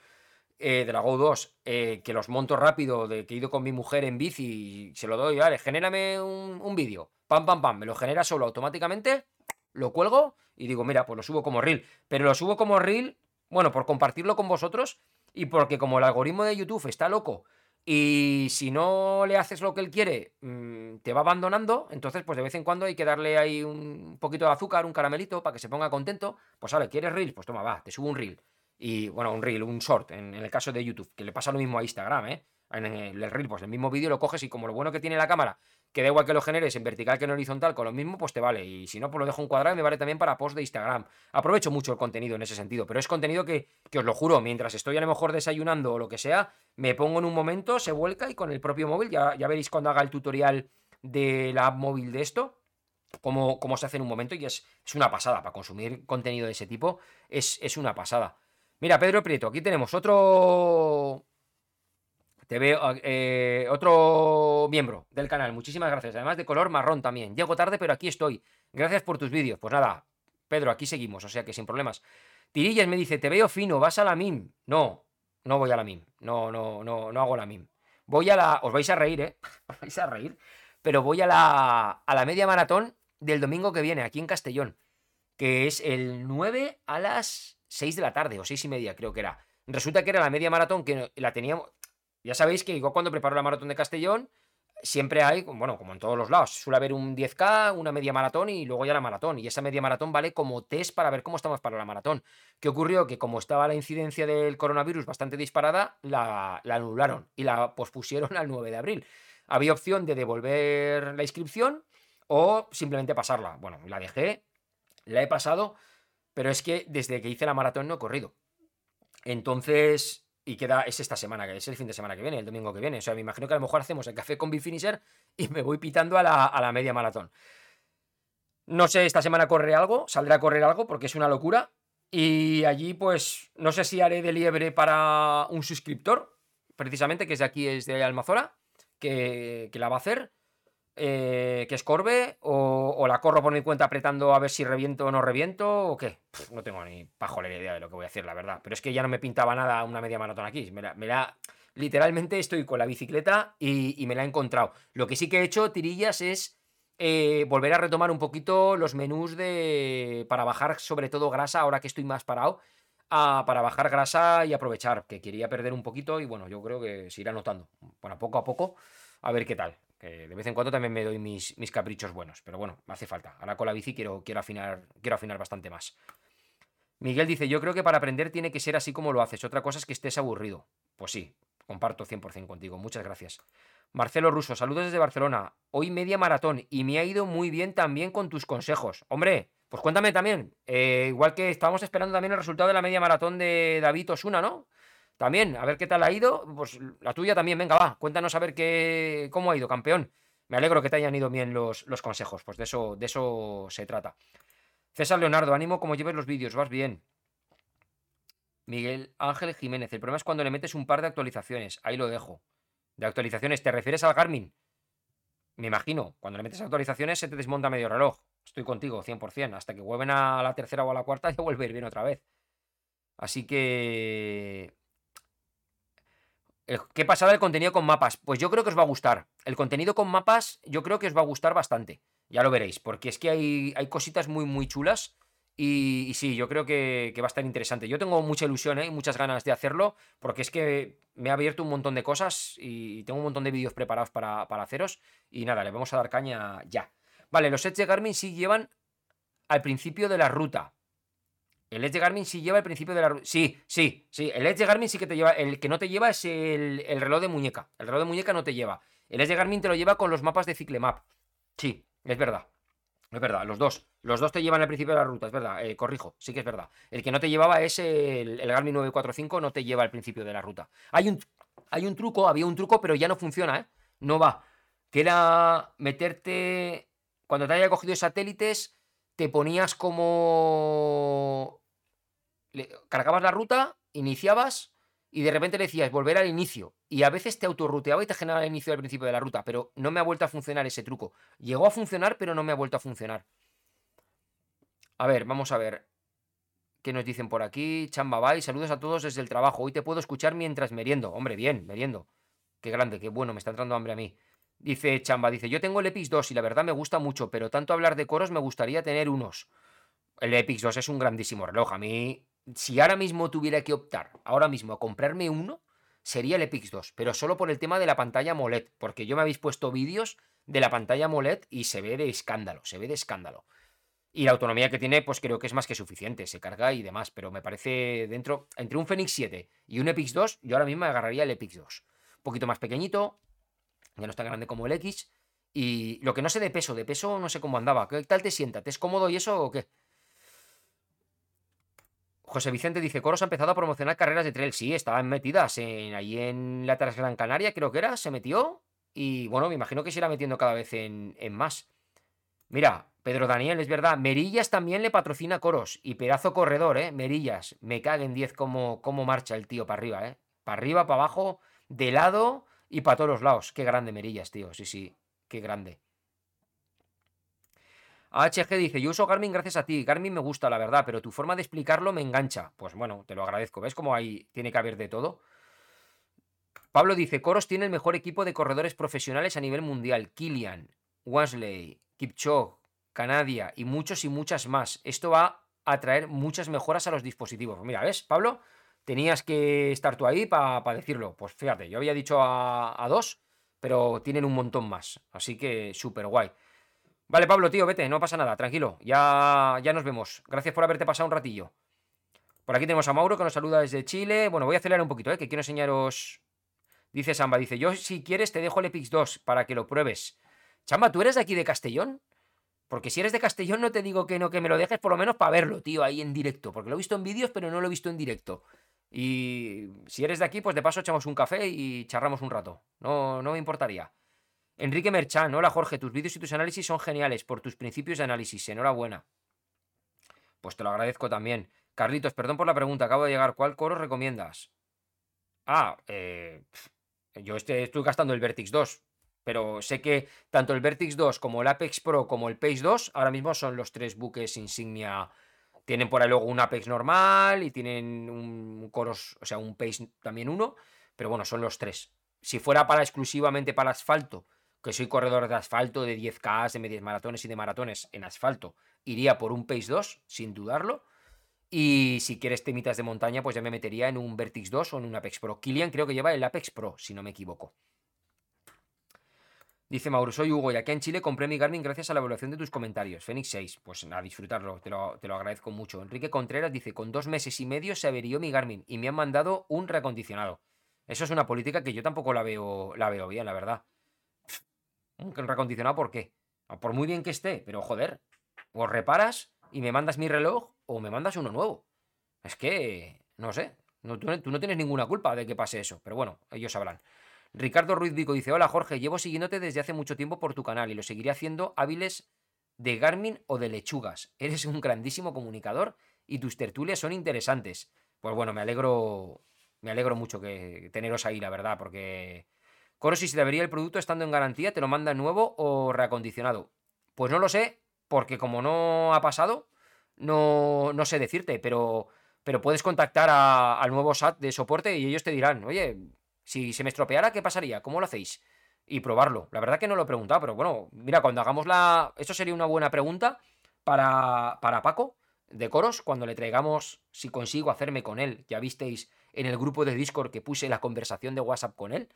Eh, de la Go 2, eh, que los monto rápido, de que he ido con mi mujer en bici y se lo doy, vale, genérame un, un vídeo, pam, pam, pam, me lo genera solo automáticamente lo cuelgo y digo, mira, pues lo subo como reel. Pero lo subo como reel, bueno, por compartirlo con vosotros y porque como el algoritmo de YouTube está loco y si no le haces lo que él quiere, mm, te va abandonando, entonces pues de vez en cuando hay que darle ahí un poquito de azúcar, un caramelito para que se ponga contento. Pues vale, ¿quieres reel? Pues toma, va, te subo un reel. Y bueno, un reel, un short, en, el caso de YouTube, que le pasa lo mismo a Instagram, ¿eh? En el reel, pues el mismo vídeo lo coges y como lo bueno que tiene la cámara que da igual que lo generes en vertical que en horizontal con lo mismo, pues te vale. Y si no, pues lo dejo en cuadrado y me vale también para post de Instagram. Aprovecho mucho el contenido en ese sentido, pero es contenido que, os lo juro, mientras estoy a lo mejor desayunando o lo que sea, me pongo en un momento, se vuelca y con el propio móvil, ya, ya veréis cuando haga el tutorial de la app móvil de esto, cómo, cómo se hace en un momento y es, es, una pasada. Para consumir contenido de ese tipo es, es una pasada. Mira, Pedro Prieto, aquí tenemos otro te veo eh, otro miembro del canal. Muchísimas gracias. Además de color marrón también. Llego tarde, pero aquí estoy. Gracias por tus vídeos. Pues nada, Pedro, aquí seguimos, o sea que sin problemas. Tirillas me dice, te veo fino, vas a la MIM. No, no voy a la MIM. No, no, no, no hago la MIM. Voy a la. Os vais a reír, ¿eh? Os vais a reír. Pero voy a la, a la media maratón del domingo que viene, aquí en Castellón. Que es el 9 a las 6 de la tarde, o 6 y media, creo que era. Resulta que era la media maratón que la teníamos. Ya sabéis que igual cuando preparo la maratón de Castellón, siempre hay, bueno, como en todos los lados, suele haber un 10K, una media maratón y luego ya la maratón. Y esa media maratón vale como test para ver cómo estamos para la maratón. ¿Qué ocurrió? Que como estaba la incidencia del coronavirus bastante disparada, la, la anularon y la pospusieron al 9 de abril. Había opción de devolver la inscripción o simplemente pasarla. Bueno, la dejé, la he pasado, pero es que desde que hice la maratón no he corrido. Entonces, y queda, es esta semana, que es el fin de semana que viene, el domingo que viene. O sea, me imagino que a lo mejor hacemos el café con Bifinisher y me voy pitando a la, media maratón. No sé, esta semana corre algo, saldrá a correr algo porque es una locura. Y allí, pues, no sé si haré de liebre para un suscriptor, precisamente, que es de aquí, es de Almazora, que, que la va a hacer. Eh, que escorbe o, la corro por mi cuenta apretando a ver si reviento o no reviento o qué. no tengo ni pajolera idea de lo que voy a hacer, la verdad. Pero es que ya no me pintaba nada una media maratón aquí. Me la, literalmente estoy con la bicicleta y, me la he encontrado. Lo que sí que he hecho, tirillas, es eh, volver a retomar un poquito los menús de para bajar sobre todo grasa ahora que estoy más parado. para bajar grasa y aprovechar, que quería perder un poquito y bueno, yo creo que se irá notando. Bueno, poco a poco, a ver qué tal. Que de vez en cuando también me doy mis, mis caprichos buenos. Pero bueno, me hace falta. Ahora con la bici quiero, quiero, afinar, quiero afinar bastante más. Miguel dice, yo creo que para aprender tiene que ser así como lo haces. Otra cosa es que estés aburrido. Pues sí, comparto 100% contigo. Muchas gracias. Marcelo Russo, saludos desde Barcelona. Hoy media maratón y me ha ido muy bien también con tus consejos. Hombre, pues cuéntame también. Eh, igual que estábamos esperando también el resultado de la media maratón de David Osuna, ¿no? También, a ver qué tal ha ido. Pues la tuya también, venga, va. Cuéntanos a ver qué, cómo ha ido, campeón. Me alegro que te hayan ido bien los, los consejos. Pues de eso, de eso se trata. César Leonardo, ánimo como lleves los vídeos, vas bien. Miguel Ángel Jiménez, el problema es cuando le metes un par de actualizaciones. Ahí lo dejo. De actualizaciones, ¿te refieres al Garmin? Me imagino, cuando le metes actualizaciones se te desmonta medio reloj. Estoy contigo, 100%. Hasta que vuelven a la tercera o a la cuarta ya vuelve a ir bien otra vez. Así que... ¿Qué pasará el contenido con mapas? Pues yo creo que os va a gustar. El contenido con mapas yo creo que os va a gustar bastante. Ya lo veréis, porque es que hay, hay cositas muy, muy chulas. Y, sí, yo creo que, va a estar interesante. Yo tengo mucha ilusión ¿eh? y muchas ganas de hacerlo, porque es que me ha abierto un montón de cosas y tengo un montón de vídeos preparados para, para haceros. Y nada, le vamos a dar caña ya. Vale, los Edge de Garmin sí llevan al principio de la ruta. El Edge Garmin sí lleva al principio de la. Sí, sí, sí. El Edge Garmin sí que te lleva. El que no te lleva es el, el reloj de muñeca. El reloj de muñeca no te lleva. El Edge Garmin te lo lleva con los mapas de Ciclemap. Sí, es verdad. Es verdad, los dos. Los dos te llevan al principio de la ruta, es verdad. Eh, corrijo, sí que es verdad. El que no te llevaba es el, Garmin 945, no te lleva al principio de la ruta. Hay un, hay un truco, había un truco, pero ya no funciona, ¿eh? No va. Que era meterte. Cuando te haya cogido satélites, te ponías como. cargabas la ruta, iniciabas y de repente le decías volver al inicio. Y a veces te autorruteaba y te generaba el inicio al principio de la ruta, pero no me ha vuelto a funcionar ese truco. Llegó a funcionar, pero no me ha vuelto a funcionar. A ver, vamos a ver. ¿Qué nos dicen por aquí? Chamba bye, saludos a todos desde el trabajo. Hoy te puedo escuchar mientras meriendo. Hombre, bien, meriendo. Qué grande, qué bueno, me está entrando hambre a mí. Dice Chamba, dice, yo tengo el Epix 2 y la verdad me gusta mucho, pero tanto hablar de coros me gustaría tener unos. El Epix 2 es un grandísimo reloj. A mí si ahora mismo tuviera que optar, ahora mismo, a comprarme uno, sería el Epix 2, pero solo por el tema de la pantalla AMOLED, porque yo me habéis puesto vídeos de la pantalla AMOLED y se ve de escándalo, se ve de escándalo. Y la autonomía que tiene, pues creo que es más que suficiente, se carga y demás, pero me parece dentro, entre un Fenix 7 y un Epix 2, yo ahora mismo agarraría el Epix 2. Un poquito más pequeñito, ya no es tan grande como el X, y lo que no sé de peso, de peso no sé cómo andaba, ¿qué tal te sienta? ¿Te es cómodo y eso o qué? José Vicente dice, Coros ha empezado a promocionar carreras de trail. Sí, estaban metidas en, ahí en la Gran Canaria, creo que era, se metió. Y bueno, me imagino que se irá metiendo cada vez en, más. Mira, Pedro Daniel, es verdad, Merillas también le patrocina Coros. Y pedazo corredor, ¿eh? Merillas, me caguen 10 cómo, cómo marcha el tío para arriba, ¿eh? Para arriba, para abajo, de lado y para todos los lados. Qué grande Merillas, tío, sí, sí, qué grande. HG dice, yo uso Garmin gracias a ti. Garmin me gusta, la verdad, pero tu forma de explicarlo me engancha. Pues bueno, te lo agradezco. ¿Ves cómo ahí tiene que haber de todo? Pablo dice, Coros tiene el mejor equipo de corredores profesionales a nivel mundial. Kilian, Wesley, Kipchoge, Canadia y muchos y muchas más. Esto va a traer muchas mejoras a los dispositivos. Mira, ¿ves, Pablo? Tenías que estar tú ahí para decirlo. Pues fíjate, yo había dicho a, a dos, pero tienen un montón más. Así que súper guay. Vale, Pablo, tío, vete, no pasa nada, tranquilo. Ya, ya nos vemos. Gracias por haberte pasado un ratillo. Por aquí tenemos a Mauro que nos saluda desde Chile. Bueno, voy a acelerar un poquito, ¿eh? que quiero enseñaros. Dice Samba, dice, yo si quieres te dejo el Epix 2 para que lo pruebes. Chamba, ¿tú eres de aquí de Castellón? Porque si eres de Castellón no te digo que no, que me lo dejes por lo menos para verlo, tío, ahí en directo. Porque lo he visto en vídeos, pero no lo he visto en directo. Y si eres de aquí, pues de paso echamos un café y charramos un rato. No, no me importaría. Enrique Merchan, hola Jorge, tus vídeos y tus análisis son geniales por tus principios de análisis, enhorabuena. Pues te lo agradezco también. Carlitos, perdón por la pregunta, acabo de llegar. ¿Cuál coro recomiendas? Ah, eh, yo este, estoy gastando el Vertix 2, pero sé que tanto el Vertix 2 como el Apex Pro como el Pace 2 ahora mismo son los tres buques insignia. Tienen por ahí luego un Apex normal y tienen un coros, o sea, un Pace también uno, pero bueno, son los tres. Si fuera para exclusivamente para asfalto que soy corredor de asfalto, de 10K, de medias maratones y de maratones en asfalto, iría por un Pace 2, sin dudarlo. Y si quieres temitas de montaña, pues ya me metería en un Vertix 2 o en un Apex Pro. Kilian creo que lleva el Apex Pro, si no me equivoco. Dice Mauro, soy Hugo y aquí en Chile compré mi Garmin gracias a la evaluación de tus comentarios. Fénix 6, pues a disfrutarlo, te lo, te lo, agradezco mucho. Enrique Contreras dice, con dos meses y medio se averió mi Garmin y me han mandado un reacondicionado. Eso es una política que yo tampoco la veo, la veo bien, la verdad. ¿Un reacondicionado por qué? Por muy bien que esté, pero joder, o reparas y me mandas mi reloj o me mandas uno nuevo. Es que, no sé, tú, no tienes ninguna culpa de que pase eso, pero bueno, ellos sabrán. Ricardo Ruiz Vico dice, hola Jorge, llevo siguiéndote desde hace mucho tiempo por tu canal y lo seguiré haciendo hábiles de Garmin o de lechugas. Eres un grandísimo comunicador y tus tertulias son interesantes. Pues bueno, me alegro, me alegro mucho que teneros ahí, la verdad, porque... Coro, si se debería el producto estando en garantía, ¿te lo manda nuevo o reacondicionado? Pues no lo sé, porque como no ha pasado, no, no sé decirte, pero, pero puedes contactar al nuevo SAT de soporte y ellos te dirán, oye, si se me estropeara, ¿qué pasaría? ¿Cómo lo hacéis? Y probarlo. La verdad que no lo he preguntado, pero bueno, mira, cuando hagamos la... Eso sería una buena pregunta para, para Paco de Coros, cuando le traigamos, si consigo hacerme con él. Ya visteis en el grupo de Discord que puse la conversación de WhatsApp con él.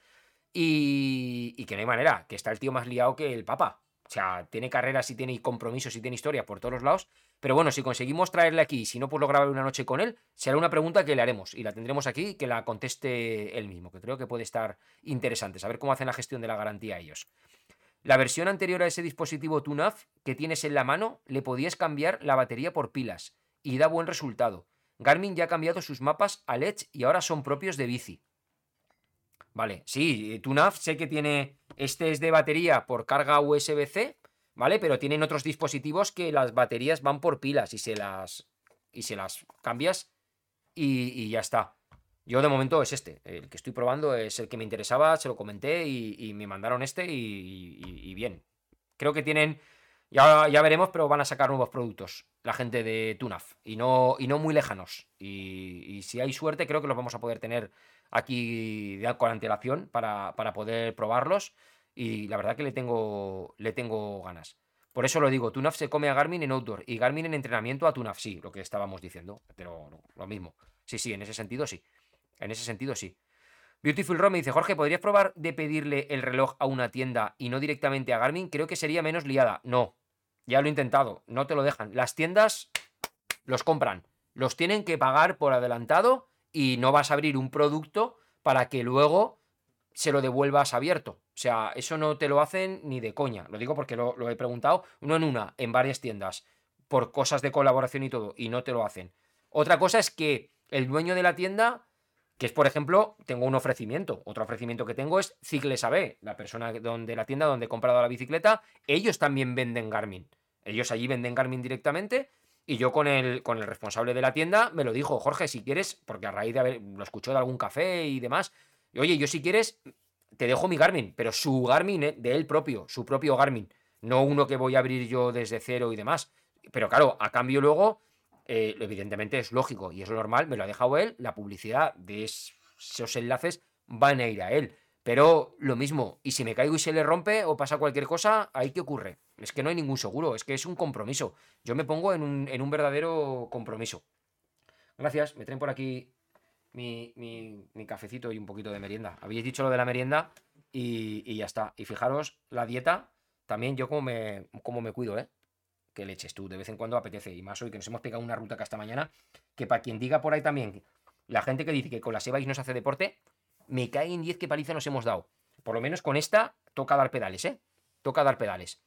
Y, y que no hay manera, que está el tío más liado que el Papa. O sea, tiene carreras y tiene compromisos y tiene historia por todos los lados. Pero bueno, si conseguimos traerle aquí, si no, pues lo grabaré una noche con él, será una pregunta que le haremos y la tendremos aquí y que la conteste él mismo, que creo que puede estar interesante, saber cómo hacen la gestión de la garantía ellos. La versión anterior a ese dispositivo TUNAF que tienes en la mano, le podías cambiar la batería por pilas y da buen resultado. Garmin ya ha cambiado sus mapas a Edge y ahora son propios de bici. Vale, sí, TUNAF sé que tiene este es de batería por carga USB-C, ¿vale? Pero tienen otros dispositivos que las baterías van por pilas y se las, y se las cambias y, ya está. Yo de momento es este, el que estoy probando es el que me interesaba, se lo comenté y, me mandaron este y, bien. Creo que tienen, ya, ya, veremos, pero van a sacar nuevos productos la gente de Tunaf y no, y no muy lejanos. Y, si hay suerte, creo que los vamos a poder tener aquí con antelación para, para poder probarlos y la verdad que le tengo, le tengo ganas. Por eso lo digo, Tunaf se come a Garmin en outdoor y Garmin en entrenamiento a Tunaf, sí, lo que estábamos diciendo, pero lo mismo. Sí, sí, en ese sentido sí. En ese sentido sí. Beautiful Rom me dice, Jorge, ¿podrías probar de pedirle el reloj a una tienda y no directamente a Garmin? Creo que sería menos liada. No, ya lo he intentado, no te lo dejan. Las tiendas los compran, los tienen que pagar por adelantado y no vas a abrir un producto para que luego se lo devuelvas abierto. O sea, eso no te lo hacen ni de coña. Lo digo porque lo, he preguntado, no en una, en varias tiendas, por cosas de colaboración y todo, y no te lo hacen. Otra cosa es que el dueño de la tienda, que es por ejemplo, tengo un ofrecimiento. Otro ofrecimiento que tengo es Cicles AB, la persona donde la tienda donde he comprado la bicicleta, ellos también venden Garmin. Ellos allí venden Garmin directamente y yo con el, con el responsable de la tienda me lo dijo, Jorge, si quieres, porque a raíz de haber, lo escuchó de algún café y demás, oye, yo si quieres, te dejo mi Garmin, pero su Garmin de él propio, su propio Garmin, no uno que voy a abrir yo desde cero y demás. Pero claro, a cambio luego, eh, evidentemente es lógico y es normal, me lo ha dejado él, la publicidad de esos enlaces van a ir a él. Pero lo mismo, y si me caigo y se le rompe o pasa cualquier cosa, ¿ahí qué ocurre? Es que no hay ningún seguro, es que es un compromiso. Yo me pongo en un, en un verdadero compromiso. Gracias, me traen por aquí mi, mi, cafecito y un poquito de merienda. Habéis dicho lo de la merienda y, ya está. Y fijaros, la dieta, también yo como me, como me cuido, ¿eh? Que leches tú, de vez en cuando apetece. Y más hoy que nos hemos pegado una ruta que hasta mañana, que para quien diga por ahí también, la gente que dice que con la y no se hace deporte, me cae en 10 que paliza nos hemos dado. Por lo menos con esta toca dar pedales, ¿eh? Toca dar pedales.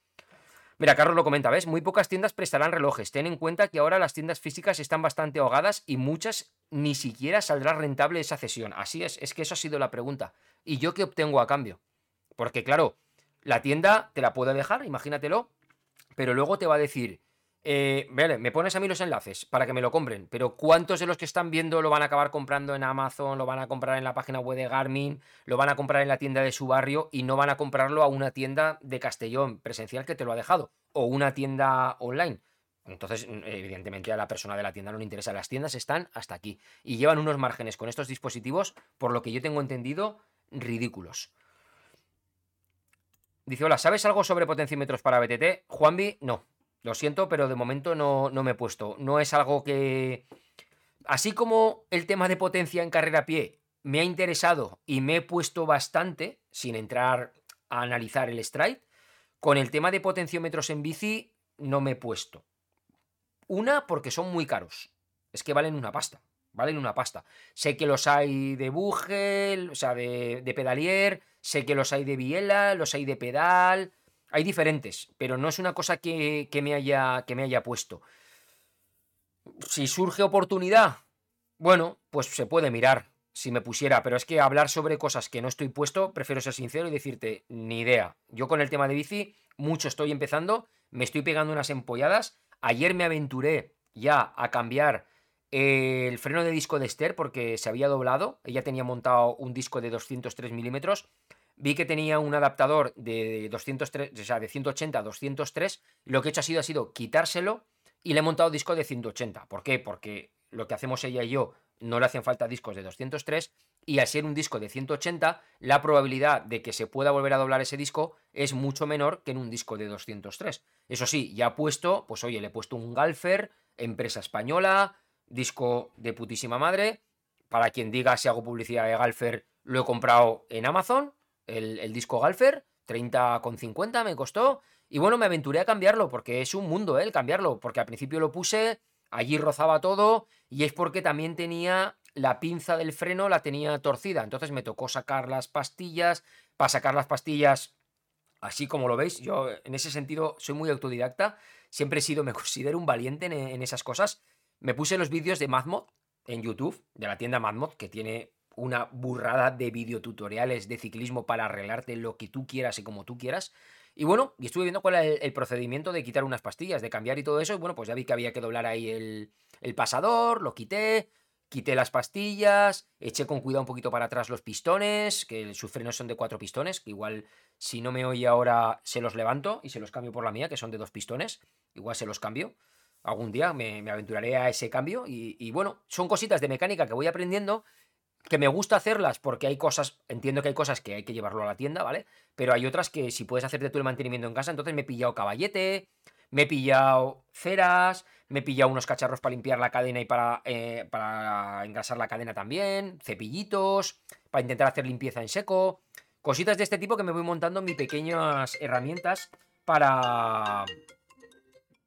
Mira, Carlos lo comenta, ¿ves? Muy pocas tiendas prestarán relojes. Ten en cuenta que ahora las tiendas físicas están bastante ahogadas y muchas ni siquiera saldrá rentable esa cesión. Así es, es que eso ha sido la pregunta. ¿Y yo qué obtengo a cambio? Porque claro, la tienda te la puede dejar, imagínatelo, pero luego te va a decir, eh, vale, me pones a mí los enlaces para que me lo compren, pero ¿cuántos de los que están viendo lo van a acabar comprando en Amazon, lo van a comprar en la página web de Garmin, lo van a comprar en la tienda de su barrio y no van a comprarlo a una tienda de Castellón presencial que te lo ha dejado o una tienda online? Entonces, evidentemente a la persona de la tienda no le interesa. Las tiendas están hasta aquí y llevan unos márgenes con estos dispositivos, por lo que yo tengo entendido, ridículos. Dice, hola, ¿sabes algo sobre potenciómetros para BTT? Juanvi, no. Lo siento, pero de momento no, no me he puesto. No es algo que... Así como el tema de potencia en carrera a pie me ha interesado y me he puesto bastante, sin entrar a analizar el stride. Con el tema de potenciómetros en bici no me he puesto. Una, porque son muy caros. Es que valen una pasta. Valen una pasta. Sé que los hay de Bugel, o sea, de, de Pedalier, sé que los hay de Biela, los hay de Pedal. Hay diferentes, pero no es una cosa que, me, haya, me haya puesto. Si surge oportunidad, bueno, pues se puede mirar si me pusiera, pero es que hablar sobre cosas que no estoy puesto, prefiero ser sincero y decirte, ni idea. Yo con el tema de bici, mucho estoy empezando, me estoy pegando unas empolladas. Ayer me aventuré ya a cambiar el freno de disco de Esther porque se había doblado. Ella tenía montado un disco de 203 milímetros. Vi que tenía un adaptador de 203, o sea, de 180 a 203. Y lo que he hecho ha sido, ha sido quitárselo y le he montado disco de 180. ¿Por qué? Porque lo que hacemos ella y yo no le hacen falta discos de 203 y al ser un disco de 180, la probabilidad de que se pueda volver a doblar ese disco es mucho menor que en un disco de 203. Eso sí, ya puesto, pues oye, le he puesto un Galfer, empresa española, disco de putísima madre. Para quien diga si hago publicidad de Galfer, lo he comprado en Amazon, el, disco Galfer, 30,50 me costó. Y bueno, me aventuré a cambiarlo, porque es un mundo, ¿eh? El cambiarlo, porque al principio lo puse, allí rozaba todo, y es porque también tenía la pinza del freno, la tenía torcida. Entonces me tocó sacar las pastillas. Para sacar las pastillas, así como lo veis, yo en ese sentido soy muy autodidacta. Siempre he sido, me considero un valiente en, en esas cosas. Me puse los vídeos de Madmod en YouTube, de la tienda Madmod, que tiene una burrada de videotutoriales de ciclismo para arreglarte lo que tú quieras y como tú quieras. Y bueno, y estuve viendo cuál era el, procedimiento de quitar unas pastillas, de cambiar y todo eso. Y bueno, pues ya vi que había que doblar ahí el, pasador, lo quité, quité las pastillas, eché con cuidado un poquito para atrás los pistones, que sus frenos son de cuatro pistones, igual si no me oye ahora se los levanto y se los cambio por la mía, que son de dos pistones, igual se los cambio. Algún día me, aventuraré a ese cambio y, y bueno, son cositas de mecánica que voy aprendiendo que me gusta hacerlas porque hay cosas, entiendo que hay cosas que hay que llevarlo a la tienda, ¿vale? Pero hay otras que si puedes hacerte tú el mantenimiento en casa, entonces me he pillado caballete, me he pillado ceras, me he pillado unos cacharros para limpiar la cadena y para, eh, para engrasar la cadena también, cepillitos, para intentar hacer limpieza en seco, cositas de este tipo que me voy montando mis pequeñas herramientas para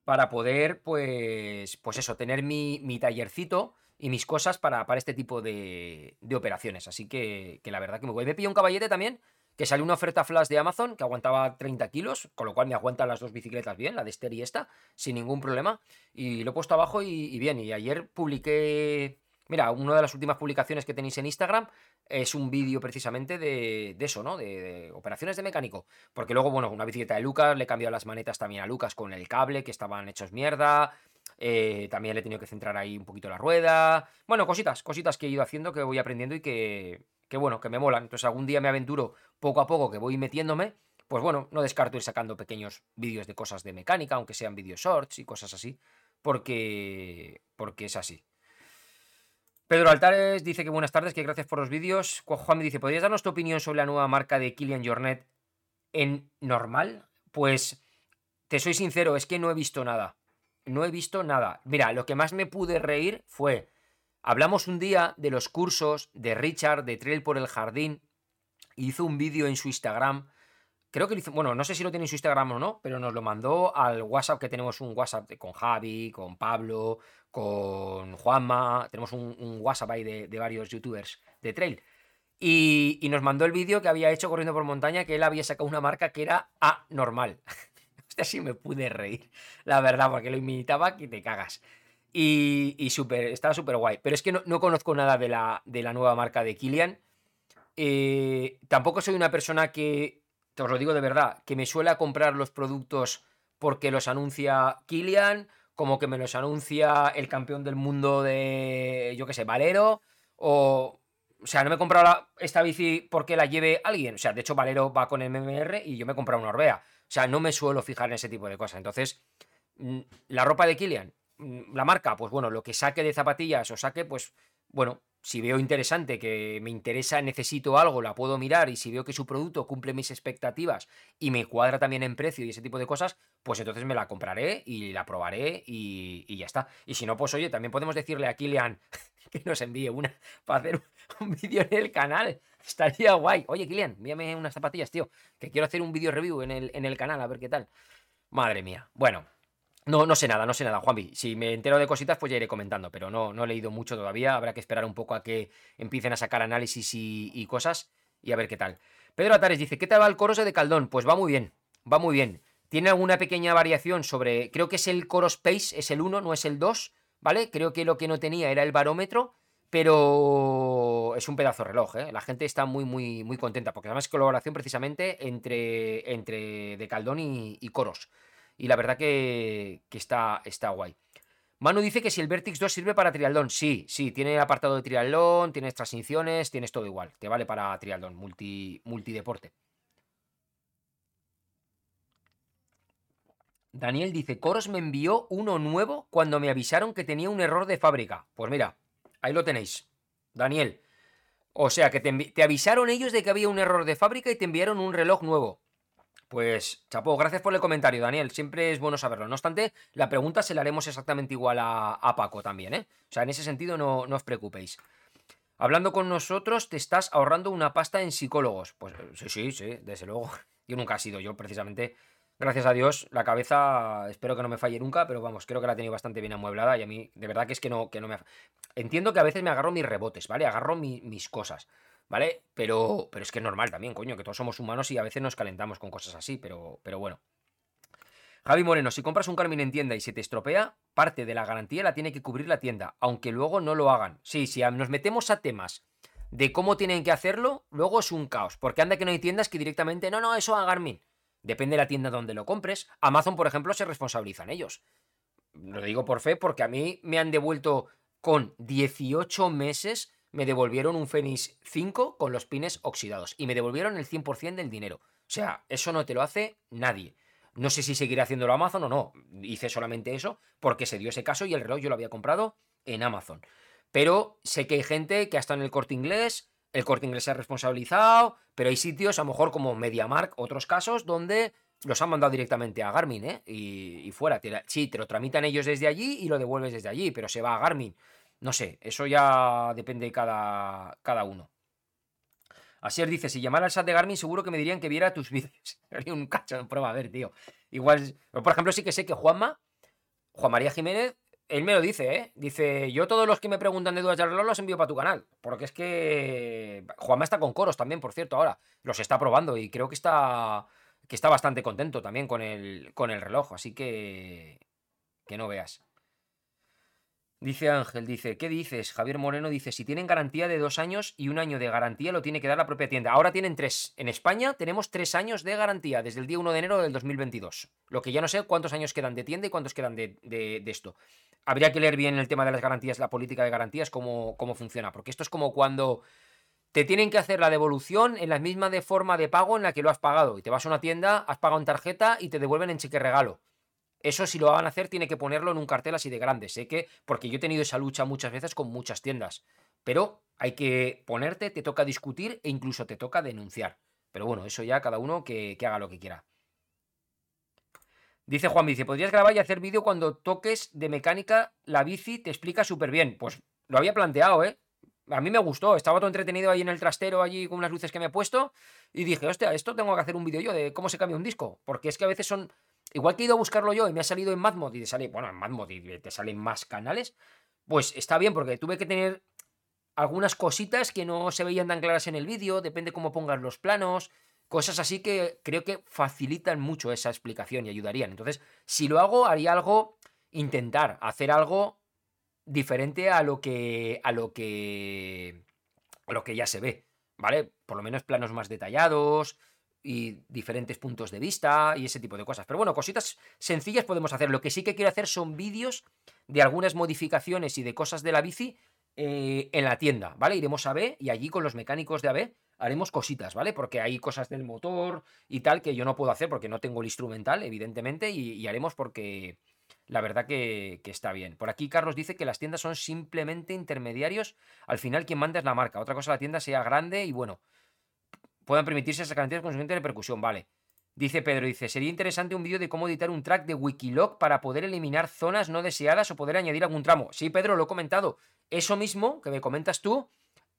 para poder, pues, pues eso, tener mi, mi tallercito y mis cosas para, para este tipo de, de, operaciones. Así que, que, la verdad que me voy. Me pillado un caballete también, que salió una oferta flash de Amazon que aguantaba 30 kilos, con lo cual me aguantan las dos bicicletas bien, la de Esther y esta, sin ningún problema. Y lo he puesto abajo y, y bien. Y ayer publiqué. Mira, una de las últimas publicaciones que tenéis en Instagram es un vídeo precisamente de, de eso, ¿no? De, de, operaciones de mecánico. Porque luego, bueno, una bicicleta de Lucas, le he cambiado las manetas también a Lucas con el cable, que estaban hechos mierda. Eh, también le he tenido que centrar ahí un poquito la rueda. Bueno, cositas, cositas que he ido haciendo, que voy aprendiendo y que, que bueno, que me molan. Entonces algún día me aventuro poco a poco que voy metiéndome. Pues bueno, no descarto ir sacando pequeños vídeos de cosas de mecánica, aunque sean vídeos shorts y cosas así. Porque, porque es así. Pedro Altares dice que buenas tardes, que gracias por los vídeos. Juan me dice, ¿podrías darnos tu opinión sobre la nueva marca de Kilian Jornet en normal? Pues te soy sincero, es que no he visto nada no he visto nada. Mira, lo que más me pude reír fue, hablamos un día de los cursos de Richard de Trail por el Jardín, hizo un vídeo en su Instagram, creo que lo hizo, bueno, no sé si lo tiene en su Instagram o no, pero nos lo mandó al WhatsApp, que tenemos un WhatsApp con Javi, con Pablo, con Juanma, tenemos un, WhatsApp ahí de, de, varios youtubers de Trail. Y, y nos mandó el vídeo que había hecho corriendo por montaña, que él había sacado una marca que era anormal. así me pude reír, la verdad, porque lo imitaba que te cagas. Y, y super, estaba súper guay. Pero es que no, no, conozco nada de la, de la nueva marca de Kilian. Eh, tampoco soy una persona que, te os lo digo de verdad, que me suele comprar los productos porque los anuncia Kilian, como que me los anuncia el campeón del mundo de, yo qué sé, Valero, o, sea, no me he comprado esta bici porque la lleve alguien. O sea, de hecho, Valero va con el MMR y yo me he comprado una Orbea. O sea, no me suelo fijar en ese tipo de cosas. Entonces, mm, la ropa de Kilian, mm, la marca, pues bueno, lo que saque de zapatillas o saque, pues bueno, si veo interesante, que me interesa, necesito algo, la puedo mirar y si veo que su producto cumple mis expectativas y me cuadra también en precio y ese tipo de cosas, pues entonces me la compraré y la probaré y, y ya está. Y si no, pues oye, también podemos decirle a Kilian que nos envíe una para hacer un vídeo en el canal. Estaría guay. Oye, Kilian, envíame unas zapatillas, tío. Que quiero hacer un vídeo review en el, en el canal, a ver qué tal. Madre mía. Bueno, no, no sé nada, no sé nada, Juanvi. Si me entero de cositas, pues ya iré comentando, pero no, no he leído mucho todavía. Habrá que esperar un poco a que empiecen a sacar análisis y, cosas y a ver qué tal. Pedro Atares dice, ¿qué tal va el Corose de Caldón? Pues va muy bien, va muy bien. Tiene alguna pequeña variación sobre, creo que es el Coros Pace, es el 1, no es el 2, ¿vale? Creo que lo que no tenía era el barómetro, pero es un pedazo de reloj, ¿eh? La gente está muy, muy, muy contenta, porque además es colaboración precisamente entre, entre De Caldón y, Coros. Y la verdad que, está, está guay. Manu dice que si el Vertix 2 sirve para triatlón. Sí, sí, tiene apartado de triatlón, tienes transiciones, tienes todo igual. Te vale para triatlón, multi, multideporte. Daniel dice, Coros me envió uno nuevo cuando me avisaron que tenía un error de fábrica. Pues mira, ahí lo tenéis. Daniel. O sea, que te, avisaron ellos de que había un error de fábrica y te enviaron un reloj nuevo. Pues, chapo, gracias por el comentario, Daniel. Siempre es bueno saberlo. No obstante, la pregunta se la haremos exactamente igual a, Paco también, ¿eh? O sea, en ese sentido no, no, os preocupéis. Hablando con nosotros, te estás ahorrando una pasta en psicólogos. Pues sí, sí, sí, desde luego. Yo nunca he sido yo, precisamente. Gracias a Dios, la cabeza espero que no me falle nunca, pero vamos, creo que la he tenido bastante bien amueblada y a mí, de verdad que es que no, que no me... Entiendo que a veces me agarro mis rebotes, ¿vale? Agarro mis cosas. ¿Vale? Pero, pero es que es normal también, coño, que todos somos humanos y a veces nos calentamos con cosas así, pero, pero bueno. Javi Moreno, si compras un Carmine en tienda y se te estropea, parte de la garantía la tiene que cubrir la tienda, aunque luego no lo hagan. Sí, si nos metemos a temas de cómo tienen que hacerlo, luego es un caos, porque anda que no hay tiendas que directamente, no, no, eso a Garmin. Depende de la tienda donde lo compres. Amazon, por ejemplo, se responsabilizan ellos. Lo digo por fe porque a mí me han devuelto con 18 meses me devolvieron un Fenix 5 con los pines oxidados y me devolvieron el 100% del dinero. O sea, eso no te lo hace nadie. No sé si seguiré haciéndolo Amazon o no. Hice solamente eso porque se dio ese caso y el reloj yo lo había comprado en Amazon. Pero sé que hay gente que ha estado en el corte inglés, el corte inglés se ha responsabilizado, pero hay sitios, a lo mejor como MediaMark, otros casos, donde los han mandado directamente a Garmin, ¿eh? Y, fuera. sí, te lo tramitan ellos desde allí y lo devuelves desde allí, pero se va a Garmin. No sé, eso ya depende de cada, cada uno. Asier dice, si llamara al SAT de Garmin seguro que me dirían que viera tus vídeos. un cacho de prueba, a ver, tío. Igual, por ejemplo, sí que sé que Juanma, Juan María Jiménez, él me lo dice, ¿eh? Dice, yo todos los que me preguntan de dudas de reloj los envío para tu canal. Porque es que Juanma está con coros también, por cierto, ahora. Los está probando y creo que está, que está bastante contento también con el, con el reloj. Así que, que no veas. Dice Ángel, dice, ¿qué dices? Javier Moreno dice, si tienen garantía de dos años y un año de garantía lo tiene que dar la propia tienda. Ahora tienen tres. En España tenemos tres años de garantía desde el día 1 de enero del 2022. Lo que ya no sé cuántos años quedan de tienda y cuántos quedan de, de, esto. Habría que leer bien el tema de las garantías, la política de garantías, cómo, cómo funciona. Porque esto es como cuando te tienen que hacer la devolución en la misma de forma de pago en la que lo has pagado. Y te vas a una tienda, has pagado en tarjeta y te devuelven en cheque regalo. Eso si lo van a hacer tiene que ponerlo en un cartel así de grande. Sé que, porque yo he tenido esa lucha muchas veces con muchas tiendas. Pero hay que ponerte, te toca discutir e incluso te toca denunciar. Pero bueno, eso ya cada uno que, haga lo que quiera. Dice Juan Bici, podrías grabar y hacer vídeo cuando toques de mecánica la bici, te explica súper bien. Pues lo había planteado, ¿eh? A mí me gustó, estaba todo entretenido ahí en el trastero, allí con unas luces que me he puesto, y dije, hostia, esto tengo que hacer un vídeo yo de cómo se cambia un disco, porque es que a veces son igual que he ido a buscarlo yo y me ha salido en Madmod y te sale, bueno, en y te salen más canales, pues está bien porque tuve que tener algunas cositas que no se veían tan claras en el vídeo, depende cómo pongas los planos, cosas así que creo que facilitan mucho esa explicación y ayudarían. Entonces, si lo hago, haría algo, intentar hacer algo diferente a lo que, a lo que, a lo que ya se ve, ¿vale? Por lo menos planos más detallados, y diferentes puntos de vista y ese tipo de cosas. Pero bueno, cositas sencillas podemos hacer. Lo que sí que quiero hacer son vídeos de algunas modificaciones y de cosas de la bici eh, en la tienda, ¿vale? Iremos a B y allí con los mecánicos de AB haremos cositas, ¿vale? Porque hay cosas del motor y tal que yo no puedo hacer porque no tengo el instrumental, evidentemente, y, haremos porque la verdad que, que, está bien. Por aquí Carlos dice que las tiendas son simplemente intermediarios. Al final quien manda es la marca. Otra cosa la tienda sea grande y bueno, puedan permitirse esas garantías con suficiente repercusión. Vale. Dice Pedro, dice, sería interesante un vídeo de cómo editar un track de Wikiloc para poder eliminar zonas no deseadas o poder añadir algún tramo. Sí, Pedro, lo he comentado. Eso mismo que me comentas tú,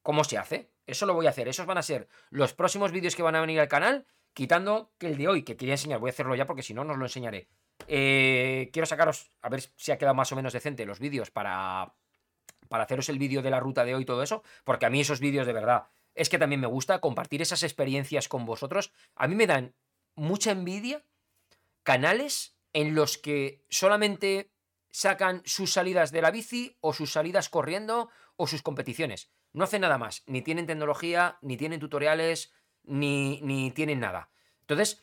cómo se hace. Eso lo voy a hacer. Esos van a ser los próximos vídeos que van a venir al canal, quitando que el de hoy, que quería enseñar. Voy a hacerlo ya porque si no, no os lo enseñaré. Eh, quiero sacaros, a ver si ha quedado más o menos decente los vídeos para, para haceros el vídeo de la ruta de hoy y todo eso, porque a mí esos vídeos de verdad es que también me gusta compartir esas experiencias con vosotros. A mí me dan mucha envidia canales en los que solamente sacan sus salidas de la bici o sus salidas corriendo o sus competiciones. No hacen nada más, ni tienen tecnología, ni tienen tutoriales, ni, ni tienen nada. Entonces,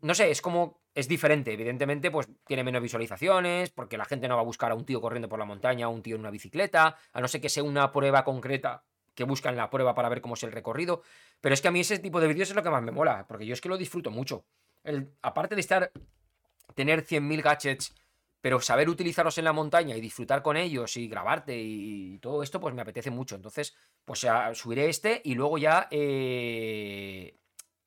no sé, es como, es diferente, evidentemente, pues tiene menos visualizaciones, porque la gente no va a buscar a un tío corriendo por la montaña o un tío en una bicicleta, a no ser que sea una prueba concreta que buscan la prueba para ver cómo es el recorrido. Pero es que a mí ese tipo de vídeos es lo que más me mola, porque yo es que lo disfruto mucho. Aparte de estar, tener 100.000 gadgets pero saber utilizarlos en la montaña y disfrutar con ellos y grabarte y todo esto, pues me apetece mucho. Entonces, pues subiré este y luego ya eh,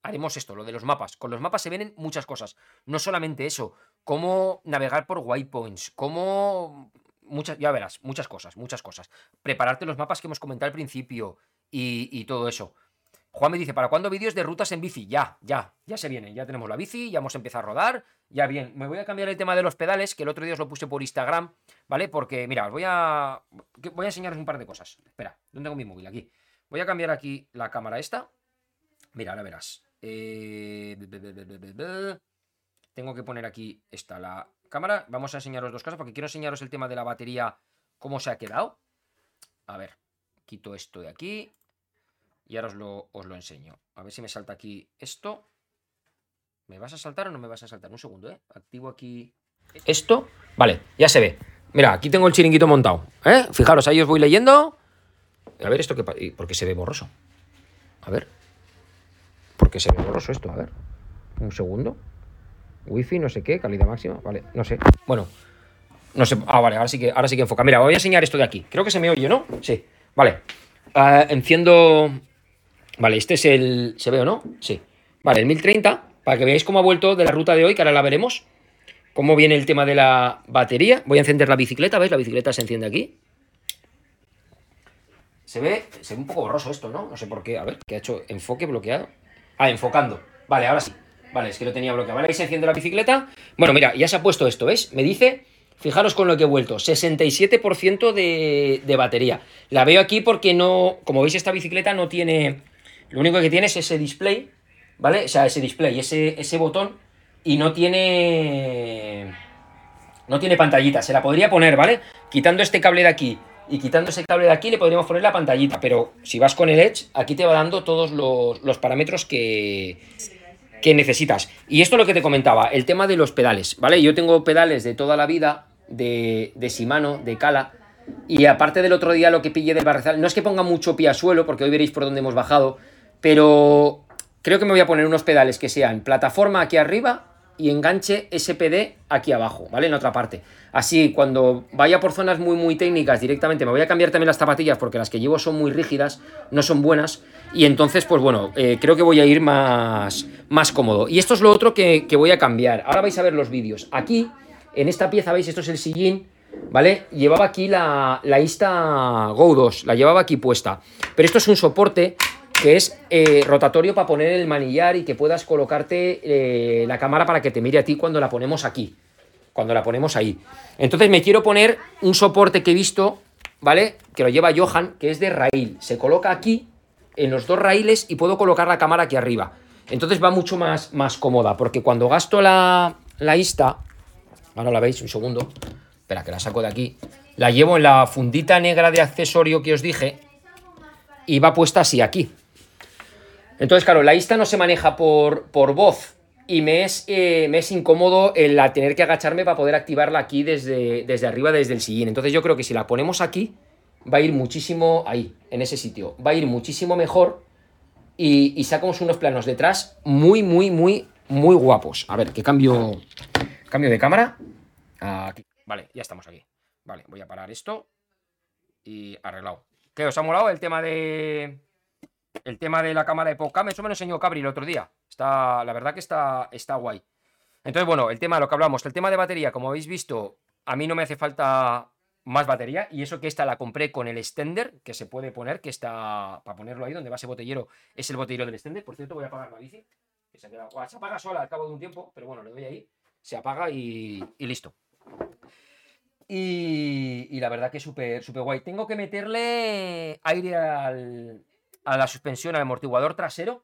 haremos esto, lo de los mapas. Con los mapas se vienen muchas cosas. No solamente eso, cómo navegar por waypoints, cómo... Muchas, ya verás, muchas cosas, muchas cosas. Prepararte los mapas que hemos comentado al principio y, y todo eso. Juan me dice, ¿para cuándo vídeos de rutas en bici? Ya, ya, ya se viene. Ya tenemos la bici, ya hemos empezado a rodar. Ya bien, me voy a cambiar el tema de los pedales, que el otro día os lo puse por Instagram, ¿vale? Porque, mira, os voy a. Voy a enseñaros un par de cosas. Espera, ¿dónde tengo mi móvil? Aquí. Voy a cambiar aquí la cámara esta. Mira, ahora verás. Eh, tengo que poner aquí esta, la cámara. Vamos a enseñaros dos cosas, porque quiero enseñaros el tema de la batería, cómo se ha quedado. A ver, quito esto de aquí. Y ahora os lo, enseño. A ver si me salta aquí esto. ¿Me vas a saltar o no me vas a saltar? Un segundo, ¿eh? Activo aquí esto. Vale, ya se ve. Mira, aquí tengo el chiringuito montado. ¿eh? Fijaros, ahí os voy leyendo. A ver esto que... ¿Por qué se ve borroso? A ver. ¿Por qué se ve borroso esto? A ver. Un segundo. Wi-Fi, no sé qué, calidad máxima. Vale, no sé. Bueno. No sé. Ah, vale, ahora sí que, ahora sí que enfoca. Mira, voy a enseñar esto de aquí. Creo que se me oye, ¿no? Sí. Vale. Uh, enciendo Vale, este es el... ¿Se ve o no? Sí. Vale, el 1030, para que veáis cómo ha vuelto de la ruta de hoy, que ahora la veremos. Cómo viene el tema de la batería. Voy a encender la bicicleta, ¿veis? La bicicleta se enciende aquí. Se ve, se ve un poco borroso esto, ¿no? No sé por qué. A ver, ¿qué ha hecho? Enfoque bloqueado. Ah, enfocando. Vale, ahora sí. Vale, es que lo tenía bloqueado. Vale, ahí se enciende la bicicleta. Bueno, mira, ya se ha puesto esto, ¿ves? Me dice, fijaros con lo que he vuelto, 67% de, de batería. La veo aquí porque no, como veis, esta bicicleta no tiene lo único que tiene es ese display, ¿vale? O sea, ese display, ese, ese botón, y no tiene... No tiene pantallita, se la podría poner, ¿vale? Quitando este cable de aquí y quitando ese cable de aquí le podríamos poner la pantallita, pero si vas con el Edge, aquí te va dando todos los, parámetros que, que necesitas. Y esto es lo que te comentaba, el tema de los pedales, ¿vale? Yo tengo pedales de toda la vida, de, de Shimano, de Kala, y aparte del otro día lo que pillé del barrezal, no es que ponga mucho pie a suelo, porque hoy veréis por dónde hemos bajado, pero creo que me voy a poner unos pedales que sean plataforma aquí arriba y enganche SPD aquí abajo, ¿vale? En otra parte. Así, cuando vaya por zonas muy, muy técnicas directamente, me voy a cambiar también las zapatillas porque las que llevo son muy rígidas, no son buenas. Y entonces, pues bueno, eh, creo que voy a ir más, más cómodo. Y esto es lo otro que, voy a cambiar. Ahora vais a ver los vídeos. Aquí, en esta pieza, ¿veis? Esto es el sillín, ¿vale? Llevaba aquí la, la Insta Go 2, la llevaba aquí puesta. Pero esto es un soporte que es eh, rotatorio para poner el manillar y que puedas colocarte eh, la cámara para que te mire a ti cuando la ponemos aquí, cuando la ponemos ahí. Entonces me quiero poner un soporte que he visto, ¿vale? Que lo lleva Johan, que es de raíl. Se coloca aquí, en los dos raíles, y puedo colocar la cámara aquí arriba. Entonces va mucho más, más cómoda, porque cuando gasto la, la Insta, ahora la veis, un segundo, espera que la saco de aquí, la llevo en la fundita negra de accesorio que os dije, y va puesta así aquí, entonces, claro, la Insta no se maneja por, por voz y me es, eh, me es incómodo el tener que agacharme para poder activarla aquí desde, desde arriba, desde el sillín. Entonces yo creo que si la ponemos aquí, va a ir muchísimo ahí, en ese sitio. Va a ir muchísimo mejor y, sacamos unos planos detrás muy, muy, muy, muy guapos. A ver, que cambio, cambio de cámara. Aquí. Vale, ya estamos aquí. Vale, voy a parar esto y arreglado. ¿Qué os ha molado el tema de, el tema de la cámara de podcast, eso me lo enseñó Cabri el otro día. Está, la verdad que está, está guay. Entonces, bueno, el tema de lo que hablamos, el tema de batería, como habéis visto, a mí no me hace falta más batería. Y eso que esta la compré con el extender que se puede poner, que está para ponerlo ahí donde va ese botellero, es el botellero del extender. Por cierto, voy a apagar la bici. Que se, se apaga sola al cabo de un tiempo, pero bueno, le doy ahí, se apaga y, listo. Y, la verdad que es súper súper guay. Tengo que meterle aire al, a la suspensión, al amortiguador trasero,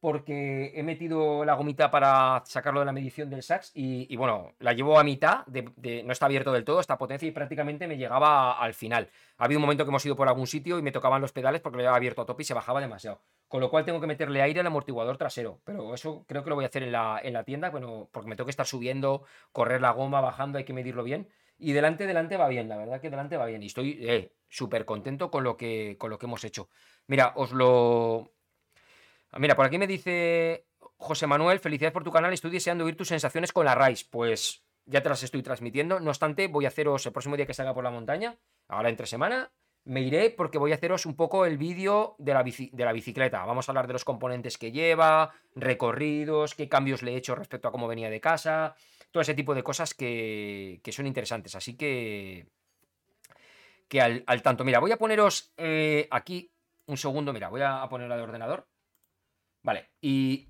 porque he metido la gomita para sacarlo de la medición del sax y, bueno, la llevo a mitad, de, no está abierto del todo esta potencia y prácticamente me llegaba al final. Ha habido un momento que hemos ido por algún sitio y me tocaban los pedales porque lo había abierto a tope y se bajaba demasiado. Con lo cual tengo que meterle aire al amortiguador trasero, pero eso creo que lo voy a hacer en la, en la tienda, bueno, porque me tengo que estar subiendo, correr la goma, bajando, hay que medirlo bien. Y delante, delante va bien, la verdad que delante va bien. Y estoy eh, súper contento con lo, que, con lo que hemos hecho. Mira, os lo, Ah, mira, por aquí me dice José Manuel, felicidades por tu canal, estoy deseando oír tus sensaciones con la Rise. Pues ya te las estoy transmitiendo. No obstante, voy a haceros el próximo día que salga por la montaña, ahora entre semana, me iré porque voy a haceros un poco el vídeo de, la bicicleta. Vamos a hablar de los componentes que lleva, recorridos, qué cambios le he hecho respecto a cómo venía de casa, todo ese tipo de cosas que, son interesantes. Así que, que al, tanto. Mira, voy a poneros eh, aquí un segundo, mira, voy a poner la de ordenador. Vale, y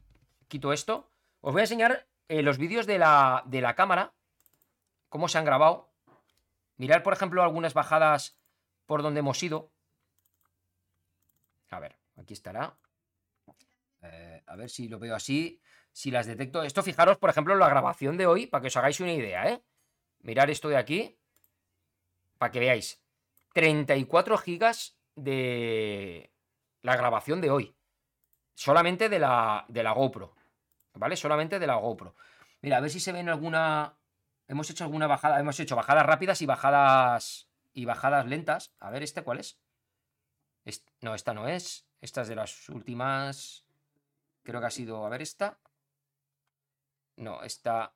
quito esto. Os voy a enseñar eh, los vídeos de la, de la cámara, cómo se han grabado. Mirar, por ejemplo, algunas bajadas por donde hemos ido. A ver, aquí estará. Eh, a ver si lo veo así, si las detecto. Esto, fijaros, por ejemplo, la grabación de hoy, para que os hagáis una idea, ¿eh? Mirar esto de aquí, para que veáis. 34 gigas de la grabación de hoy. Solamente de la, de la GoPro. ¿Vale? Solamente de la GoPro. Mira, a ver si se ven alguna. Hemos hecho alguna bajada. Hemos hecho bajadas rápidas y bajadas. Y bajadas lentas. A ver, ¿este cuál es? no, esta no es. Esta es de las últimas. Creo que ha sido. A ver, esta. No, esta.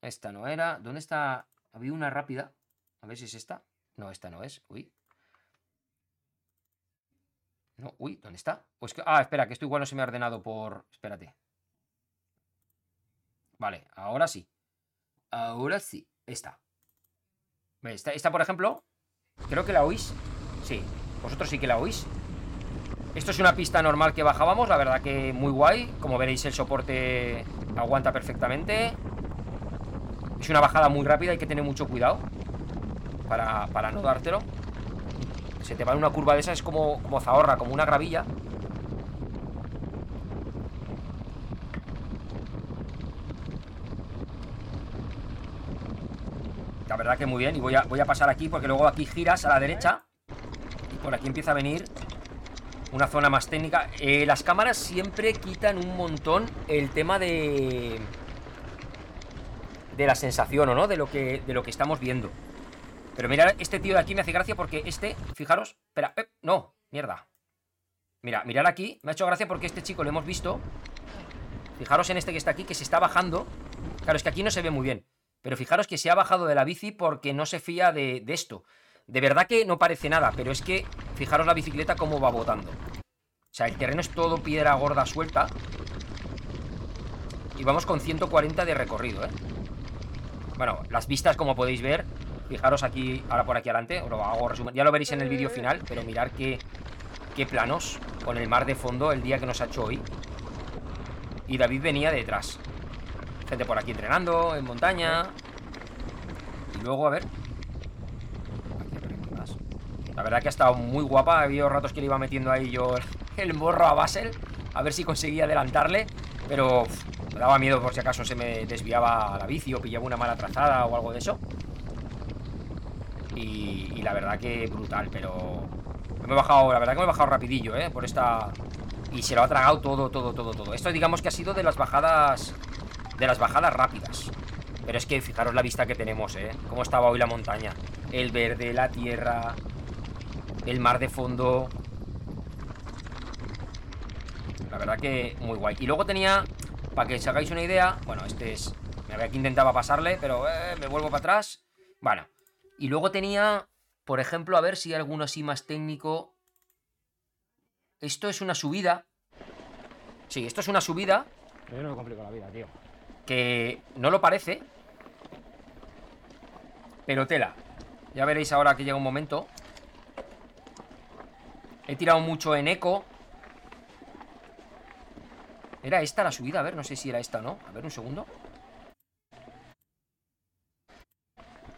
Esta no era. ¿Dónde está? Había una rápida. A ver si es esta. No, esta no es. Uy. No, uy, ¿dónde está? Pues que, ah, espera, que esto igual no se me ha ordenado por... Espérate. Vale, ahora sí. Ahora sí. Esta. Esta, esta, por ejemplo, creo que la oís. Sí, vosotros sí que la oís. Esto es una pista normal que bajábamos, la verdad que muy guay. Como veréis, el soporte aguanta perfectamente. Es una bajada muy rápida, hay que tener mucho cuidado para, para no dártelo se te va en una curva de esa es como, como zahorra, como una gravilla. La verdad que muy bien. Y voy a, voy a pasar aquí porque luego aquí giras a la derecha. Y por aquí empieza a venir una zona más técnica. Eh, las cámaras siempre quitan un montón el tema de... De la sensación, ¿o no? De lo que, de lo que estamos viendo. Pero mirad, este tío de aquí me hace gracia porque este, fijaros, espera, eh, no, mierda. Mira, mirad aquí, me ha hecho gracia porque este chico lo hemos visto. Fijaros en este que está aquí, que se está bajando. Claro, es que aquí no se ve muy bien. Pero fijaros que se ha bajado de la bici porque no se fía de, de esto. De verdad que no parece nada, pero es que fijaros la bicicleta cómo va botando. O sea, el terreno es todo piedra gorda suelta. Y vamos con 140 de recorrido, ¿eh? Bueno, las vistas, como podéis ver, Fijaros aquí, ahora por aquí adelante, lo hago resumen. Ya lo veréis en el vídeo final, pero mirar qué, qué planos con el mar de fondo el día que nos ha hecho hoy. Y David venía detrás. Gente por aquí entrenando, en montaña. Y luego, a ver. La verdad que ha estado muy guapa. Ha habido ratos que le iba metiendo ahí yo el morro a Basel. A ver si conseguía adelantarle. Pero me daba miedo por si acaso se me desviaba la bici o pillaba una mala trazada o algo de eso. Y, la verdad que brutal, pero... Me he bajado, la verdad que me he bajado rapidillo, ¿eh? Por esta... Y se lo ha tragado todo, todo, todo, todo. Esto digamos que ha sido de las bajadas... De las bajadas rápidas. Pero es que fijaros la vista que tenemos, ¿eh? Cómo estaba hoy la montaña. El verde, la tierra... El mar de fondo... La verdad que muy guay. Y luego tenía, para que os hagáis una idea, bueno, este es... Me había que intentaba pasarle, pero eh, me vuelvo para atrás. Bueno, y luego tenía, por ejemplo, a ver si hay alguno así más técnico. Esto es una subida. Sí, esto es una subida. Yo no me complico la vida, tío. Que no lo parece. Pero tela. Ya veréis ahora que llega un momento. He tirado mucho en eco. ¿Era esta la subida? A ver, no sé si era esta o no. A ver, un segundo.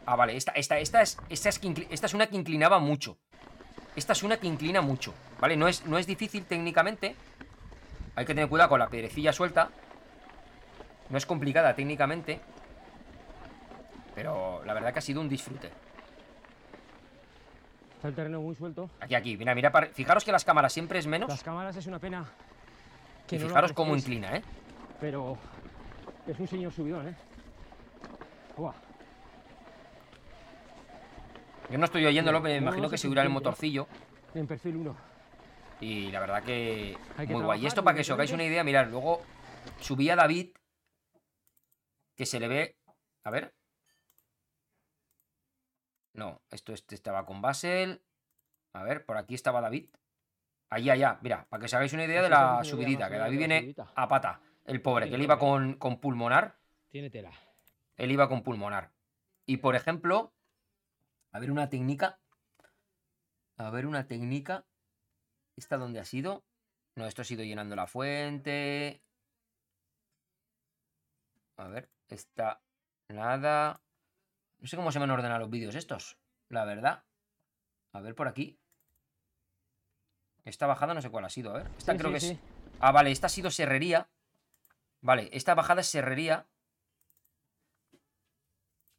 Ah, vale, esta, esta, esta, es, esta, es, esta es una que inclinaba mucho. Esta es una que inclina mucho, ¿vale? No es, no es difícil técnicamente. Hay que tener cuidado con la piedrecilla suelta. No es complicada técnicamente. Pero la verdad que ha sido un disfrute. Está el terreno muy suelto. Aquí, aquí, mira, mira. Fijaros que las cámaras siempre es menos. Las cámaras es una pena. y fijaros cómo inclina, ¿eh? Pero es un señor subidón, ¿eh? Uah. Yo no estoy oyéndolo, me imagino que se el motorcillo. En perfil 1. Y la verdad que, muy guay. Y esto para que os hagáis una idea, mirad, luego subía David, que se le ve... A ver. No, esto este estaba con Basel. A ver, por aquí estaba David. Allí, allá, mira, para que os hagáis una idea de la subidita, que David viene a pata. El pobre, que él iba con, con pulmonar. Tiene tela. Él iba con pulmonar. Y por ejemplo, a ver una técnica. A ver una técnica. ¿Esta dónde ha sido? No, esto ha sido llenando la fuente. A ver, esta... Nada. No sé cómo se me han ordenado los vídeos estos. La verdad. A ver por aquí. Esta bajada no sé cuál ha sido. A ver. Esta creo que es... Ah, vale. Esta ha sido serrería. Vale. Esta bajada es serrería.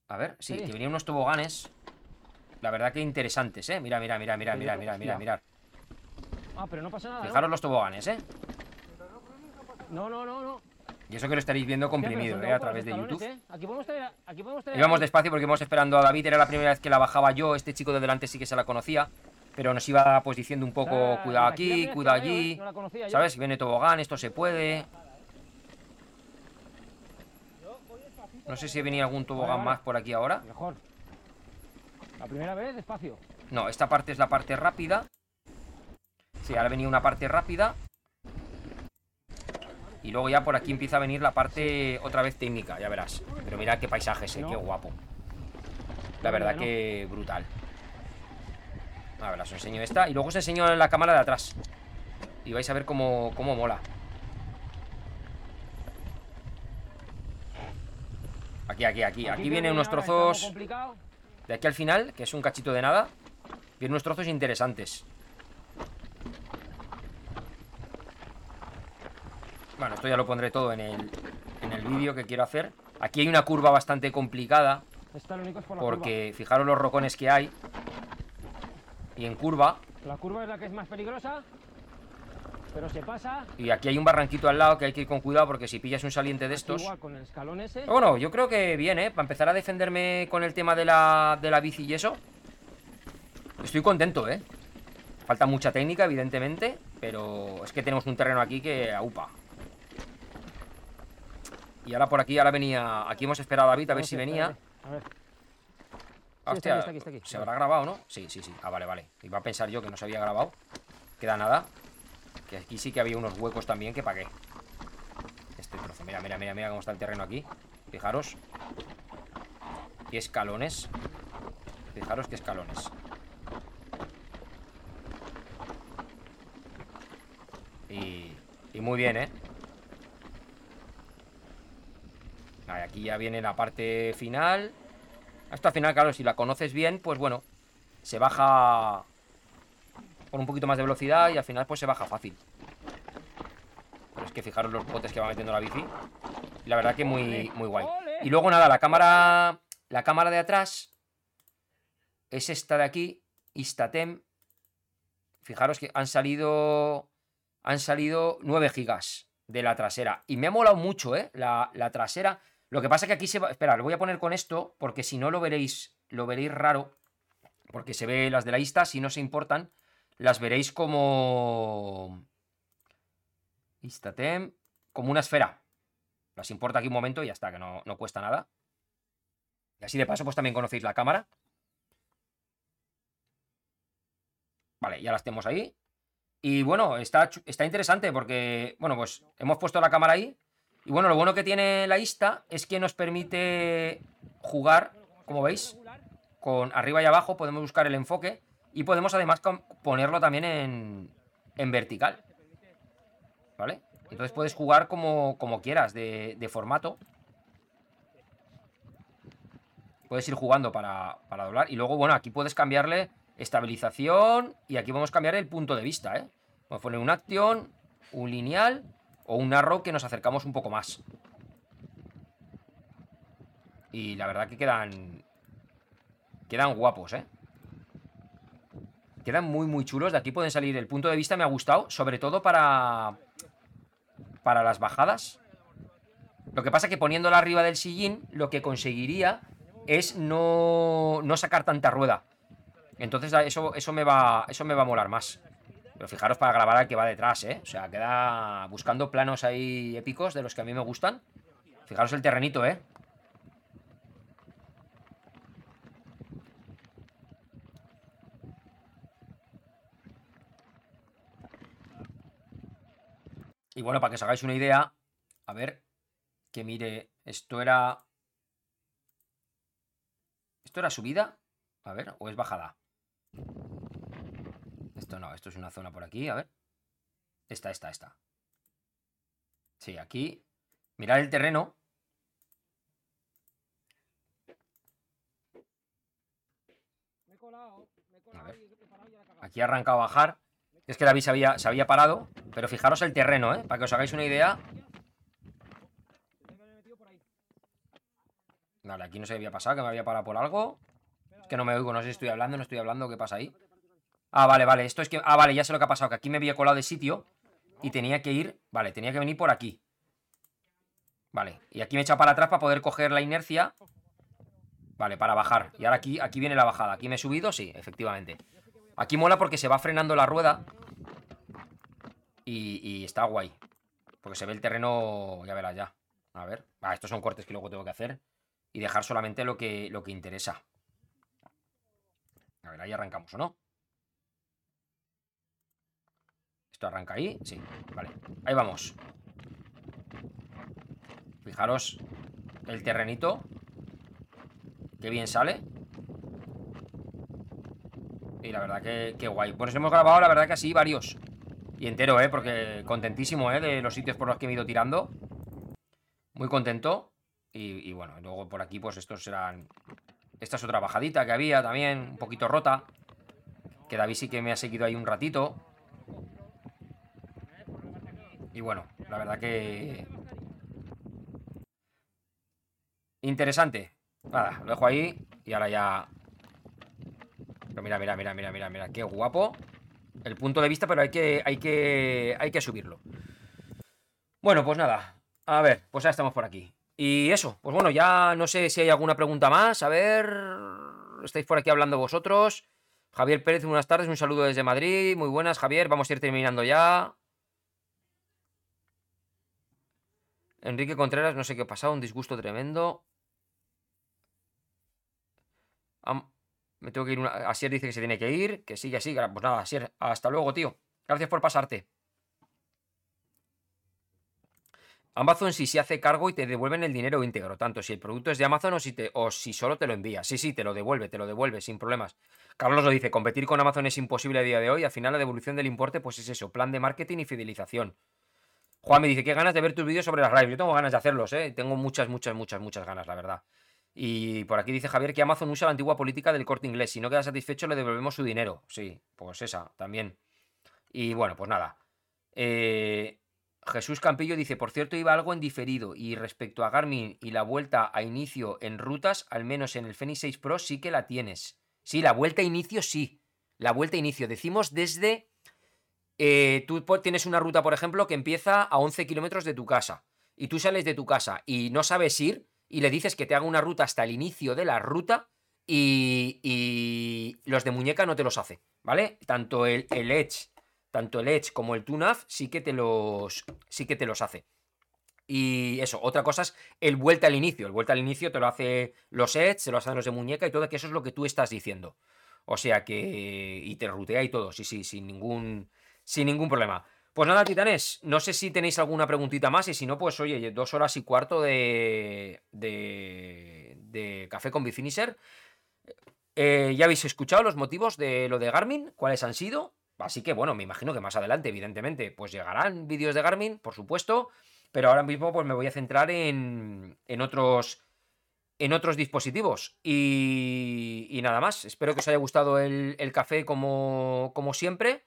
A ver. Sí, que venían unos toboganes. La verdad que interesantes, ¿eh? Mira, mira, mira, mira, mira, mira, mira, mira. Ah, pero no pasa nada. Fijaros los toboganes, ¿eh? No, no, no, no. Y eso que lo estaréis viendo comprimido, ¿eh? A través de YouTube. ¿eh? Aquí podemos tener, aquí podemos tener... Íbamos despacio porque íbamos esperando a David. Era la primera vez que la bajaba yo. Este chico de delante sí que se la conocía. Pero nos iba pues diciendo un poco, cuidado aquí, cuidado allí. ¿Sabes? Si viene tobogán, esto se puede. No sé si venía algún tobogán más por aquí ahora. Mejor. La primera vez, despacio. No, esta parte es la parte rápida. Sí, ahora venía una parte rápida. Y luego ya por aquí empieza a venir la parte otra vez técnica, ya verás. Pero mira qué paisajes, eh, qué guapo. La verdad que brutal. A ver, os enseño esta. Y luego os enseño la cámara de atrás. Y vais a ver cómo, cómo mola. Aquí, aquí, aquí. Aquí vienen unos trozos de aquí al final, que es un cachito de nada Vienen unos trozos interesantes. Bueno, esto ya lo pondré todo en el, en el vídeo que quiero hacer. Aquí hay una curva bastante complicada Porque fijaros los rocones que hay. Y en curva. La curva es la que es más peligrosa pero se pasa. Y aquí hay un barranquito al lado que hay que ir con cuidado porque si pillas un saliente de estos. Igual con el escalón ese. Bueno, yo creo que bien, ¿eh? Para empezar a defenderme con el tema de la, de la bici y eso. Estoy contento, ¿eh? Falta mucha técnica, evidentemente. Pero es que tenemos un terreno aquí que aupa. Y ahora por aquí, ahora venía. Aquí hemos esperado a David a ver si venía. A ver. Hostia, está aquí, está aquí, ¿se habrá grabado, no? Sí, sí, sí. Ah, vale, vale. Iba a pensar yo que no se había grabado. Queda nada. Que aquí sí que había unos huecos también que pagué. Este trozo. Mira, mira, mira, mira cómo está el terreno aquí. Fijaros. Qué escalones. Fijaros qué escalones. Y, y muy bien, ¿eh? aquí ya viene la parte final. Hasta al final, claro, si la conoces bien, pues bueno, se baja con un poquito más de velocidad y al final pues se baja fácil. Pero es que fijaros los botes que va metiendo la bici. la verdad que muy, muy guay. Y luego nada, la cámara, la cámara de atrás es esta de aquí, Instatem. Fijaros que han salido, han salido 9 gigas de la trasera. Y me ha molado mucho, ¿eh? La, la trasera. Lo que pasa que aquí se va... Espera, lo voy a poner con esto porque si no lo veréis, lo veréis raro. Porque se ve las de la Insta, si no se importan las veréis como... Instatem, como una esfera. Las importa aquí un momento y ya está, que no, no cuesta nada. Y así de paso, pues también conocéis la cámara. Vale, ya las tenemos ahí. Y bueno, está, está interesante porque, bueno, pues hemos puesto la cámara ahí. Y bueno, lo bueno que tiene la Insta es que nos permite jugar, como veis, con arriba y abajo, podemos buscar el enfoque y podemos además ponerlo también en, en vertical. ¿Vale? Entonces puedes jugar como, como quieras de, formato. Puedes ir jugando para, para doblar. Y luego, bueno, aquí puedes cambiarle estabilización y aquí vamos a cambiar el punto de vista, ¿eh? Vamos a poner un action, un lineal o un arrow que nos acercamos un poco más. Y la verdad que quedan... Quedan guapos, ¿eh? Quedan muy, muy chulos. De aquí pueden salir. El punto de vista me ha gustado. Sobre todo para... Para las bajadas. Lo que pasa que poniéndola arriba del sillín, lo que conseguiría es no, no sacar tanta rueda. Entonces eso, eso, me va, eso me va a molar más. Pero fijaros para grabar al que va detrás, ¿eh? O sea, queda buscando planos ahí épicos de los que a mí me gustan. Fijaros el terrenito, ¿eh? Y bueno, para que os hagáis una idea, a ver, que mire, esto era... ¿Esto era subida? A ver, ¿o es bajada? Esto no, esto es una zona por aquí, a ver. Esta, esta, esta. Sí, aquí. Mirad el terreno. A ver. Aquí ha arrancado a bajar. Es que David se había, se había parado. Pero fijaros el terreno, ¿eh? Para que os hagáis una idea. Vale, aquí no se había pasado, que me había parado por algo. Es que no me oigo, no sé si estoy hablando, no estoy hablando, ¿qué pasa ahí? Ah, vale, vale, esto es que... Ah, vale, ya sé lo que ha pasado, que aquí me había colado de sitio y tenía que ir... Vale, tenía que venir por aquí. Vale, y aquí me he echado para atrás para poder coger la inercia. Vale, para bajar. Y ahora aquí, aquí viene la bajada. ¿Aquí me he subido? Sí, efectivamente. Aquí mola porque se va frenando la rueda. Y, está guay. Porque se ve el terreno, ya verás ya. A ver. Ah, estos son cortes que luego tengo que hacer. Y dejar solamente lo que, lo que interesa. A ver, ahí arrancamos, ¿o no? ¿Esto arranca ahí? Sí, vale. Ahí vamos. Fijaros el terrenito. Qué bien sale. Y la verdad que, que guay. Pues hemos grabado, la verdad que así, varios. Y entero, ¿eh? Porque contentísimo, ¿eh? De los sitios por los que he ido tirando. Muy contento. Y, y bueno, luego por aquí, pues estos serán... Esta es otra bajadita que había también, un poquito rota. Que David sí que me ha seguido ahí un ratito. Y bueno, la verdad que... Interesante. Nada, lo dejo ahí. Y ahora ya pero mira, mira, mira, mira, mira, mira, qué guapo el punto de vista, pero hay que, hay que, hay que subirlo. Bueno, pues nada, a ver, pues ya estamos por aquí. Y eso, pues bueno, ya no sé si hay alguna pregunta más, a ver, estáis por aquí hablando vosotros. Javier Pérez, buenas tardes, un saludo desde Madrid, muy buenas Javier, vamos a ir terminando ya. Enrique Contreras, no sé qué ha pasado, un disgusto tremendo. Me tengo que ir. Una... Asier dice que se tiene que ir. Que sigue así. Pues nada, Asier. Hasta luego, tío. Gracias por pasarte. Amazon si se hace cargo y te devuelven el dinero íntegro, tanto si el producto es de Amazon o si, te, o si solo te lo envía. Sí, sí, te lo devuelve, te lo devuelve sin problemas. Carlos lo dice, competir con Amazon es imposible a día de hoy, al final la devolución del importe pues es eso, plan de marketing y fidelización. Juan me dice, qué ganas de ver tus vídeos sobre las lives. Yo tengo ganas de hacerlos, ¿eh? Tengo muchas, muchas, muchas, muchas ganas, la verdad. Y por aquí dice Javier que Amazon usa la antigua política del corte inglés. Si no queda satisfecho, le devolvemos su dinero. Sí, pues esa también. Y bueno, pues nada. Eh, Jesús Campillo dice, por cierto, iba algo en diferido. Y respecto a Garmin y la vuelta a inicio en rutas, al menos en el Fenix 6 Pro sí que la tienes. Sí, la vuelta a inicio sí. La vuelta a inicio. Decimos desde... Eh, tú tienes una ruta, por ejemplo, que empieza a 11 kilómetros de tu casa. Y tú sales de tu casa y no sabes ir y le dices que te haga una ruta hasta el inicio de la ruta y, los de muñeca no te los hace, ¿vale? Tanto el, Edge, tanto el Edge como el Tunaf sí que te los sí que te los hace. Y eso, otra cosa es el vuelta al inicio. El vuelta al inicio te lo hace los Edge, te lo hacen los de muñeca y todo, que eso es lo que tú estás diciendo. O sea que. Y te rutea y todo, sí, sí, sin ningún. Sin ningún problema. Pues nada, titanes, no sé si tenéis alguna preguntita más y si no, pues oye, dos horas y cuarto de, de, de café con Bifinisher. Eh, ya habéis escuchado los motivos de lo de Garmin, cuáles han sido. Así que bueno, me imagino que más adelante, evidentemente, pues llegarán vídeos de Garmin, por supuesto. Pero ahora mismo pues me voy a centrar en, otros en otros dispositivos. Y, nada más. Espero que os haya gustado el, café como siempre.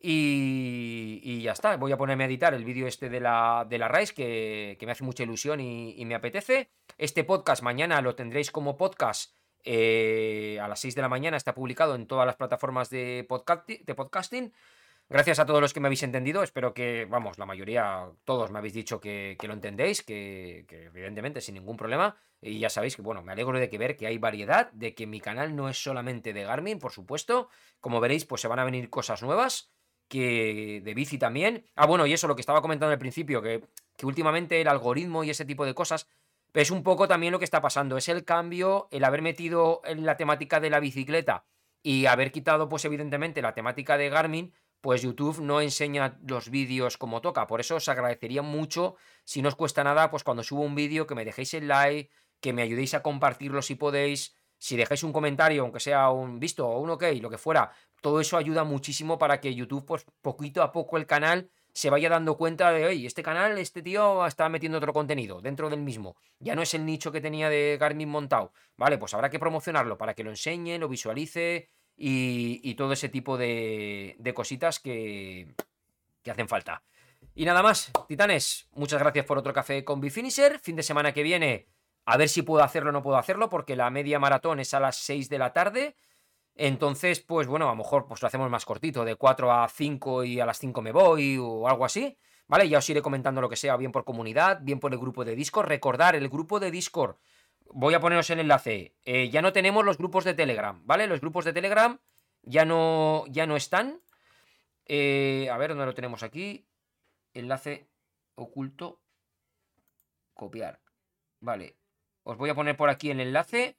Y, ya está. Voy a ponerme a editar el vídeo este de la, de la RAIS que, me hace mucha ilusión y, me apetece. Este podcast mañana lo tendréis como podcast eh, a las 6 de la mañana. Está publicado en todas las plataformas de, de podcasting. Gracias a todos los que me habéis entendido. Espero que, vamos, la mayoría, todos me habéis dicho que, lo entendéis, que, evidentemente sin ningún problema. Y ya sabéis que, bueno, me alegro de que ver que hay variedad, de que mi canal no es solamente de Garmin, por supuesto. Como veréis, pues se van a venir cosas nuevas, que de bici también. Ah, bueno, y eso lo que estaba comentando al principio, que, que últimamente el algoritmo y ese tipo de cosas es un poco también lo que está pasando. Es el cambio, el haber metido en la temática de la bicicleta y haber quitado, pues evidentemente, la temática de Garmin pues YouTube no enseña los vídeos como toca. Por eso os agradecería mucho, si no os cuesta nada, pues cuando subo un vídeo, que me dejéis el like, que me ayudéis a compartirlo si podéis. Si dejáis un comentario, aunque sea un visto o un ok, lo que fuera, todo eso ayuda muchísimo para que YouTube, pues poquito a poco el canal se vaya dando cuenta de, oye, este canal, este tío está metiendo otro contenido dentro del mismo. Ya no es el nicho que tenía de Garmin montado. Vale, pues habrá que promocionarlo para que lo enseñe, lo visualice y, todo ese tipo de, cositas que, que, hacen falta. Y nada más, titanes, muchas gracias por otro café con Bifinisher. Fin de semana que viene, a ver si puedo hacerlo o no puedo hacerlo, porque la media maratón es a las 6 de la tarde. Entonces, pues bueno, a lo mejor pues lo hacemos más cortito, de 4 a 5 y a las 5 me voy o algo así. ¿Vale? Ya os iré comentando lo que sea, bien por comunidad, bien por el grupo de Discord. Recordar, el grupo de Discord voy a poneros el enlace. Eh, ya no tenemos los grupos de Telegram, ¿vale? Los grupos de Telegram ya no, ya no están. Eh, a ver, ¿dónde lo tenemos aquí? Enlace oculto. Copiar. Vale. Os voy a poner por aquí el enlace.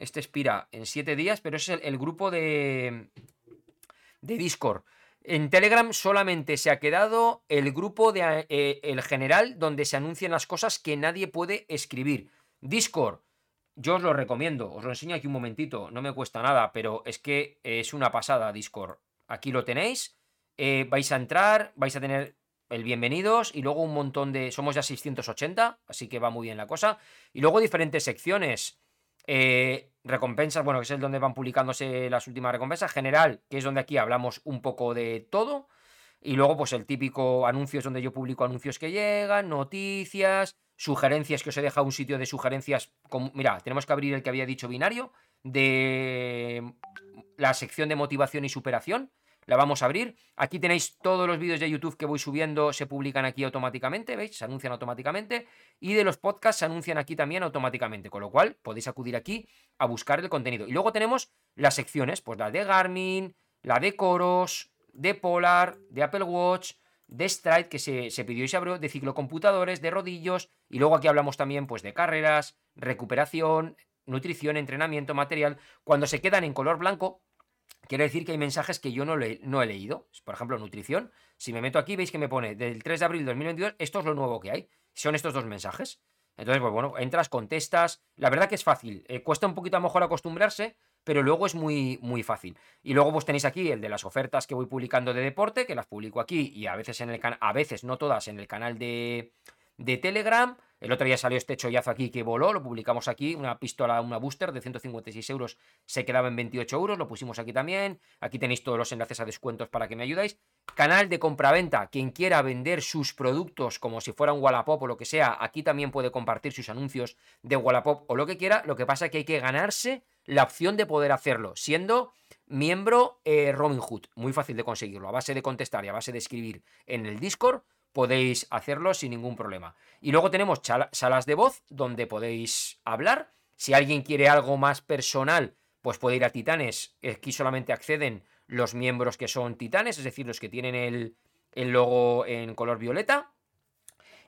Este expira en 7 días, pero es el, grupo de, de Discord. En Telegram solamente se ha quedado el grupo de eh, el general donde se anuncian las cosas que nadie puede escribir. Discord, yo os lo recomiendo, os lo enseño aquí un momentito, no me cuesta nada, pero es que es una pasada Discord. Aquí lo tenéis, eh, vais a entrar, vais a tener el bienvenidos y luego un montón de... Somos ya 680, así que va muy bien la cosa. Y luego diferentes secciones. Eh, recompensas, bueno, que es donde van publicándose las últimas recompensas. General, que es donde aquí hablamos un poco de todo. Y luego, pues el típico anuncios donde yo publico anuncios que llegan, noticias, sugerencias que os he dejado un sitio de sugerencias. mira, tenemos que abrir el que había dicho binario de la sección de motivación y superación. La vamos a abrir. Aquí tenéis todos los vídeos de YouTube que voy subiendo, se publican aquí automáticamente, ¿veis? Se anuncian automáticamente. Y de los podcasts se anuncian aquí también automáticamente. Con lo cual podéis acudir aquí a buscar el contenido. Y luego tenemos las secciones, pues la de Garmin, la de Coros, de Polar, de Apple Watch, de Stride, que se, pidió y se abrió, de ciclocomputadores, de rodillos, y luego aquí hablamos también pues de carreras, recuperación, nutrición, entrenamiento, material. Cuando se quedan en color blanco, quiere decir que hay mensajes que yo no, no he leído. Por ejemplo, nutrición. Si me meto aquí, veis que me pone del 3 de abril de 2022, esto es lo nuevo que hay. Son estos dos mensajes. Entonces, pues bueno, entras, contestas. La verdad que es fácil. Eh, cuesta un poquito a lo mejor acostumbrarse, pero luego es muy, muy fácil. Y luego pues tenéis aquí el de las ofertas que voy publicando de deporte, que las publico aquí y a veces en el canal, a veces, no todas, en el canal de, de Telegram. El otro día salió este chollazo aquí que voló, lo publicamos aquí, una pistola, una booster de 156 euros se quedaba en 28 euros, lo pusimos aquí también. Aquí tenéis todos los enlaces a descuentos para que me ayudáis. Canal de compraventa, quien quiera vender sus productos como si fuera un Wallapop o lo que sea, aquí también puede compartir sus anuncios de Wallapop o lo que quiera. Lo que pasa es que hay que ganarse la opción de poder hacerlo, siendo miembro eh, Robinhood. Muy fácil de conseguirlo. A base de contestar y a base de escribir en el Discord, podéis hacerlo sin ningún problema. Y luego tenemos salas de voz donde podéis hablar. Si alguien quiere algo más personal, pues puede ir a Titanes. Aquí solamente acceden los miembros que son Titanes, es decir, los que tienen el, el logo en color violeta.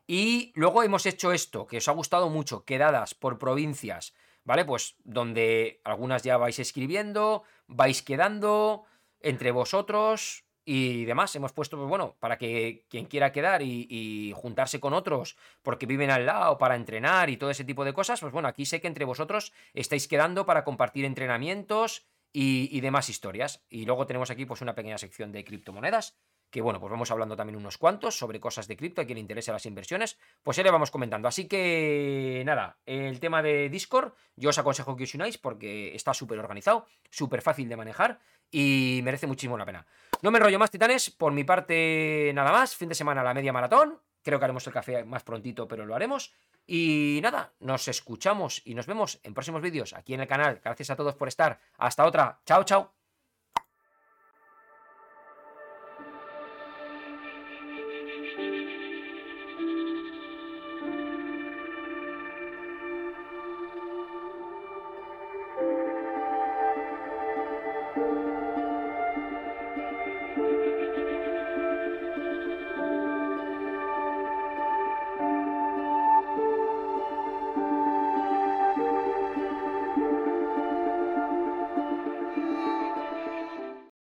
Y luego hemos hecho esto, que os ha gustado mucho, quedadas por provincias ¿vale? Pues donde algunas ya vais escribiendo, vais quedando entre vosotros, y demás. Hemos puesto, pues bueno, para que quien quiera quedar y, juntarse con otros porque viven al lado, para entrenar y todo ese tipo de cosas, pues bueno, aquí sé que entre vosotros estáis quedando para compartir entrenamientos y, y demás historias. Y luego tenemos aquí pues una pequeña sección de criptomonedas que bueno, pues vamos hablando también unos cuantos sobre cosas de cripto, a quien le interese las inversiones, pues ya le vamos comentando. Así que nada, el tema de Discord, yo os aconsejo que os unáis porque está súper organizado, súper fácil de manejar y merece muchísimo la pena. No me enrollo más, titanes, por mi parte nada más, fin de semana la media maratón, creo que haremos el café más prontito, pero lo haremos. Y nada, nos escuchamos y nos vemos en próximos vídeos aquí en el canal. Gracias a todos por estar. Hasta otra. Chao, chao.